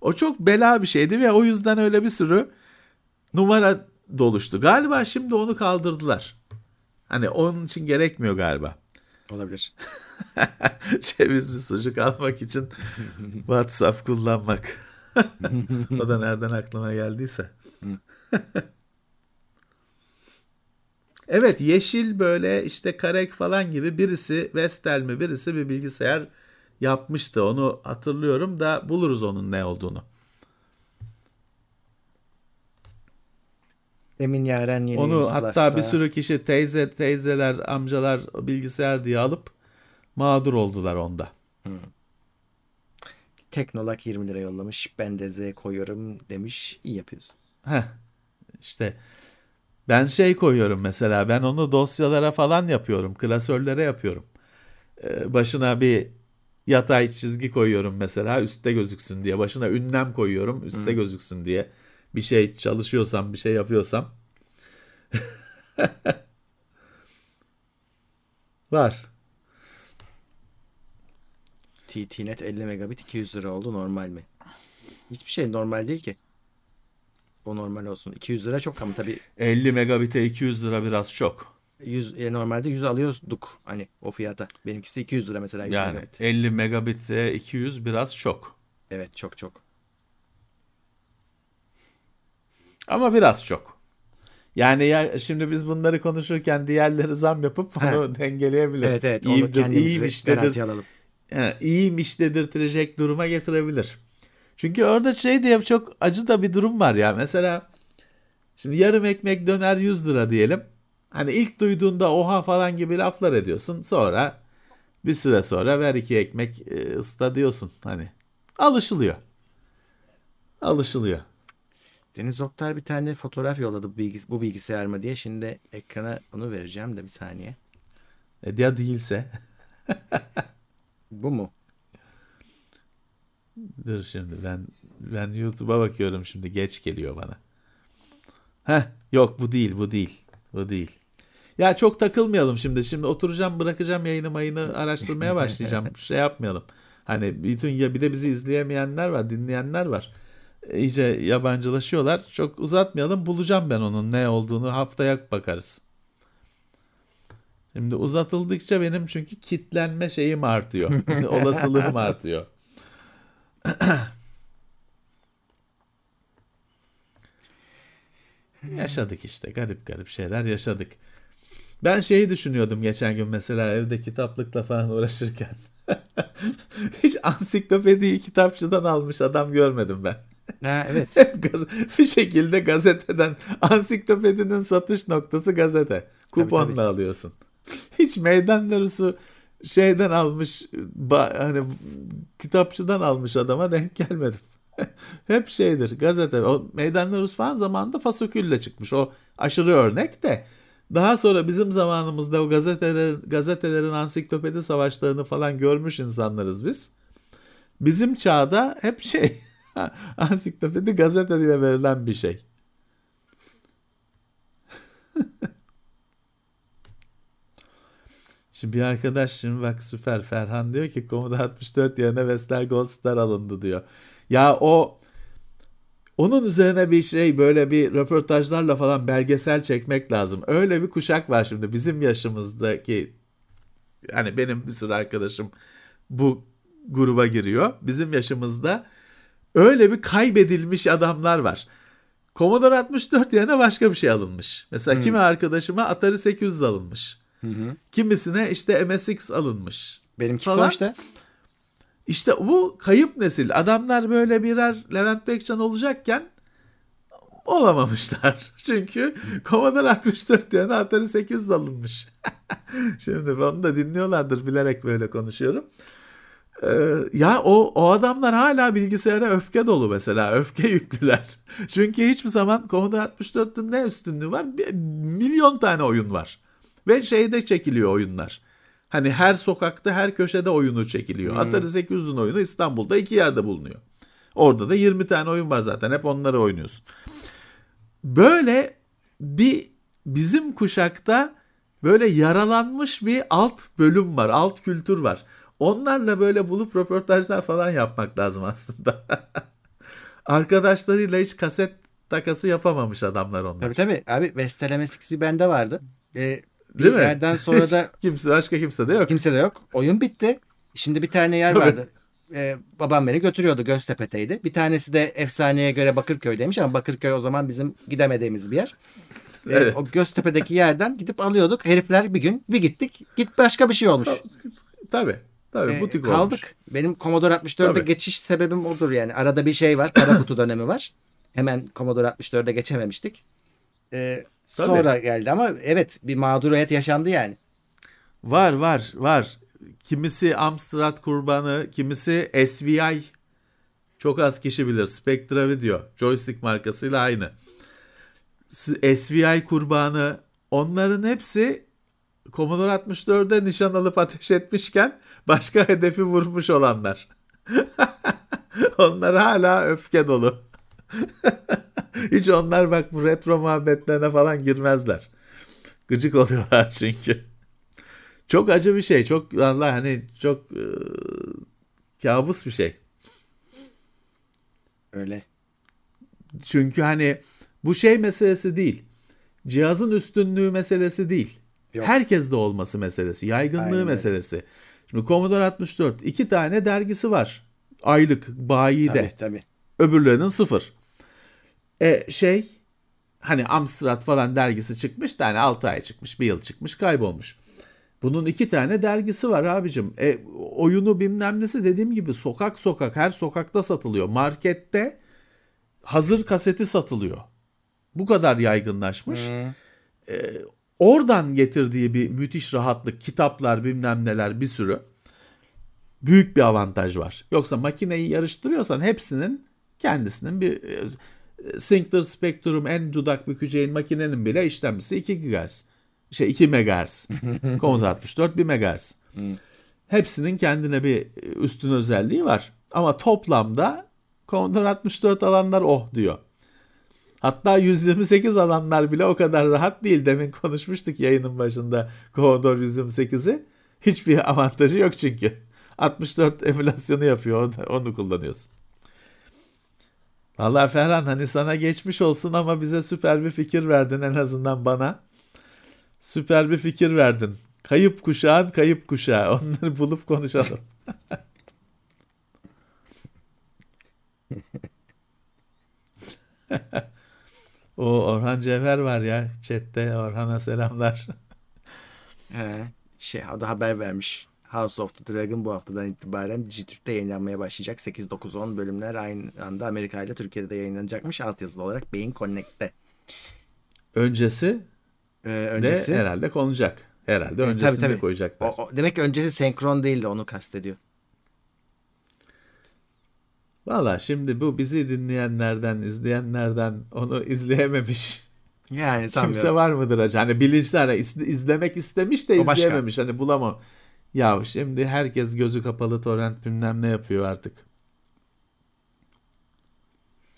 O çok bela bir şeydi ve o yüzden öyle bir sürü numara doluştu. Galiba şimdi onu kaldırdılar. Hani onun için gerekmiyor galiba. Olabilir. Cevizli sucuk almak için WhatsApp kullanmak. o da nereden aklıma geldiyse. evet yeşil böyle işte karek falan gibi birisi Vestel mi birisi bir bilgisayar yapmıştı. Onu hatırlıyorum da buluruz onun ne olduğunu. Emin Yaren yeni Onu Games hatta Plus'ta. bir sürü kişi teyze teyzeler amcalar bilgisayar diye alıp mağdur oldular onda. Teknolak 20 lira yollamış. Ben de Z koyuyorum demiş. İyi yapıyorsun. Heh, işte ben şey koyuyorum mesela ben onu dosyalara falan yapıyorum klasörlere yapıyorum. Ee, başına bir yatay çizgi koyuyorum mesela üstte gözüksün diye başına ünlem koyuyorum üstte gözüksün diye bir şey çalışıyorsam bir şey yapıyorsam var. TTNet 50 megabit 200 lira oldu normal mi? Hiçbir şey normal değil ki. O normal olsun. 200 lira çok ama tabii 50 megabite 200 lira biraz çok. 100 e, normalde 100 alıyorduk hani o fiyata. Benimkisi 200 lira mesela 100 Yani megabit. 50 megabite 200 biraz çok. Evet çok çok. Ama biraz çok. Yani ya şimdi biz bunları konuşurken diğerleri zam yapıp bunu dengeleyebilir. Evet evet İyi, onu garanti dedir, alalım. yani iyiymiş duruma getirebilir. Çünkü orada şey diye çok acı da bir durum var ya. Mesela şimdi yarım ekmek döner 100 lira diyelim. Hani ilk duyduğunda oha falan gibi laflar ediyorsun. Sonra bir süre sonra ver iki ekmek e, usta diyorsun. Hani alışılıyor. Alışılıyor. Deniz Oktar bir tane fotoğraf yolladı bu, bilgis bu bilgisayar mı diye. Şimdi ekrana onu vereceğim de bir saniye. E ya değilse? Bu mu? Dur şimdi ben ben YouTube'a bakıyorum şimdi geç geliyor bana. Heh yok bu değil bu değil bu değil. Ya çok takılmayalım şimdi. Şimdi oturacağım bırakacağım yayını mayını araştırmaya başlayacağım. şey yapmayalım. Hani bütün ya bir de bizi izleyemeyenler var dinleyenler var. İyice yabancılaşıyorlar. Çok uzatmayalım bulacağım ben onun ne olduğunu haftaya bakarız. Şimdi uzatıldıkça benim çünkü kitlenme şeyim artıyor. Olasılığım artıyor. yaşadık işte garip garip şeyler yaşadık. Ben şeyi düşünüyordum geçen gün mesela evde kitaplıkla falan uğraşırken. Hiç ansiklopediyi kitapçıdan almış adam görmedim ben. Ha, evet. Hep bir şekilde gazeteden ansiklopedinin satış noktası gazete. Kuponla tabii. alıyorsun. Hiç meydan derusu şeyden almış hani kitapçıdan almış adama denk gelmedim. Hep şeydir gazete. O meydan derusu falan zamanında fasokülle çıkmış. O aşırı örnek de daha sonra bizim zamanımızda o gazeteler, gazetelerin ansiklopedi savaşlarını falan görmüş insanlarız biz. Bizim çağda hep şey ansiklopedi gazete diye verilen bir şey. Şimdi bir arkadaş şimdi bak süper Ferhan diyor ki Commodore 64 yerine Vestel Gold Star alındı diyor. Ya o onun üzerine bir şey böyle bir röportajlarla falan belgesel çekmek lazım. Öyle bir kuşak var şimdi bizim yaşımızdaki yani benim bir sürü arkadaşım bu gruba giriyor. Bizim yaşımızda öyle bir kaybedilmiş adamlar var. Commodore 64 yerine başka bir şey alınmış. Mesela kimi arkadaşıma Atari 800 alınmış. Kimisine işte MSX alınmış. Benimkisi Falan. o işte. İşte bu kayıp nesil. Adamlar böyle birer Levent Bekcan olacakken olamamışlar. Çünkü Commodore 64 yerine Atari 800 alınmış. Şimdi onu da dinliyorlardır bilerek böyle konuşuyorum. Ee, ya o o adamlar hala bilgisayara öfke dolu mesela. Öfke yüklüler. Çünkü hiçbir zaman Commodore 64'ün ne üstünlüğü var? Bir, milyon tane oyun var. Ve şeyde çekiliyor oyunlar. Hani her sokakta her köşede oyunu çekiliyor. Atari 800'ün oyunu İstanbul'da iki yerde bulunuyor. Orada da 20 tane oyun var zaten. Hep onları oynuyorsun. Böyle bir bizim kuşakta böyle yaralanmış bir alt bölüm var. Alt kültür var. Onlarla böyle bulup röportajlar falan yapmak lazım aslında. Arkadaşlarıyla hiç kaset takası yapamamış adamlar onlar. Tabii tabii. Abi Vestel MSX bir bende vardı. Ee, bir Değil mi? yerden sonra da Hiç kimse başka kimse de yok. kimse de yok. Oyun bitti. Şimdi bir tane yer vardı. Ee, babam beni götürüyordu Göztepe'teydi. Bir tanesi de efsaneye göre Bakırköy'deymiş ama Bakırköy o zaman bizim gidemediğimiz bir yer. Ee, Evet. O Göztepe'deki yerden gidip alıyorduk. Herifler bir gün bir gittik. Git başka bir şey olmuş. Tabii. Tabii Ee, butik kaldık. olmuş. Benim Commodore 64'e Tabii. geçiş sebebim odur yani. Arada bir şey var. Kara kutu dönemi var. Hemen Commodore 64'e geçememiştik. Tabii. sonra geldi ama evet bir mağduriyet yaşandı yani. Var var var. Kimisi Amstrad kurbanı, kimisi SVI. Çok az kişi bilir. Spectra Video. Joystick markasıyla aynı. SVI kurbanı. Onların hepsi Commodore 64'de nişan alıp ateş etmişken başka hedefi vurmuş olanlar. onlar hala öfke dolu. Hiç onlar bak bu retro muhabbetlerine falan girmezler. Gıcık oluyorlar çünkü. Çok acı bir şey. Çok Allah hani çok e, kabus bir şey. Öyle. Çünkü hani bu şey meselesi değil. Cihazın üstünlüğü meselesi değil. Yok. Herkeste olması meselesi. Yaygınlığı Aynen meselesi. Şimdi Commodore 64 iki tane dergisi var. Aylık bayide. Tabii tabii. Öbürlerinin sıfır. E şey hani Amstrad falan dergisi çıkmış da hani 6 ay çıkmış, bir yıl çıkmış, kaybolmuş. Bunun iki tane dergisi var abicim. E, oyunu bilmem nesi dediğim gibi sokak sokak her sokakta satılıyor. Markette hazır kaseti satılıyor. Bu kadar yaygınlaşmış. E, oradan getirdiği bir müthiş rahatlık, kitaplar bilmem neler bir sürü. Büyük bir avantaj var. Yoksa makineyi yarıştırıyorsan hepsinin kendisinin bir e, Syncter Spectrum en dudak bükeceğin makinenin bile işlemcisi 2 GHz. Şey 2 MHz. Commodore 64 1 MHz. Hepsinin kendine bir üstün özelliği var. Ama toplamda Commodore 64 alanlar oh diyor. Hatta 128 alanlar bile o kadar rahat değil. Demin konuşmuştuk yayının başında Commodore 128'i. Hiçbir avantajı yok çünkü. 64 emülasyonu yapıyor. Onu, onu kullanıyorsun. Vallahi Ferhan hani sana geçmiş olsun ama bize süper bir fikir verdin en azından bana. Süper bir fikir verdin. Kayıp kuşağın kayıp kuşağı. Onları bulup konuşalım. o Orhan Cevher var ya chatte. Orhan'a selamlar. He, şey da haber vermiş. House of the Dragon bu haftadan itibaren Dijitürk'te yayınlanmaya başlayacak. 8, 9, 10 bölümler aynı anda Amerika ile Türkiye'de de yayınlanacakmış. Altyazılı olarak Beyin Connect'te. Öncesi Ee, öncesi. de herhalde konacak. Herhalde tabii, öncesini tabii. de koyacaklar. O, o- demek ki öncesi senkron değildi onu kastediyor. Valla şimdi bu bizi dinleyenlerden, izleyenlerden onu izleyememiş Yani sanmıyorum. kimse var mıdır acaba? Hani bilinçli hani iz- izlemek istemiş de O başka. izleyememiş. Hani bulamam. Ya şimdi herkes gözü kapalı torrent bilmem ne yapıyor artık.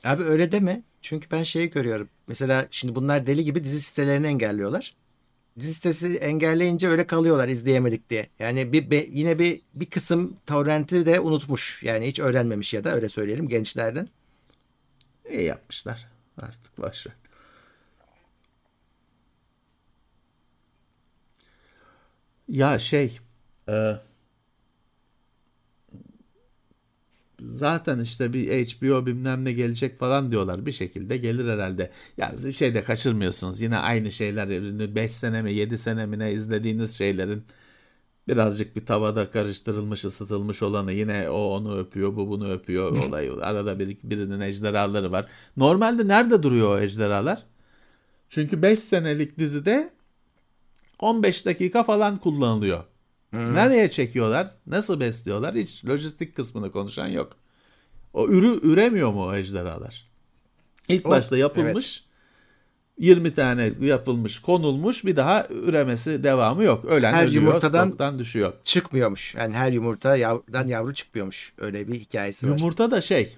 Abi öyle deme. Çünkü ben şeyi görüyorum. Mesela şimdi bunlar deli gibi dizi sitelerini engelliyorlar. Dizi sitesi engelleyince öyle kalıyorlar izleyemedik diye. Yani bir be- yine bir bir kısım torrenti de unutmuş. Yani hiç öğrenmemiş ya da öyle söyleyelim gençlerden. İyi yapmışlar. Artık ver. Ya şey e, zaten işte bir HBO bilmem ne gelecek falan diyorlar. Bir şekilde gelir herhalde. Ya bir şey de kaçırmıyorsunuz. Yine aynı şeyler 5 sene mi 7 sene mi ne izlediğiniz şeylerin birazcık bir tavada karıştırılmış ısıtılmış olanı yine o onu öpüyor bu bunu öpüyor olayı arada bir, birinin ejderhaları var. Normalde nerede duruyor o ejderhalar? Çünkü 5 senelik dizide 15 dakika falan kullanılıyor. Nereye çekiyorlar? Nasıl besliyorlar? Hiç lojistik kısmını konuşan yok. O ürü üremiyor mu o ejderhalar? İlk O- başta yapılmış 20 tane yapılmış, konulmuş bir daha üremesi devamı yok. Ölen Her ölüyor, yumurtadan- düşüyor. Çıkmıyormuş. Yani her yumurta yavrudan yavru çıkmıyormuş. Öyle bir hikayesi var. Yumurta da şey.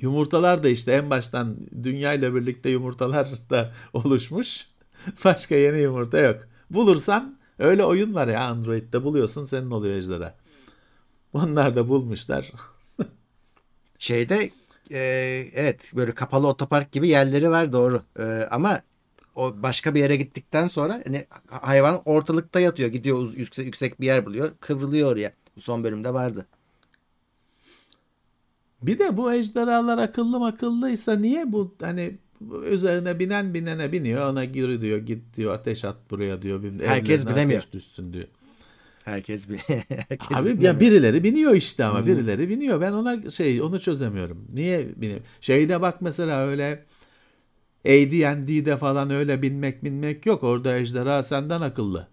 Yumurtalar da işte en baştan dünya ile birlikte yumurtalar da oluşmuş. Başka yeni yumurta yok. Bulursan öyle oyun var ya Android'de buluyorsun senin oluyor ejderha. Onlar da bulmuşlar. Şeyde e, evet böyle kapalı otopark gibi yerleri var doğru. E, ama o başka bir yere gittikten sonra hani hayvan ortalıkta yatıyor. Gidiyor yüksek, yüksek bir yer buluyor. Kıvrılıyor oraya. Bu son bölümde vardı. Bir de bu ejderhalar akıllı akıllıysa niye bu hani üzerine binen binene biniyor ona giri diyor git diyor ateş at buraya diyor. Herkes evlerine binemiyor. Ateş düşsün diyor. Herkes bir herkes Abi bilmiyor. ya birileri biniyor işte ama birileri biniyor. Ben ona şey onu çözemiyorum. Niye biniyor? Şeyde bak mesela öyle AD&D'de falan öyle binmek binmek yok. Orada ejderha senden akıllı.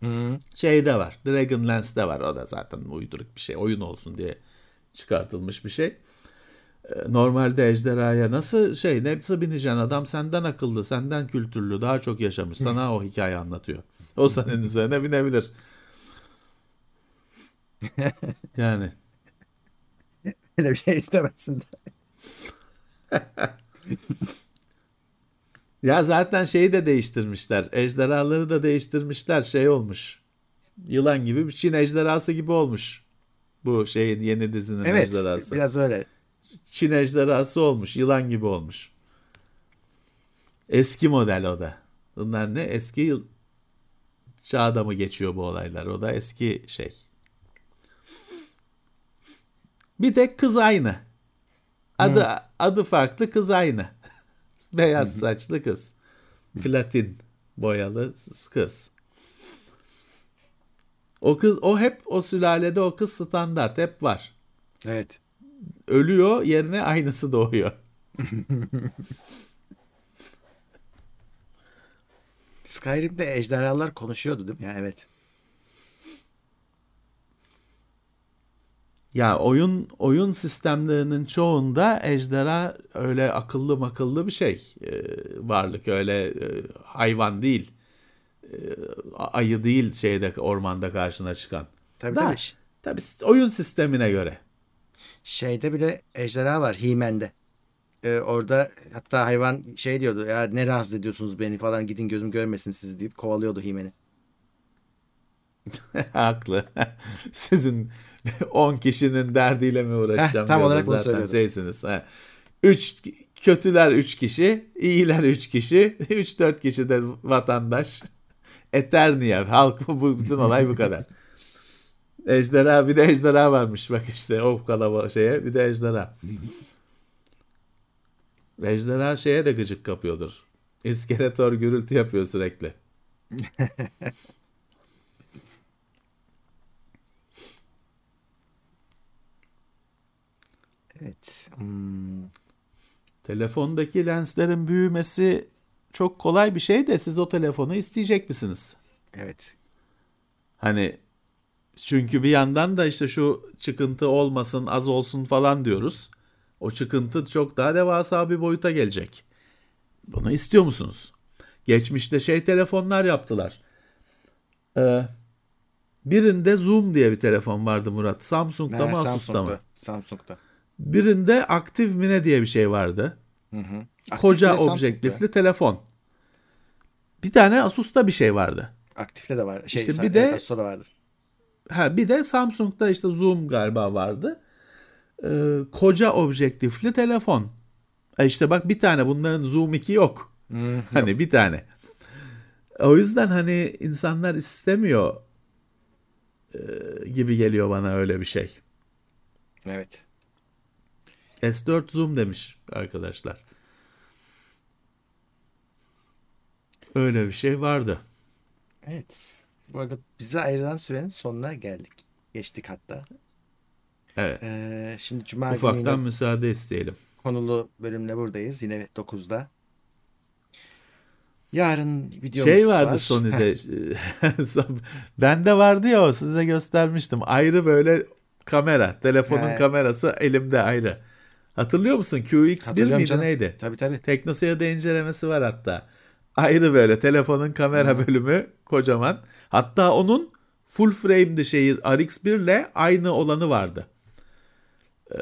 Hı. Şeyde var. Dragonlance'de var. O da zaten uyduruk bir şey. Oyun olsun diye çıkartılmış bir şey. Ee, Normalde ejderhaya nasıl şey nasıl bineceksin adam senden akıllı senden kültürlü daha çok yaşamış sana o hikaye anlatıyor. O senin üzerine binebilir. Yani Öyle bir şey istemezsin. Ya zaten şeyi de değiştirmişler. Ejderhaları da değiştirmişler. Şey olmuş. Yılan gibi bir Çin ejderhası gibi olmuş. Bu şeyin yeni dizinin Evet ejderhası. biraz öyle. Çin ejderhası olmuş. Yılan gibi olmuş. Eski model o da. Bunlar ne? Eski yıl çağda mı geçiyor bu olaylar? O da eski şey. Bir tek kız aynı. Adı adı farklı kız aynı. Beyaz saçlı kız. Platin boyalı kız. O kız o hep o sülalede o kız standart hep var. Evet. Ölüyor yerine aynısı doğuyor. Skyrim'de ejderhalar konuşuyordu değil mi? Ya evet. Ya oyun oyun sistemlerinin çoğunda ejderha öyle akıllı makıllı bir şey. Ee, varlık öyle e, hayvan değil. Ee, ayı değil şeyde ormanda karşına çıkan. Tabii Da, tabii. tabii oyun sistemine göre. Şeyde bile ejderha var He-Man'de. Ee, orada hatta hayvan şey diyordu ya ne rahatsız ediyorsunuz beni falan gidin gözüm görmesin sizi deyip kovalıyordu He-Man'i. Haklı. Sizin 10 kişinin derdiyle mi uğraşacağım? Heh, tam olarak bunu Zaten söylüyordum. şeysiniz. Ha. Üç, kötüler 3 kişi, iyiler 3 kişi, 3-4 kişi de vatandaş. Eternia. Halk bu bütün olay bu kadar. Ejderha bir de ejderha varmış. Bak işte o kalaba şeye bir de ejderha. Ejderha şeye de gıcık kapıyordur. İskeletor gürültü yapıyor sürekli. Evet. Hmm. Telefondaki lenslerin büyümesi çok kolay bir şey de siz o telefonu isteyecek misiniz? Evet. Hani çünkü bir yandan da işte şu çıkıntı olmasın az olsun falan diyoruz. O çıkıntı çok daha devasa bir boyuta gelecek. Bunu istiyor musunuz? Geçmişte şey telefonlar yaptılar. Ee, birinde Zoom diye bir telefon vardı Murat. Samsung'da mı Asus'ta mı? Samsung'da. Birinde Active mi ne diye bir şey vardı. Hı hı. Aktif Koca de Samsung'da. objektifli telefon. Bir tane Asus'ta bir şey vardı. Aktifte de var. Şey, İşte bir de- evet, Asus'ta da vardı. Ha bir de Samsung'da işte Zoom galiba vardı. Ee, koca objektifli telefon. E işte bak bir tane bunların Zoom 2 yok. Hmm. Hani bir tane. O yüzden hani insanlar istemiyor e, gibi geliyor bana öyle bir şey. Evet. S4 Zoom demiş arkadaşlar. Öyle bir şey vardı. Evet. Bu arada bize ayrılan sürenin sonuna geldik. Geçtik hatta. Evet. Ee, şimdi Cuma günü Ufaktan yine müsaade isteyelim. konulu bölümle buradayız. Yine 9'da. Yarın videomuz Şey vardı var. Sony'de. Bende vardı ya o size göstermiştim. Ayrı böyle kamera. Telefonun He. kamerası elimde ayrı. Hatırlıyor musun? QX1 Hatırlıyorum miydi canım. neydi? Tabii tabii. Teknoseyir'de incelemesi var hatta. Ayrı böyle telefonun kamera bölümü kocaman. Hatta onun full frame'di şeyi RX1 ile aynı olanı vardı. Ee,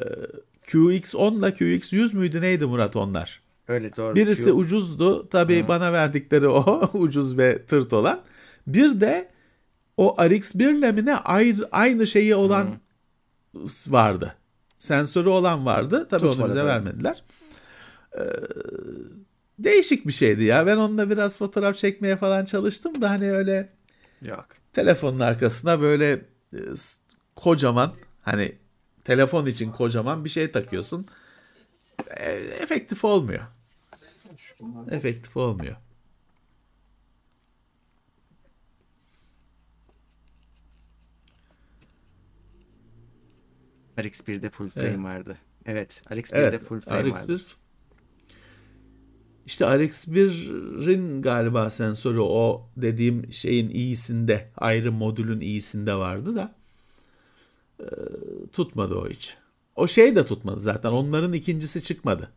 QX10 ile QX100 müydü neydi Murat onlar? Öyle doğru. Birisi Q- ucuzdu. Tabii bana verdikleri o ucuz ve tırt olan. Bir de o RX1 ile mi ne aynı, aynı şeyi olan vardı. Sensörü olan vardı. Tabii onu Tutmadı bize tabii. vermediler. Ee, değişik bir şeydi ya. Ben onunla biraz fotoğraf çekmeye falan çalıştım da hani öyle Yok. telefonun arkasına böyle e, kocaman hani telefon için kocaman bir şey takıyorsun. E, efektif olmuyor. Efektif olmuyor. RX1'de full frame Evet. vardı. Evet. RX1'de Evet, full frame vardı. RX1 işte RX1'in galiba sensörü o dediğim şeyin iyisinde, ayrı modülün iyisinde vardı da e, tutmadı o hiç. O şey de tutmadı zaten. Onların ikincisi çıkmadı.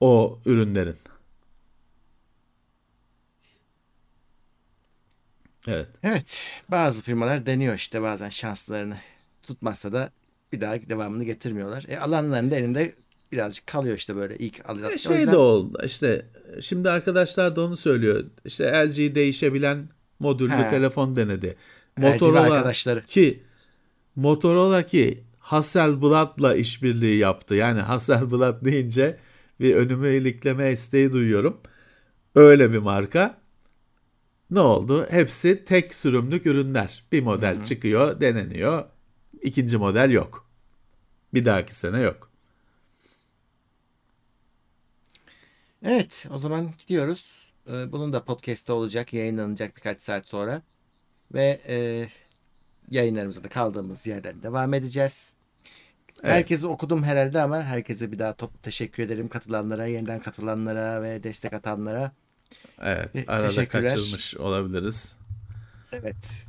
O ürünlerin. Evet. Evet. Bazı firmalar deniyor işte bazen şanslarını. Tutmazsa da bir daha devamını getirmiyorlar. E, alanların da elinde birazcık kalıyor işte böyle ilk alınan. E, Şey yüzden- de oldu işte şimdi arkadaşlar da onu söylüyor. İşte LG değişebilen modüllü He. telefon denedi. Motorola arkadaşları. ki Motorola ki Hasselblad'la işbirliği yaptı. Yani Hasselblad deyince bir önümü ilikleme isteği duyuyorum. Öyle bir marka. Ne oldu? Hepsi tek sürümlük ürünler. Bir model çıkıyor, deneniyor. İkinci model yok. Bir dahaki sene yok. Evet o zaman gidiyoruz. Ee, Bunun da podcast'te olacak, yayınlanacak birkaç saat sonra. Ve e, yayınlarımıza da kaldığımız yerden devam edeceğiz. Evet. Herkesi okudum herhalde ama herkese bir daha top teşekkür ederim katılanlara, yeniden katılanlara ve destek atanlara. Evet, arada kaçırmış olabiliriz. Evet.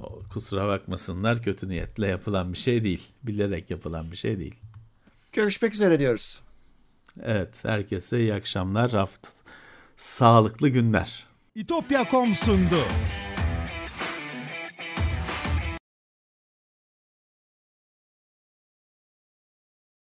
O- Kusura bakmasınlar, kötü niyetle yapılan bir şey değil. Bilerek yapılan bir şey değil. Görüşmek üzere diyoruz. Evet, herkese iyi akşamlar, haft sağlıklı günler. İtopya.com sundu.